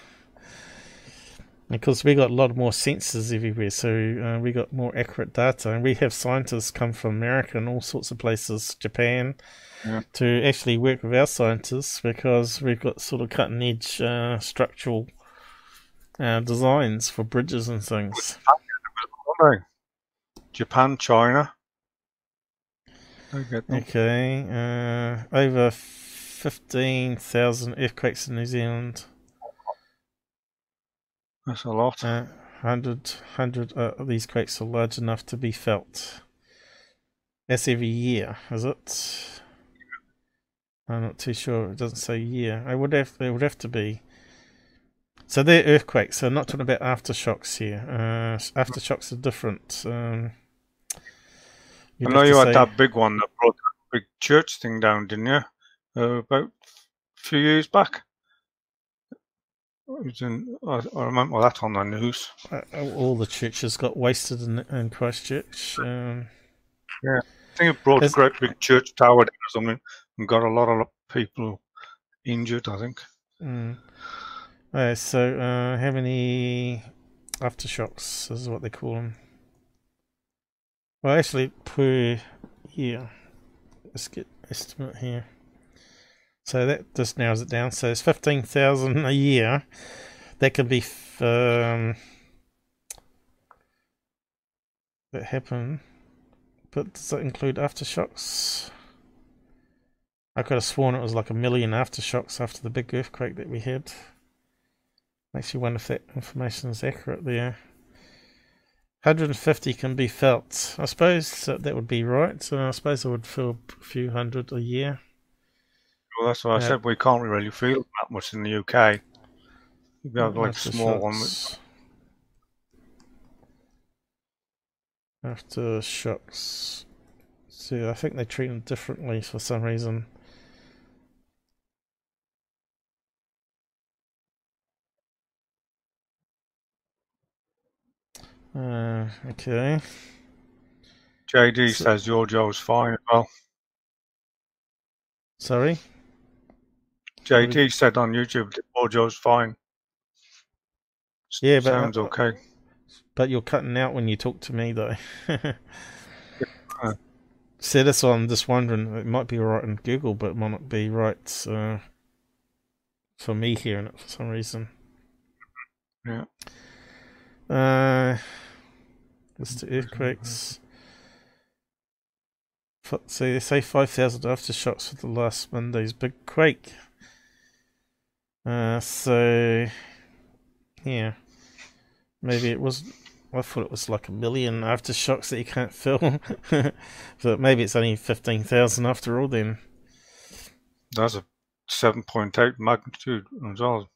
Because we got a lot more sensors everywhere, so uh, we got more accurate data, and we have scientists come from America and all sorts of places, Japan, Yeah. to actually work with our scientists because we've got sort of cutting edge uh, structural uh, designs for bridges and things. Japan, China. Okay, uh, over 15,000 earthquakes in New Zealand. That's a lot. Uh, 100, 100 uh, of these quakes are large enough to be felt. That's every year, is it? I'm not too sure. It doesn't say year. I would have. It would have to be. So they're earthquakes. So I'm not talking about aftershocks here. Uh, aftershocks are different. Um, I know you to had say- that big one that brought that big church thing down, didn't you? Uh, about a few years back. In, I, I remember that on the news. uh, all the churches got wasted in, in Christchurch. Um, I think it brought a great big church tower down or something and got a lot of people injured, I think. Mm. Uh, so, uh, how many aftershocks is what they call them? Well, actually, per year. Let's get estimate here. So that just narrows it down. So it's fifteen thousand a year. That can be um, that happen, but does that include aftershocks? I could have sworn it was like a million aftershocks after the big earthquake that we had. Makes you wonder if that information is accurate there. 150 can be felt. I suppose that, that would be right. So I suppose I would feel a few hundred a year. Well, that's what I said. We can't really feel that much in the UK. You have like a small one. Aftershocks. Aftershocks. See, I think they treat them differently for some reason. Uh, okay. JD So- says your Joe's fine as well. Sorry. JD said on YouTube that Joe's fine. Yeah, but- sounds okay. But you're cutting out when you talk to me, though. so that's why I'm just wondering. It might be right in Google, but it might not be right uh, for me hearing it for some reason. Yeah. Uh, the earthquakes. So they say 5,000 aftershocks for the last Monday's big quake. Uh, so, yeah. Maybe it was. I thought it was like a million aftershocks that you can't feel. but maybe it's only 15,000 after all then. That's a 7.8 magnitude as well.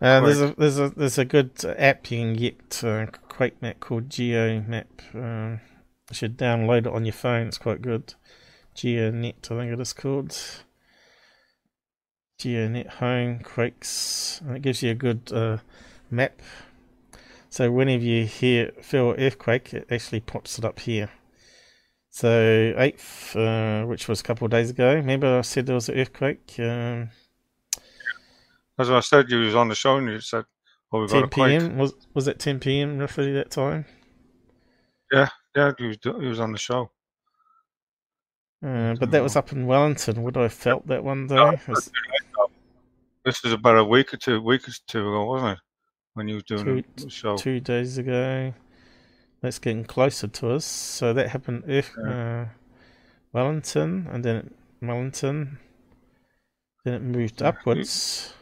Uh, there's a there's a there's a good app you can get uh, Quake Map called GeoMap. Um, you should download it on your phone. It's quite good. GeoNet, I think it is called. GeoNet Home Quakes, and it gives you a good uh, map. So whenever you hear feel earthquake, it actually pops it up here. So eighth, uh, which was a couple of days ago. Remember I said there was an earthquake. Um, As I said, you was on the show and you said, "Oh, we got 10 a quake." p.m. was was it 10 p.m. roughly that time? Yeah, he was, he was on the show. Uh, but that was up in Wellington. Would I have felt that one day? No, Was This was about a week or two, week or two ago, wasn't it? When you was doing Two- the show. two days ago. That's getting closer to us. So that happened if uh, Wellington, and then Wellington, then it moved Yeah. upwards,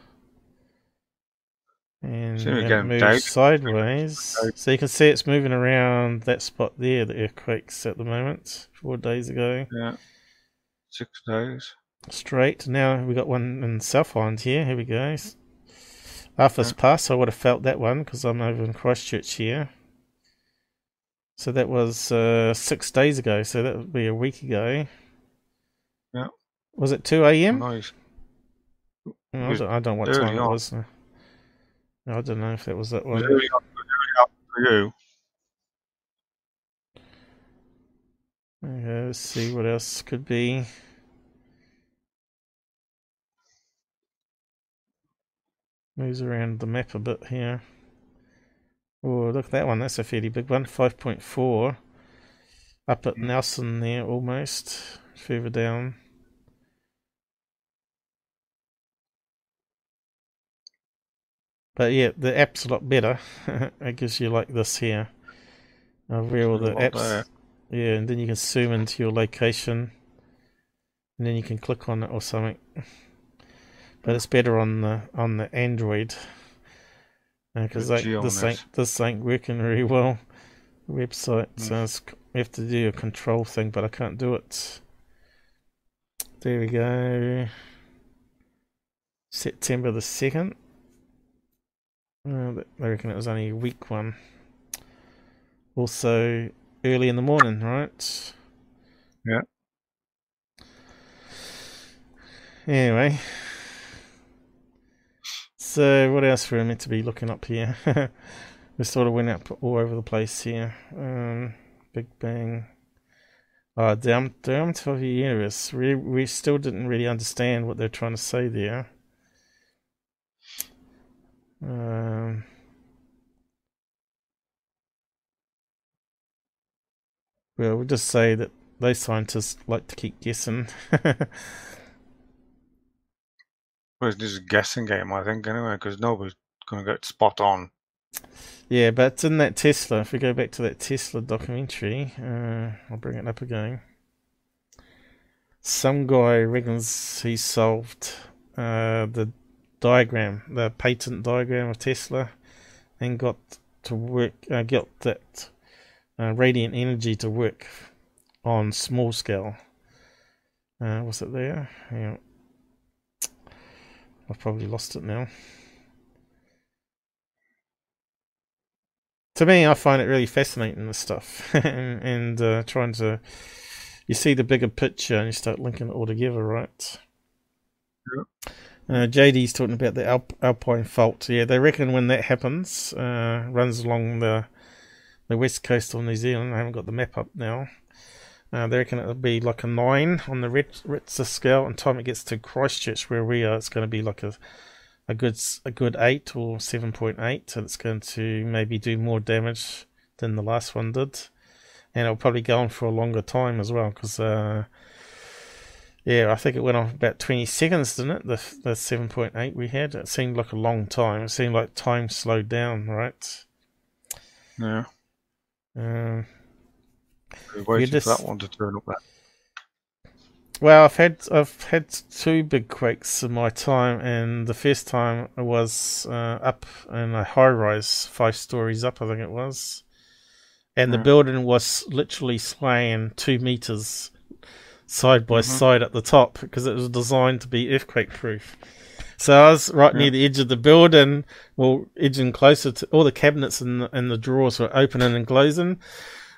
and Seem to then get it down. sideways. So you can see it's moving around that spot there. The earthquakes at the moment, four days ago. Yeah, six days. straight. Now we got one in South Island here. Here we go. After this pass, I would have felt that one because I'm over in Christchurch here. So that was uh, six days ago. So that would be a week ago. Yeah. Was it 2 a.m.? Nice. I don't, I don't know what time it was. I don't know if that was that It one. early up, it was early up for. Okay, let's see what else could be. Moves around the map a bit here. Oh, look at that one. That's a fairly big one. 5.4. Up at Nelson there, almost. Further down. But yeah, the app's a lot better. it gives you like this here. Where all the apps. There. Yeah, and then you can zoom into your location. And then you can click on it or something. But it's better on the on the Android. Because uh, this ain't this ain't working very well. Website mm. says we have to do a control thing, but I can't do it. There we go. September the second. Uh, I reckon it was only week one. Also, early in the morning, right? Yeah. Anyway. So, what else were we meant to be looking up here? we sort of went up all over the place here. Um, Big Bang. Uh, the, the of the universe. We, we still didn't really understand what they're trying to say there. Um, well, we'll just say that those scientists like to keep guessing. well, it's just a guessing game, I think, anyway, because nobody's going to get spot on. Yeah, but in that Tesla, if we go back to that Tesla documentary, uh, I'll bring it up again. Some guy reckons he solved uh, the diagram, the patent diagram of Tesla, and got to work, uh, got that uh, radiant energy to work on small scale. Uh, was it there? Yeah. I've probably lost it now. To me, I find it really fascinating, this stuff, and, and uh, trying to. You see the bigger picture and you start linking it all together, right? Yeah. Uh, JD's talking about the Alp- Alpine fault. Yeah, they reckon when that happens, uh, runs along the the west coast of New Zealand. I haven't got the map up now. Uh, they reckon it'll be like a nine on the Richter scale. And time it gets to Christchurch, where we are, it's going to be like a a good a good eight or seven point eight. and it's going to maybe do more damage than the last one did, and it'll probably go on for a longer time as well because uh, yeah, I think it went on about 20 seconds, didn't it? The the 7.8 we had. It seemed like a long time. It seemed like time slowed down, right? Yeah. Um, waiting just, for that one to turn up. Well, I've had I've had two big quakes in my time, and the first time it was uh, up in a high rise, five stories up, I think it was, and the building was literally swaying two meters side by mm-hmm. side at the top because it was designed to be earthquake proof. So I was right yeah. near the edge of the building, well, edging closer to all the cabinets and the, and the drawers were opening and closing.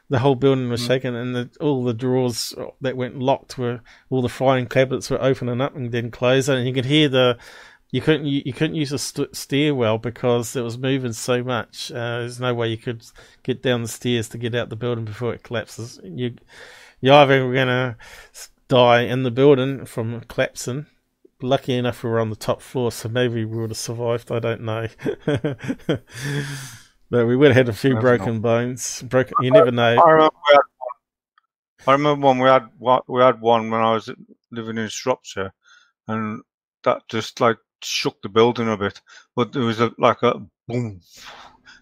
The whole building was mm-hmm. shaking, and the, all the drawers that went locked were all the flying cabinets were opening up and then closing, and you could hear the. You couldn't you, you couldn't use a st- stairwell because it was moving so much. Uh, there's no way you could get down the stairs to get out the building before it collapses. You you're either going to die in the building from collapsing. Lucky enough, we were on the top floor, so maybe we would have survived. I don't know. but we would have had a few broken know. bones. Broken. You never know. I remember, I remember one we had. We had one when I was living in Shropshire, and that just like shook the building a bit. But there was a, like a boom,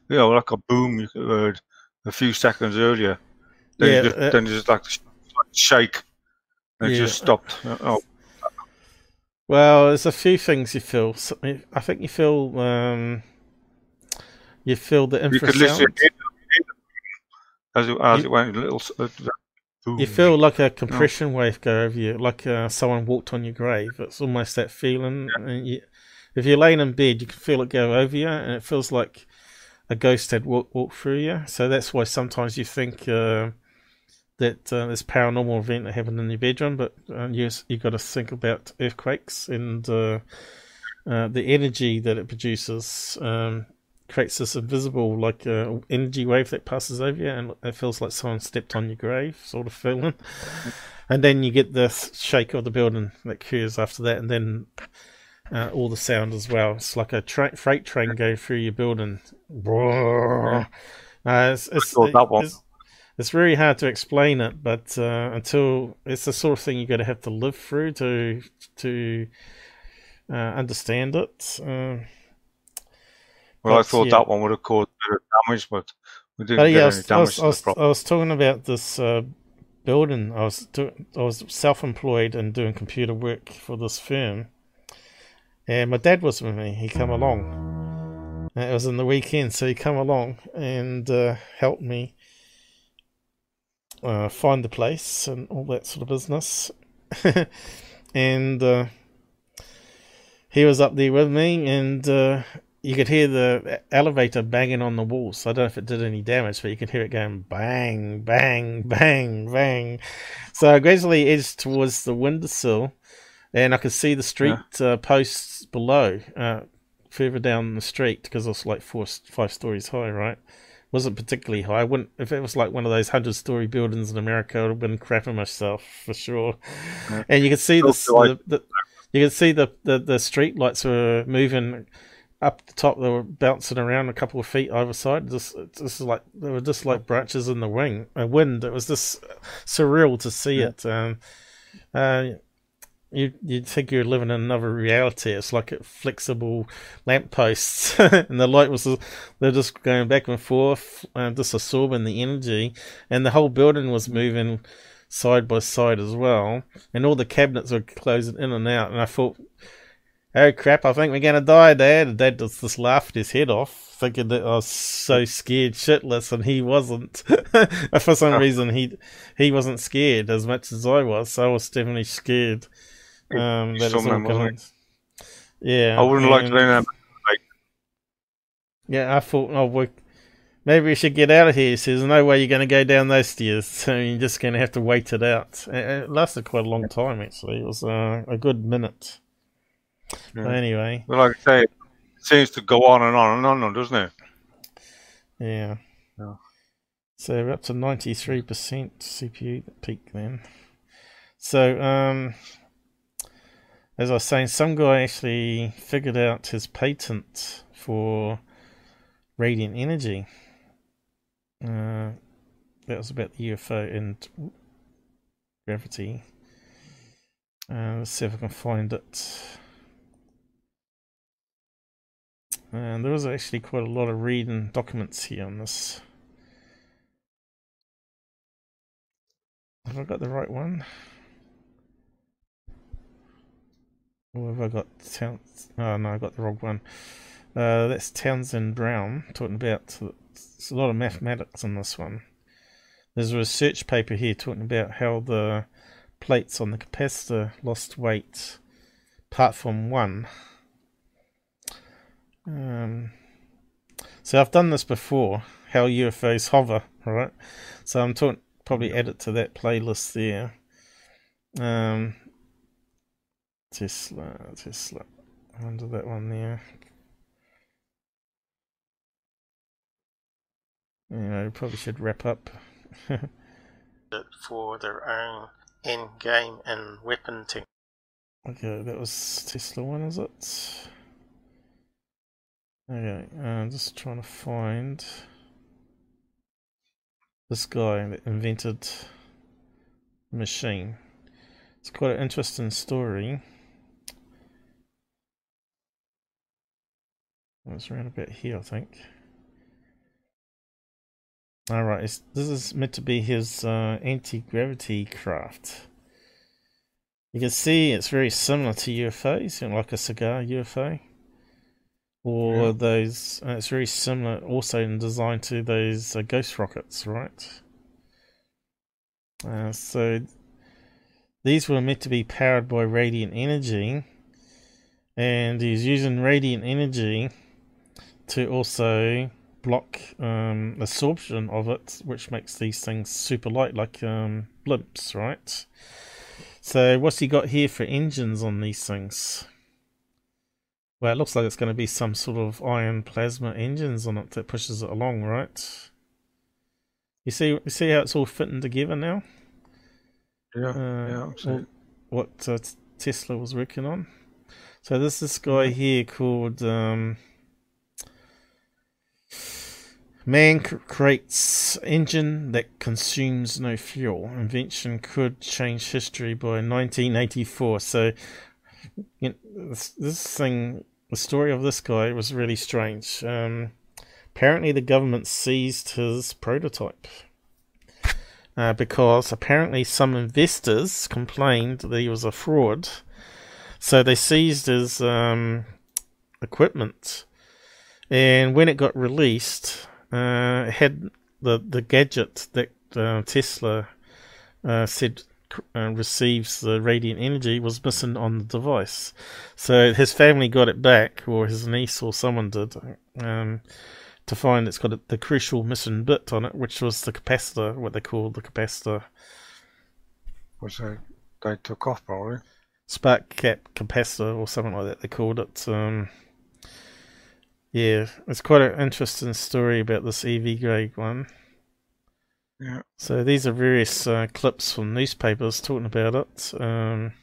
you know, like a boom you heard a few seconds earlier. Then yeah, just, uh, then just like shake. It yeah. just stopped. Oh. Well, there's a few things you feel. I think you feel um, you feel the infrasound. You could listen as it, as you, it went a little. Uh, you feel like a compression oh. wave go over you, like uh, someone walked on your grave. It's almost that feeling. Yeah. And you, if you're laying in bed, you can feel it go over you, and it feels like a ghost had walked walk through you. So that's why sometimes you think. Uh, that uh, this paranormal event that happened in your bedroom, but uh, yes, you've got to think about earthquakes and uh, uh, the energy that it produces um, creates this invisible, like uh, energy wave that passes over you, and it feels like someone stepped on your grave, sort of feeling. And then you get the shake of the building that occurs after that, and then uh, all the sound as well. It's like a tra- freight train going through your building. It's, it's, one. it's, it's very hard to explain it, but uh, until it's the sort of thing you're going to have to live through to to uh, understand it. Uh, Well, I thought yeah. that one would have caused a bit of damage, but we didn't Oh get yeah, I any was, I, damage was, I, was. I was talking about this uh, building. I was do, I was self-employed and doing computer work for this firm, and my dad was with me. He come along. And it was in the weekend, so he come along and uh, helped me uh, find the place and all that sort of business. and uh, he was up there with me, and uh, you could hear the elevator banging on the walls. I don't know if it did any damage, but you could hear it going bang, bang, bang, bang. So I gradually edged towards the windowsill, and I could see the street uh, posts below, uh, further down the street, because it was like four, five stories high, right? Wasn't particularly high. I wouldn't if it was like one of those hundred-story buildings in America. I would have been crapping myself for sure. Yeah. And you could see the, the, the you could see the, the, the street lights were moving up the top. They were bouncing around a couple of feet either side. Just, just like they were just like branches in the wing, a wind. It was just surreal to see Yeah. it. Um, uh, you you'd think you're living in another reality. It's like a flexible lampposts, and the light was they're just going back and forth, uh, just absorbing the energy, and the whole building was moving side by side as well, and all the cabinets were closing in and out. And I thought, oh crap, I think we're gonna die, Dad. And Dad just, just laughed his head off, thinking that I was so scared shitless, and he wasn't. For some reason, he he wasn't scared as much as I was. So I was definitely scared. Um, that it's all Someone. Yeah, I wouldn't like to learn that. yeah, I thought, oh, we, maybe we should get out of here. He says, no way you're going to go down those stairs. So you're just going to have to wait it out. It, lasted quite a long time, actually. It was uh, a good minute. But anyway, Well, like I say, it seems to go on and on and on, doesn't it? yeah. Yeah. So we're up to 93% CPU peak then. So, um, as I was saying, some guy actually figured out his patent for radiant energy. Uh, that was about the UFO and gravity. Uh, let's see if I can find it. And there was actually quite a lot of reading documents here on this. Have I got the right one? Or have I got Towns? Oh no, I got the wrong one. Uh, that's Townsend Brown talking about. There's a lot of mathematics in this one. There's a research paper here talking about how the plates on the capacitor lost weight, apart from one. Um, so I've done this before. How UFOs hover, right? So I'm talking probably add it to that playlist there. Um, Tesla, Tesla, under that one there. Yeah, probably should wrap up. for their own end game and weapon tech. Okay, that was Tesla one, is it? Okay, uh, I'm just trying to find this guy that invented the machine. It's quite an interesting story. It's around about here, I think. Alright, this is meant to be his uh, anti-gravity craft. You can see it's very similar to UFOs, you know, like a cigar UFO. Or Yeah. those, uh, it's very similar also in design to those uh, ghost rockets, right? Uh, so these were meant to be powered by radiant energy, and he's using radiant energy to also block um, absorption of it, which makes these things super light, like um, blimps, right? So, what's he got here for engines on these things? Well, it looks like it's going to be some sort of iron plasma engines on it that pushes it along, right? You see, you see how it's all fitting together now. Yeah, Uh, yeah, absolutely. what uh, Tesla was working on. So there's this guy here called um, Man creates engine that consumes no fuel. Invention could change history by 1984. So you know, this, this thing, the story of this guy was really strange. Um, apparently, the government seized his prototype. Uh, because apparently some investors complained that he was a fraud, so they seized his um, equipment. And when it got released, uh, had the the gadget that uh, Tesla uh, said uh, receives the radiant energy was missing on the device. So his family got it back, or his niece or someone did, um, to find it's got a, the crucial missing bit on it, which was the capacitor, what they called the capacitor. Which they, they took off probably. Spark gap capacitor or something like that they called it. Um, yeah, it's quite an interesting story about this EV Gray one. Yeah. So these are various uh, clips from newspapers talking about it. Um,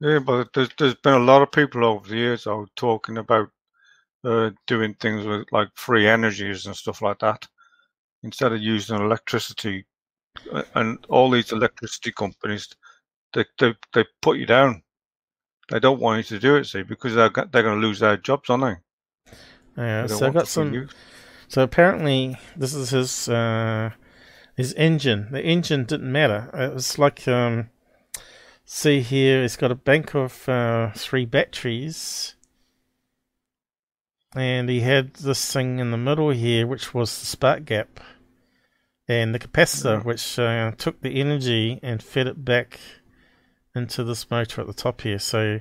Yeah, but there's there's been a lot of people over the years out talking about uh, doing things with like free energies and stuff like that instead of using electricity. Uh, And all these electricity companies, they they they put you down. They don't want you to do it, see, because they're they're going to lose their jobs, aren't they? yeah, They so I got some. use. So apparently, this is his uh, his engine. The engine didn't matter. It was like um, see here, it's got a bank of uh, three batteries, and he had this thing in the middle here, which was the spark gap, and the capacitor, Yeah. which uh, took the energy and fed it back into this motor at the top here. So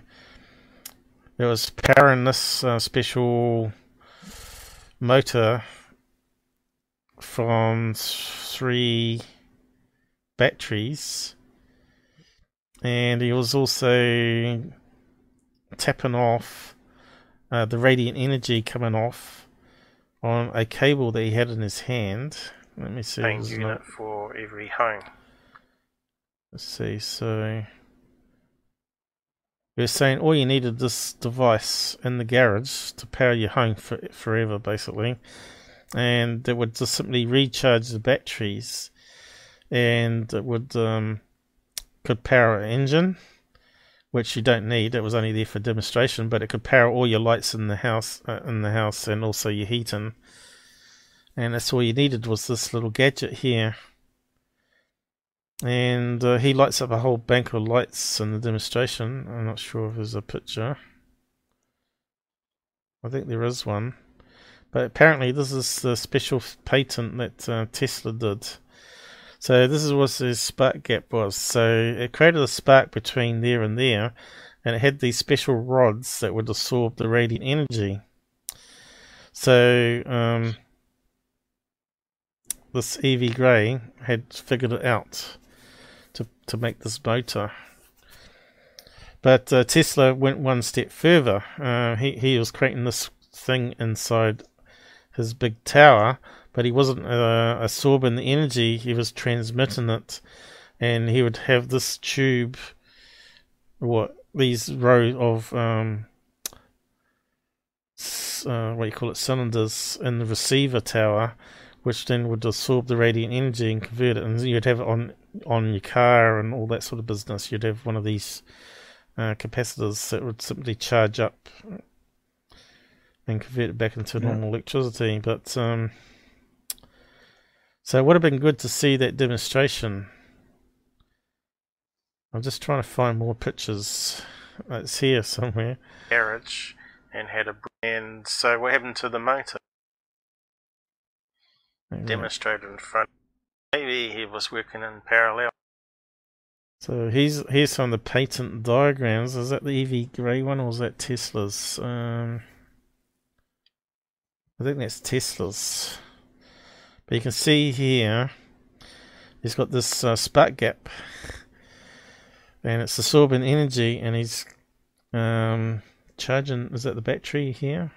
it was powering this uh, special motor from three batteries, and he was also tapping off uh, the radiant energy coming off on a cable that he had in his hand. Let me see. Unit not- for every home. Let's see. So you're saying all you needed this device in the garage to power your home for, forever, basically, and it would just simply recharge the batteries, and it would um, could power an engine, which you don't need. It was only there for demonstration, but it could power all your lights in the house, uh, in the house, and also your heating. And that's all you needed was this little gadget here and uh, he lights up a whole bank of lights in the demonstration. I'm not sure if there's a picture. I think there is one, but apparently this is the special patent that uh, Tesla did. So this is what his spark gap was. So it created a spark between there and there, and it had these special rods that would absorb the radiant energy. So um, this EV Gray had figured it out to to make this motor. But uh, Tesla went one step further. Uh, he he was creating this thing inside his big tower, but he wasn't uh, absorbing the energy. He was transmitting it, and he would have this tube, what these rows of um, uh, what you call it cylinders in the receiver tower, which then would absorb the radiant energy and convert it, and you'd have it on on your car and all that sort of business. You'd have one of these uh, capacitors that would simply charge up and convert it back into Yeah. normal electricity. But um, so it would have been good to see that demonstration. I'm just trying to find more pictures. It's here somewhere. garage and had a and so what happened to the motor demonstrated in front maybe he was working in parallel So here's here's some of the patent diagrams. Is that the EV Gray one or is that Tesla's? Um, I think that's Tesla's. But you can see here, he's got this uh, spark gap, and it's absorbing energy, and he's um, charging. Is that the battery here?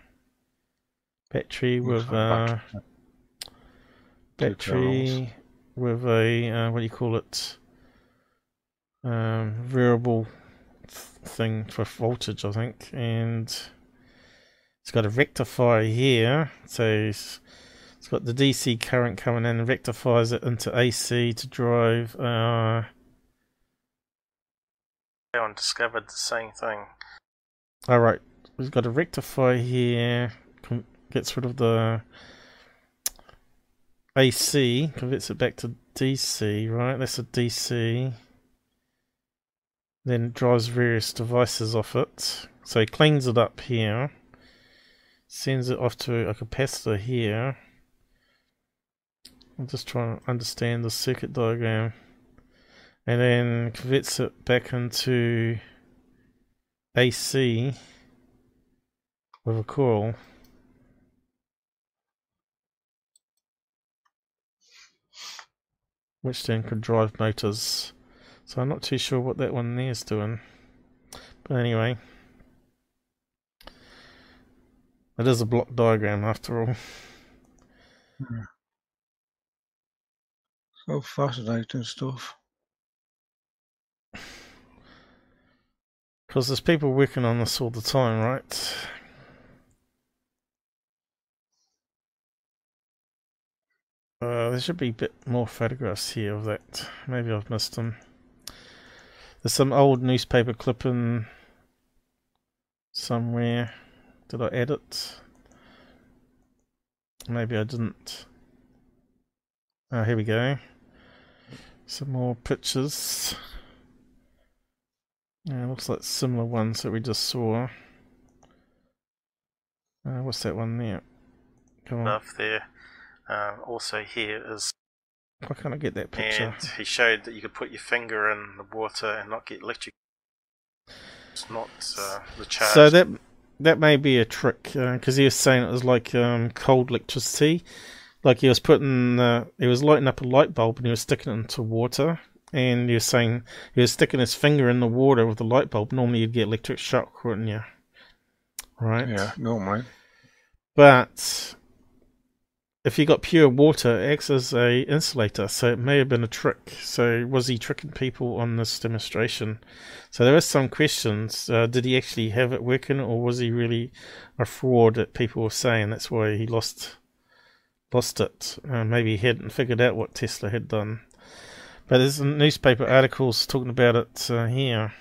Battery with like uh, battery. With a uh, what do you call it? Um, variable thing for voltage, I think, and it's got a rectifier here, so it's, it's got the DC current coming in and rectifies it into AC to drive. Uh, Everyone discovered the same thing. all right, we've got a rectifier here, gets rid of the AC, converts it back to DC, right? That's a DC. Then drives various devices off it. So he cleans it up here. Sends it off to a capacitor here. I'm just trying to understand the circuit diagram. And then converts it back into AC with a coil. Which then could drive motors. So I'm not too sure what that one there is doing. But anyway, it is a block diagram after all. So fascinating stuff. Because there's people working on this all the time, right? Uh, there should be a bit more photographs here of that. Maybe I've missed them. There's some old newspaper clipping somewhere. Did I add it? Maybe I didn't. Oh, here we go. Some more pictures. Yeah, looks like similar ones that we just saw. Uh, what's that one there? Come on. Stuff there. Um, also here is, Why can't I get that picture? and he showed that you could put your finger in the water and not get electric. It's not uh, the charge. So that that may be a trick because he was saying it was like um, cold electricity. Like he was putting, uh, he was lighting up a light bulb and he was sticking it into water. And he was saying he was sticking his finger in the water with the light bulb. Normally you'd get electric shock, wouldn't you? Right. Yeah, normally. But if you got pure water, acts as a insulator, so it may have been a trick. So was he tricking people on this demonstration? So there is some questions. Uh, did he actually have it working, or was he really a fraud that people were saying? That's why he lost lost it. Uh, maybe he hadn't figured out what Tesla had done. But there's newspaper articles talking about it uh, here.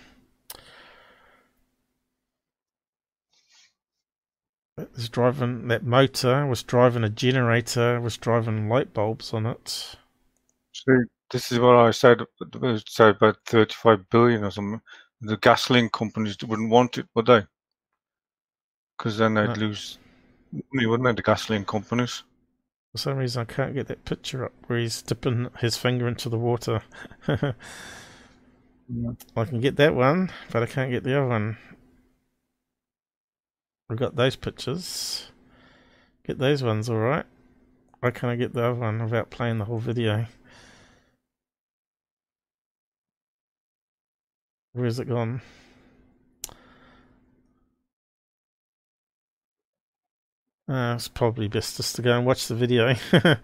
Was driving that motor was driving a generator was driving light bulbs on it See, this is what I said. Said about 35 billion or something. The gasoline companies wouldn't want it, would they? Because then they'd No. lose money, wouldn't they? The gasoline companies. for some reason i can't get that picture up where he's dipping his finger into the water i can get that one but i can't get the other one we've got those pictures get those ones all right why can't i get the other one without playing the whole video where's it gone Uh, it's probably best just to go and watch the video.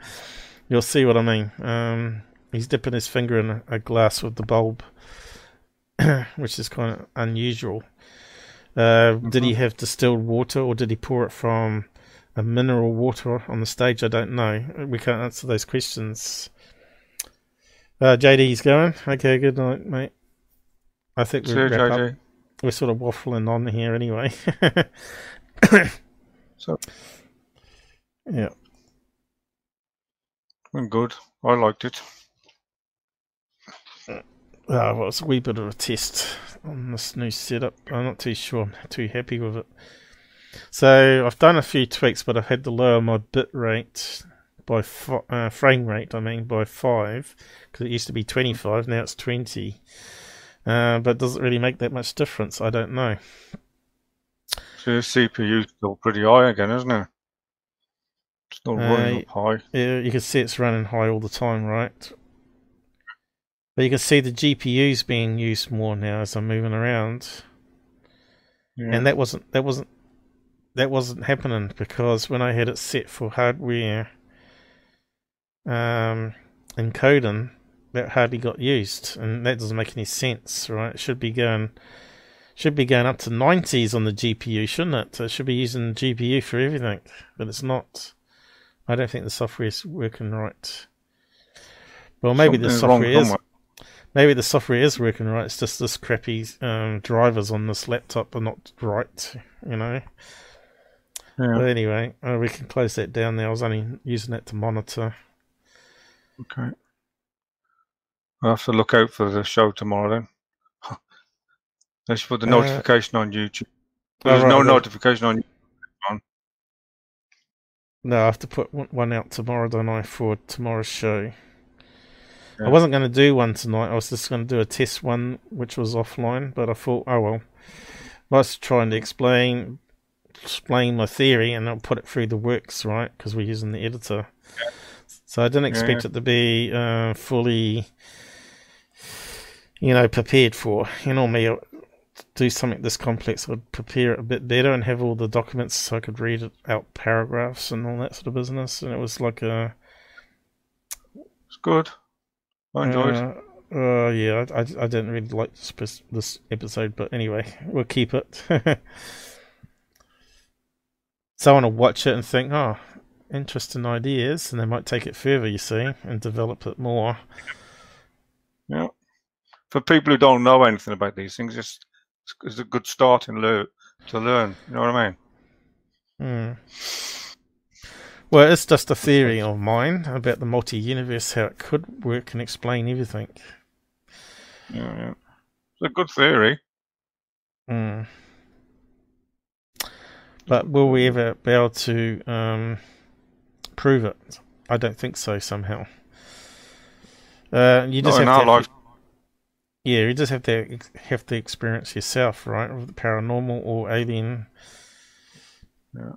You'll see what I mean. Um, he's dipping his finger in a glass with the bulb, which is kind of unusual. Uh, Did he have distilled water or did he pour it from a mineral water on the stage? I don't know. We can't answer those questions. Uh, JD's going. Okay, good night, mate. I think we'll you, wrap up. We're sort of waffling on here anyway. So, yeah. went good. I liked it. Uh, well, it's a wee bit of a test on this new setup. I'm not too sure. I'm too happy with it. So I've done a few tweaks, but I've had to lower my bit rate by fi- uh, frame rate. I mean by five because it used to be 25. Now it's 20. Uh, but does it really make that much difference? I don't know. So the CPU's still pretty high again, isn't it? Still running Uh, up high. Yeah, you can see it's running high all the time, right? But you can see the GPU's being used more now as I'm moving around. Yeah. and that wasn't that wasn't that wasn't happening because when I had it set for hardware um, encoding, that hardly got used, and that doesn't make any sense, right? It should be going should be going up to 90s on the GPU, shouldn't it? It should be using GPU for everything, but it's not. I don't think the software is working right. Well, maybe the software is. Maybe the software is working right. It's just this crappy um, drivers on this laptop are not right. You know. Yeah. But anyway, uh, we can close that down now. I was only using that to monitor. Okay. I'll have to look out for the show tomorrow then. They should put the uh, notification on YouTube. There's right, no notification on YouTube. No, I have to put one out tomorrow, don't I, for tomorrow's show. Yeah. I wasn't going to do one tonight. I was just going to do a test one, which was offline. But I thought, oh well, I was trying to explain explain my theory, and I'll put it through the works, right? Because we're using the editor. Yeah. So I didn't expect yeah. it to be uh, fully, you know, prepared for. You know me, do something this complex, I'd prepare it a bit better and have all the documents so I could read it out paragraphs and all that sort of business. And it was like a. It's good. I enjoyed uh, uh, yeah, I, I, I, didn't really like this, this episode, but anyway, we'll keep it. so I want to watch it and think, oh, interesting ideas, and they might take it further, you see, and develop it more. Yeah. For people who don't know anything about these things, just is a good start in learn to learn. You know what I mean? Hmm. Well, it's just a theory of mine about the multi-universe, how it could work and explain everything. Yeah, yeah. it's a good theory. Hmm. But will we ever be able to um, prove it? I don't think so. Somehow, uh, you just Not have to. Have, yeah, you just have to have to experience yourself, right? With the paranormal or alien. Yeah.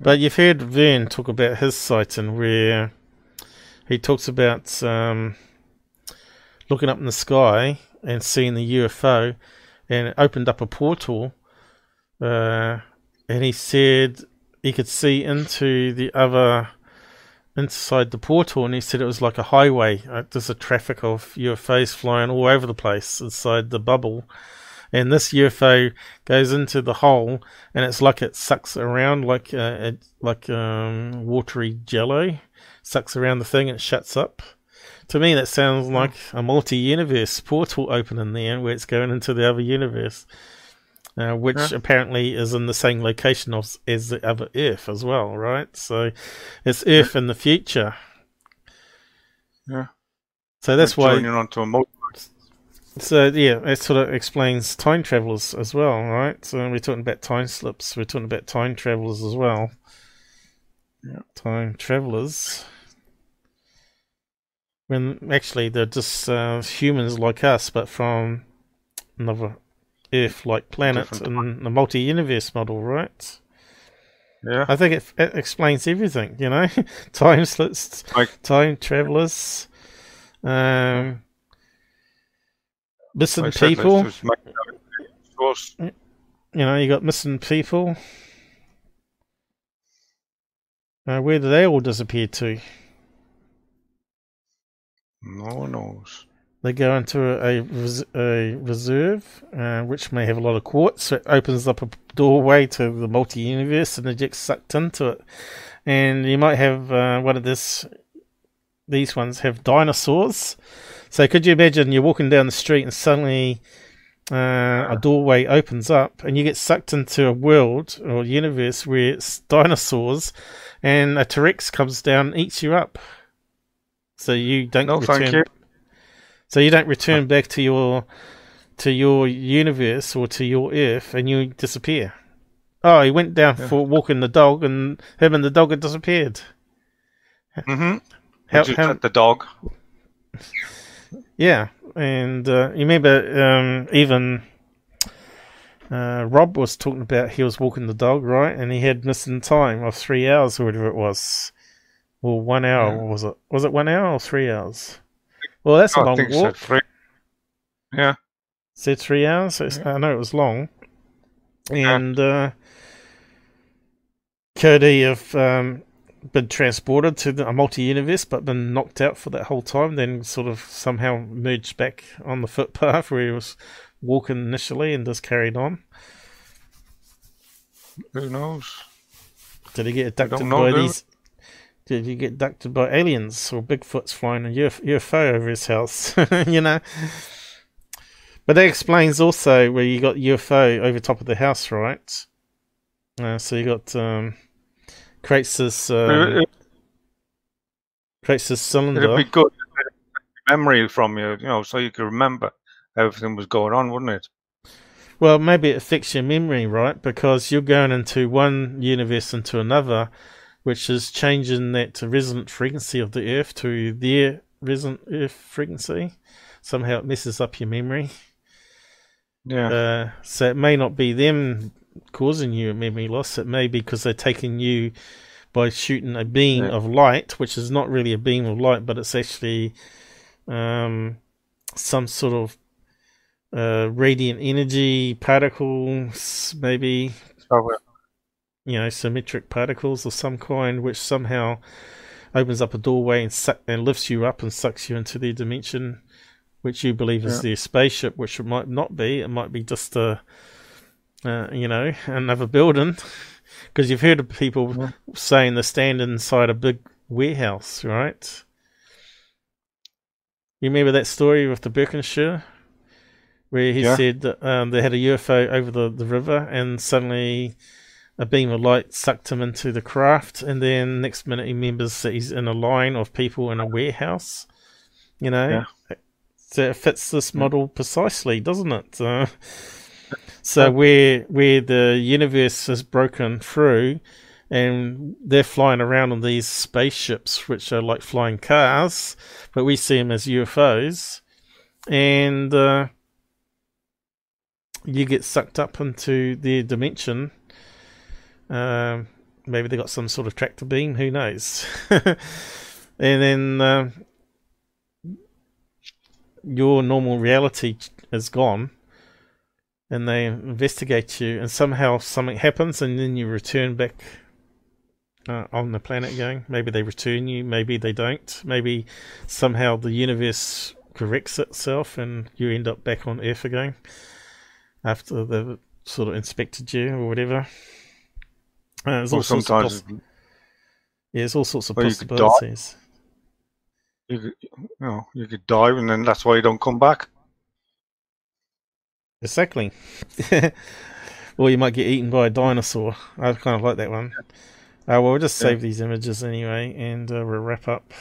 But you've heard Vern talk about his sighting where he talks about um, looking up in the sky and seeing the UFO and it opened up a portal. Uh, and he said he could see into the other inside the portal, and he said it was like a highway. Uh, there's a traffic of UFOs flying all over the place inside the bubble. And this UFO goes into the hole, and it's like it sucks around like uh, it, like um, watery jello, sucks around the thing and it shuts up. To me, that sounds hmm. like a multi-universe portal opening there, where it's going into the other universe uh, which apparently is in the same location of, as the other Earth as well, right? So it's Earth yeah. in the future. Yeah. So that's like why. onto a multi- so yeah, it sort of explains time travelers as well, right? So we're talking about time slips. We're talking about time travelers as well. Yeah. Time travelers. When actually they're just uh, humans like us, but from another Earth-like planet in the multi-universe model, right? Yeah. I think it, it explains everything, you know? time slips, like, time travelers, um, missing like people. You know, you got missing people. Uh, where do they all disappear to? No one knows. They go into a, a reserve, uh, which may have a lot of quartz. So it opens up a doorway to the multi universe, and it gets sucked into it. And you might have uh, one of this. These ones have dinosaurs. So could you imagine you're walking down the street and suddenly uh, a doorway opens up and you get sucked into a world or universe where it's dinosaurs, and a T-Rex comes down and eats you up. So you don't no, return. So you don't return back to your to your universe or to your Earth, and you disappear. Oh, he went down yeah. for walking the dog, and him and the dog had disappeared. Mm-hmm. How, Would you how, the dog. Yeah, and uh, you remember um, even uh, Rob was talking about he was walking the dog, right? And he had missing time of three hours or whatever it was. Well, one hour yeah. was it? Was it one hour or three hours? Well, that's oh, a long I walk. three. Yeah. Said three hours. So yeah. I know it was long. And uh, could he um, been transported to the, a multi-universe, but been knocked out for that whole time. Then sort of somehow merged back on the footpath where he was walking initially, and just carried on. Who knows? Did he get abducted know, by these? Did he get abducted by aliens or Bigfoot's flying a UFO over his house? you know. But that explains also where you got UFO over top of the house, right? Uh, so you got um, creates this um, creates this cylinder. It'd be good memory from you, you know, so you could remember everything was going on, wouldn't it? Well, maybe it affects your memory, right? Because you're going into one universe into another, which is changing that resonant frequency of the Earth to their resonant Earth frequency. Somehow it messes up your memory. Yeah. Uh, so it may not be them causing you a memory loss. It may be because they're taking you by shooting a beam Yeah. of light, which is not really a beam of light, but it's actually um, some sort of uh, radiant energy particles, maybe So, uh, you know, symmetric particles of some kind, which somehow opens up a doorway and and lifts you up and sucks you into their dimension, which you believe is Yeah. their spaceship, which it might not be. It might be just a, uh, you know, another building. Because you've heard of people Yeah. saying they stand inside a big warehouse, right? You remember that story with the Birkenshire? Where he Yeah. said that um, they had a UFO over the, the river and suddenly a beam of light sucked him into the craft, and then next minute he remembers that he's in a line of people in a warehouse. You know, so it fits this model precisely, doesn't it? Uh, so where where the universe has broken through, and they're flying around on these spaceships, which are like flying cars, but we see them as UFOs, and uh, you get sucked up into their dimension. Um, maybe they got some sort of tractor beam. Who knows? and then uh, your normal reality is gone, and they investigate you, and somehow something happens, and then you return back uh, on the planet again. Maybe they return you, maybe they don't. Maybe somehow the universe corrects itself, and you end up back on Earth again after they've sort of inspected you or whatever. Uh, all sorts of poss- yeah, there's all sorts of Or you could possibilities. you could, you know, you could die, and then that's why you don't come back. Exactly. or you might get eaten by a dinosaur. I kind of like that one. Uh, well, we'll just Yeah. save these images anyway, and uh, we'll wrap up.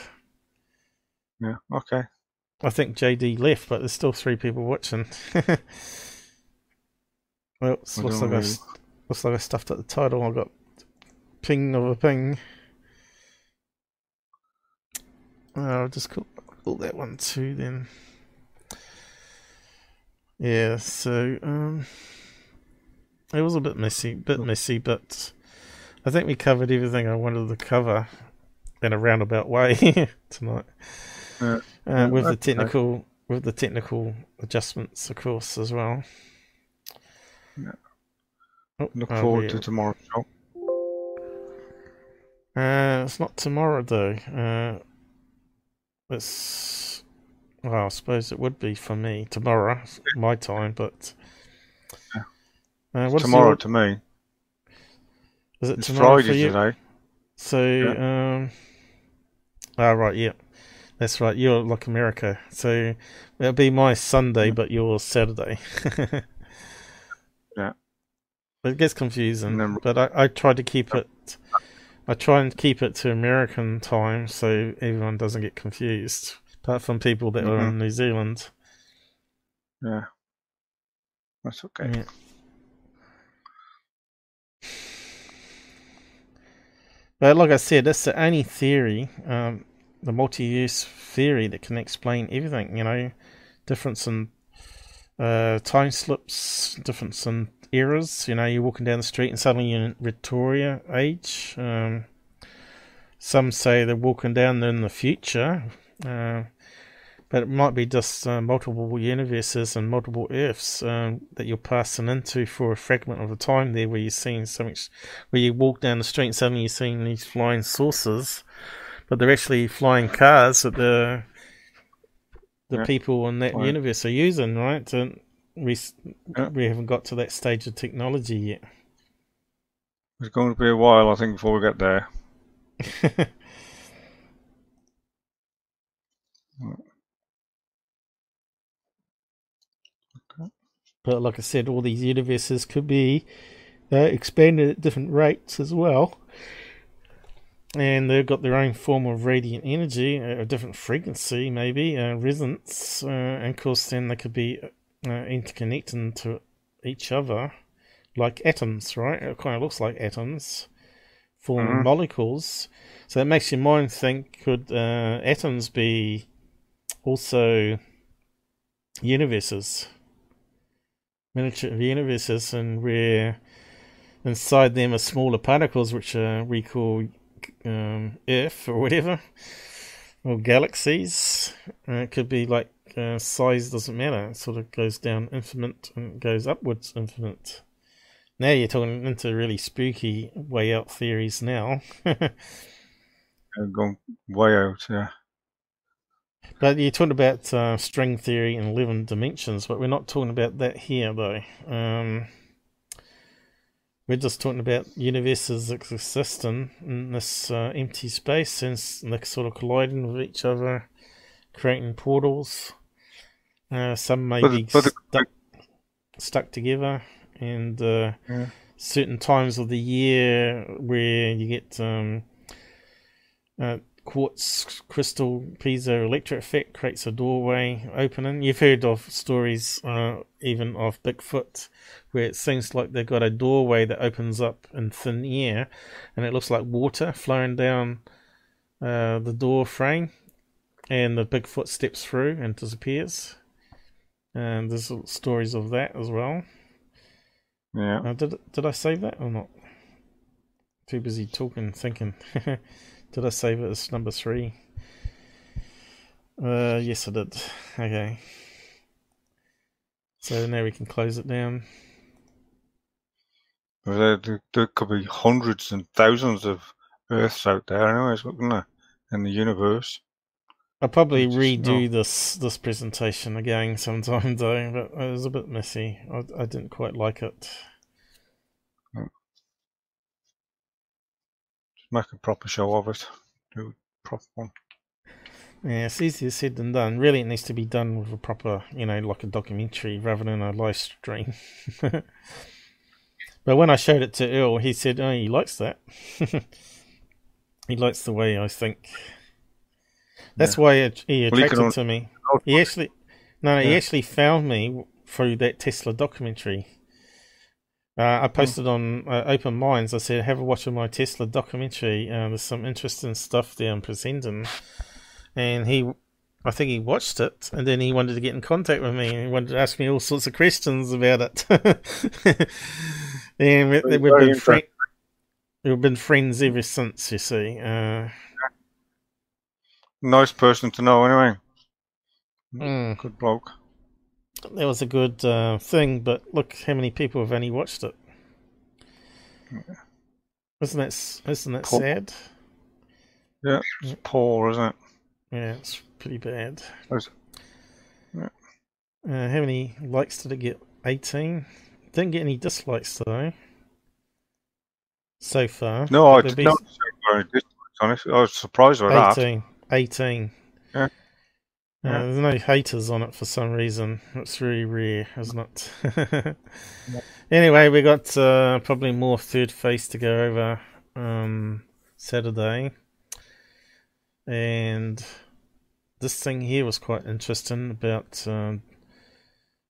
Yeah. Okay. I think JD left, but there's still three people watching. well, looks like, I, really- looks like I stuffed at the title. I got ping of a ping. Uh, I'll just call, call that one too then. Yeah, so um, it was a bit messy, bit messy, but I think we covered everything I wanted to cover in a roundabout way tonight. Yeah. Uh, with the that's okay. technical with the technical adjustments, of course, as well. Yeah. Oh, Look oh, forward yeah. to tomorrow's show. Uh, it's not tomorrow though. Uh, it's well, I suppose it would be for me tomorrow, my time. But uh, what's Tomorrow your- to me. is it It's tomorrow for Friday you? today. So, um, oh right, yeah, that's right. You're like America, so it'll be my Sunday, Yeah. but yours Saturday. Yeah. It gets confusing, then- but I, I try to keep it. I try and keep it to American time so everyone doesn't get confused. Apart from people that are Mhm. in New Zealand. Yeah. That's okay. Yeah. But like I said, that's the only theory, um, the multi-use theory that can explain everything. You know, difference in uh, time slips, difference in eras. You know, you're walking down the street and suddenly you're in Victoria age. Um, some say they're walking down in the future. Uh, but it might be just uh, multiple universes and multiple Earths um, that you're passing into for a fragment of a time there, where you're seeing so much, where you walk down the street and suddenly you're seeing these flying saucers, but they're actually flying cars that the the Yeah. people in that Right. universe are using, right? And we Yeah. we haven't got to that stage of technology yet. It's going to be a while, I think, before we get there. But like I said, all these universes could be uh, expanded at different rates as well. And they've got their own form of radiant energy, a different frequency, maybe, uh, resonance. Uh, and of course, then they could be uh, interconnecting to each other like atoms, right? It kind of looks like atoms forming Mhm. molecules. So it makes your mind think could uh, atoms be also universes? Miniature universes and where inside them are smaller particles which are we call um, Earth or whatever or galaxies. Uh, it could be like uh, size doesn't matter. It sort of goes down infinite and goes upwards infinite. Now you're talking into really spooky way out theories now. Uh, going way out, yeah. But you're talking about uh, string theory in 11 dimensions, but we're not talking about that here, though. Um, we're just talking about universes existing in, this uh, empty space and s- they're sort of colliding with each other, creating portals. Uh, some may But be the- but the- stuck, stuck together, and uh, Yeah. certain times of the year where you get um, uh, quartz crystal piezoelectric effect creates a doorway opening. You've heard of stories, uh, even of Bigfoot, where it seems like they've got a doorway that opens up in thin air, and it looks like water flowing down uh, the door frame, and the Bigfoot steps through and disappears. And there's stories of that as well. Yeah. Uh, did did I save that or not? Too busy talking, thinking. did I save it as number three? Uh, yes, I did. Okay. So now we can close it down. There, could be hundreds and thousands of Earths out there, anyways, couldn't there? In the universe. I'll probably redo oh. this this presentation again sometime though, but it was a bit messy. I, I didn't quite like it. Make a proper show of it. Do a proper one. Yeah, it's easier said than done. Really, it needs to be done with a proper, you know, like a documentary rather than a live stream. but when I showed it to Earl, he said, "Oh, he likes that. he likes the way I think." That's why it- he Well, he attracted to me. Oh, he actually, no, he Yeah. actually found me through that Tesla documentary. Uh, I posted on uh, Open Minds. I said, "Have a watch of my Tesla documentary. Uh, there's some interesting stuff there I'm presenting." And he, I think he watched it, and then he wanted to get in contact with me. and He wanted to ask me all sorts of questions about it. and we, we've very been fri- interesting. we've been friends ever since. You see. Uh, Nice person to know, anyway. mm. Good bloke. That was a good uh, thing, but look how many people have only watched it. Isn't that isn't that Poor- sad? Yeah, it's poor, isn't it? Yeah, it's pretty bad. Yeah. Uh, how many likes did it get? Eighteen. Didn't get any dislikes though. So far. No, I did not say very dislikes on it. I was surprised by that. 18. 18. Yeah. Uh, There's no haters on it for some reason. It's really rare, isn't it? Anyway, we got uh, probably more third face to go over um, Saturday. And this thing here was quite interesting about um,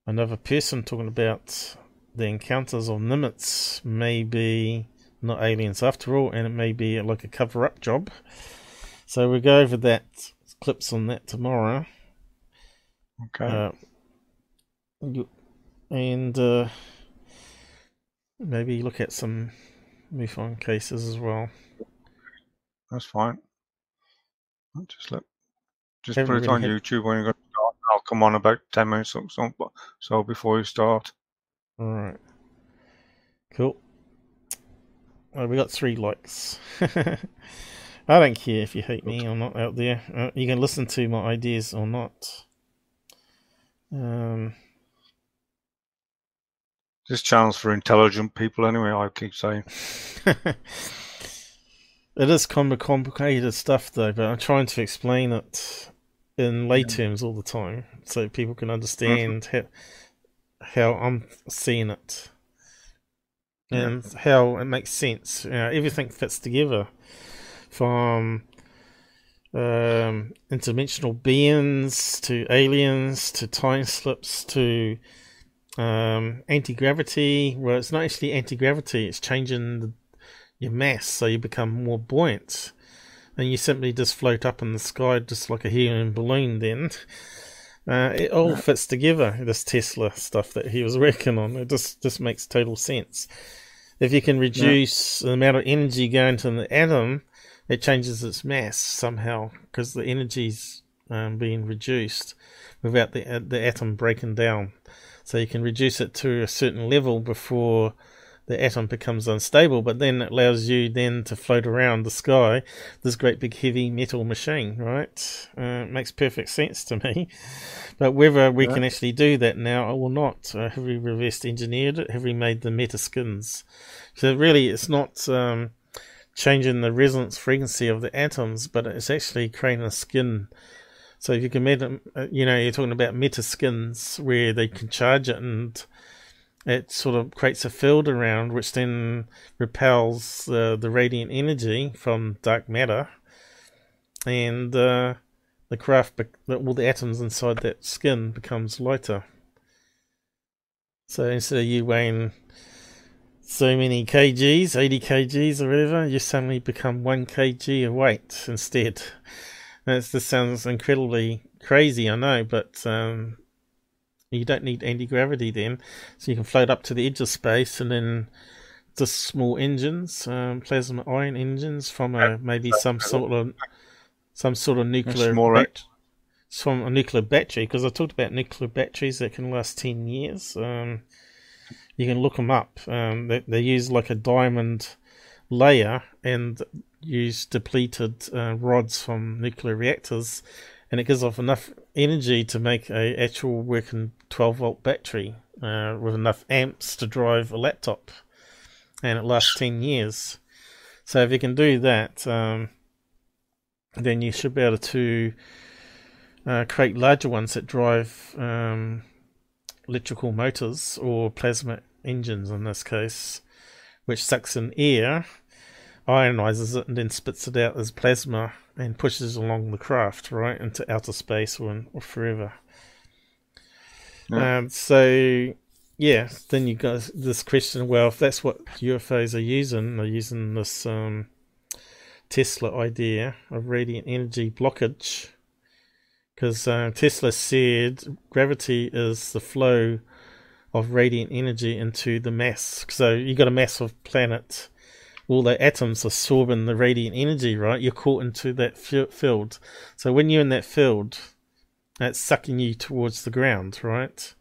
another person talking about the encounters of Nimitz may be not aliens after all, and it may be like a cover up job. So we'll go over that clips on that tomorrow. Okay. Uh, you- and uh, maybe look at some MUFON cases as well. That's fine. I'll Just let, just haven't put it on had- YouTube when you got I'll come on about ten minutes or so, so before you start. All right. Cool. Well, we got three likes. I don't care if you hate me or not out there. Uh, you can listen to my ideas or not. Um, this channel's for intelligent people, anyway. I keep saying. it is kind of complicated stuff, though, but I'm trying to explain it in lay terms all the time, so people can understand mm-hmm. how how I'm seeing it and yeah. how it makes sense. You know, everything fits together from um, interdimensional beings to aliens to time slips to um, anti gravity. Well, it's not actually anti gravity; it's changing the, your mass so you become more buoyant, and you simply just float up in the sky just like a helium balloon. Then. Uh, it all fits together. This Tesla stuff that he was working on, it just just makes total sense. If you can reduce yeah. the amount of energy going to the atom, it changes its mass somehow because the energy's um, being reduced without the uh, the atom breaking down. So you can reduce it to a certain level before the atom becomes unstable, but then it allows you then to float around the sky this great big heavy metal machine, right? Uh, it makes perfect sense to me. But whether we yeah. can actually do that now or not, uh, have we reverse engineered it? Have we made the meta skins? So really, it's not um, changing the resonance frequency of the atoms, but it's actually creating a skin. So if you can, meta, uh, you know, you're talking about meta skins where they can charge it and it sort of creates a field around which then repels uh, the radiant energy from dark matter and uh, the craft be- all the atoms inside that skin becomes lighter so instead of you weighing so many kgs 80 kgs or whatever you suddenly become 1 kg of weight instead That's, this sounds incredibly crazy i know but um, you don't need anti gravity then, so you can float up to the edge of space and then just small engines, um, plasma ion engines from a maybe some sort of some sort of nuclear bat- from a nuclear battery. Because I talked about nuclear batteries that can last ten years. Um, you can look them up. Um, they, they use like a diamond layer and use depleted uh, rods from nuclear reactors and it gives off enough energy to make a actual working 12 volt battery uh, with enough amps to drive a laptop, and it lasts 10 years. So if you can do that, um, then you should be able to uh, create larger ones that drive um, electrical motors or plasma engines in this case, which sucks in air, ionizes it, and then spits it out as plasma and pushes along the craft right into outer space or, or forever. Yeah. Um, so yeah, then you got this question. Well, if that's what UFOs are using, they're using this um, Tesla idea of radiant energy blockage, because uh, Tesla said gravity is the flow of radiant energy into the mass. So you've got a massive planet all the atoms absorbing the radiant energy, right? You're caught into that field. So when you're in that field, that's sucking you towards the ground, right?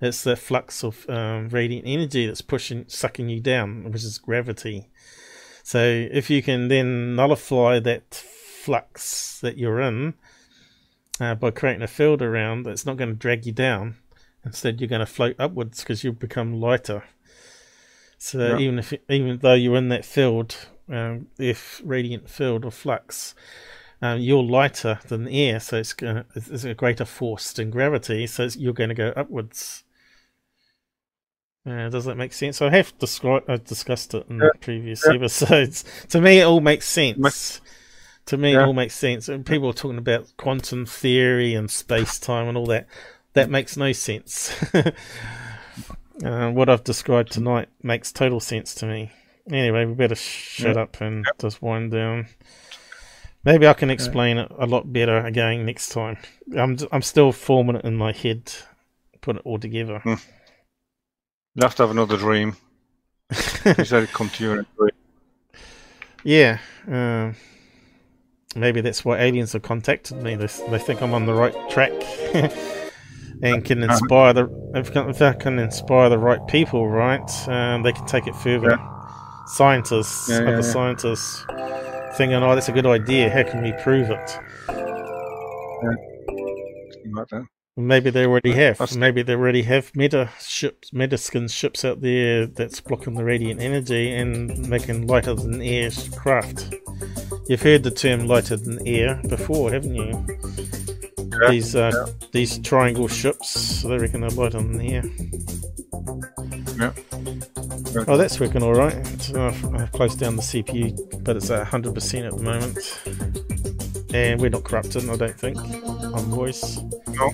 It's that flux of um, radiant energy that's pushing, sucking you down, which is gravity. So if you can then nullify that flux that you're in uh, by creating a field around, it's not going to drag you down. Instead, you're going to float upwards because you'll become lighter. So even if even though you're in that field, um, if radiant field or flux, um, you're lighter than the air, so it's gonna, it's a greater force than gravity, so you're going to go upwards. Uh, does that make sense? I have described, I discussed it in yeah. previous yeah. episodes. to me, it all makes sense. To me, yeah. it all makes sense. And people are talking about quantum theory and space time and all that. That makes no sense. Uh, what I've described tonight makes total sense to me. Anyway, we better shut up and yep. just wind down. Maybe I can explain it a lot better again next time. I'm I'm still forming it in my head, put it all together. Hmm. You have to have another dream. you said it come to you in a dream. Yeah. Uh, maybe that's why aliens have contacted me. They, they think I'm on the right track. and can inspire the if, if that can inspire the right people, right, um, they can take it further. Scientists, Yeah, yeah, other yeah. scientists, thinking, "Oh, that's a good idea. How can we prove it?" Like that. Maybe they already have. That's- Maybe they already have meta ships, metaskin ships out there that's blocking the radiant energy and making lighter than air craft. You've heard the term lighter than air before, haven't you? Yeah, these uh, these triangle ships, they reckon they're lighter than air. Yeah. Yeah. Oh, that's working all right. Uh, I've closed down the CPU, but it's at 100% at the moment. And we're not corrupted, I don't think, on voice. No.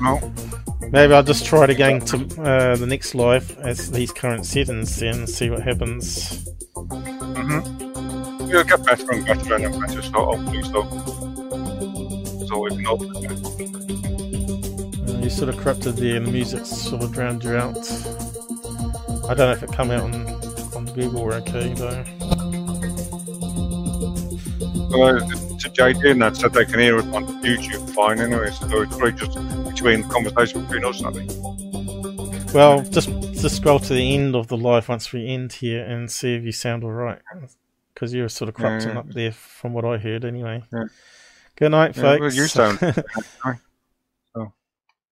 No. Maybe I'll just try it again to uh, the next live as these current settings then and see what happens. Mm-hmm. You'll get better and better and better, so hopefully so. So we can hopefully Uh, you sort of corrupted and the music sort of drowned you out. I don't know if it come out on, on Google or okay though. uh, to JD and that said they can hear it on YouTube fine anyway, so it's probably just between the conversation between us, I think. Well, just just scroll to the end of the live once we end here and see if you sound alright. Because you're sort of corrupting Yeah. up there from what I heard anyway. Yeah. Good night, Yeah, folks. well, you sound-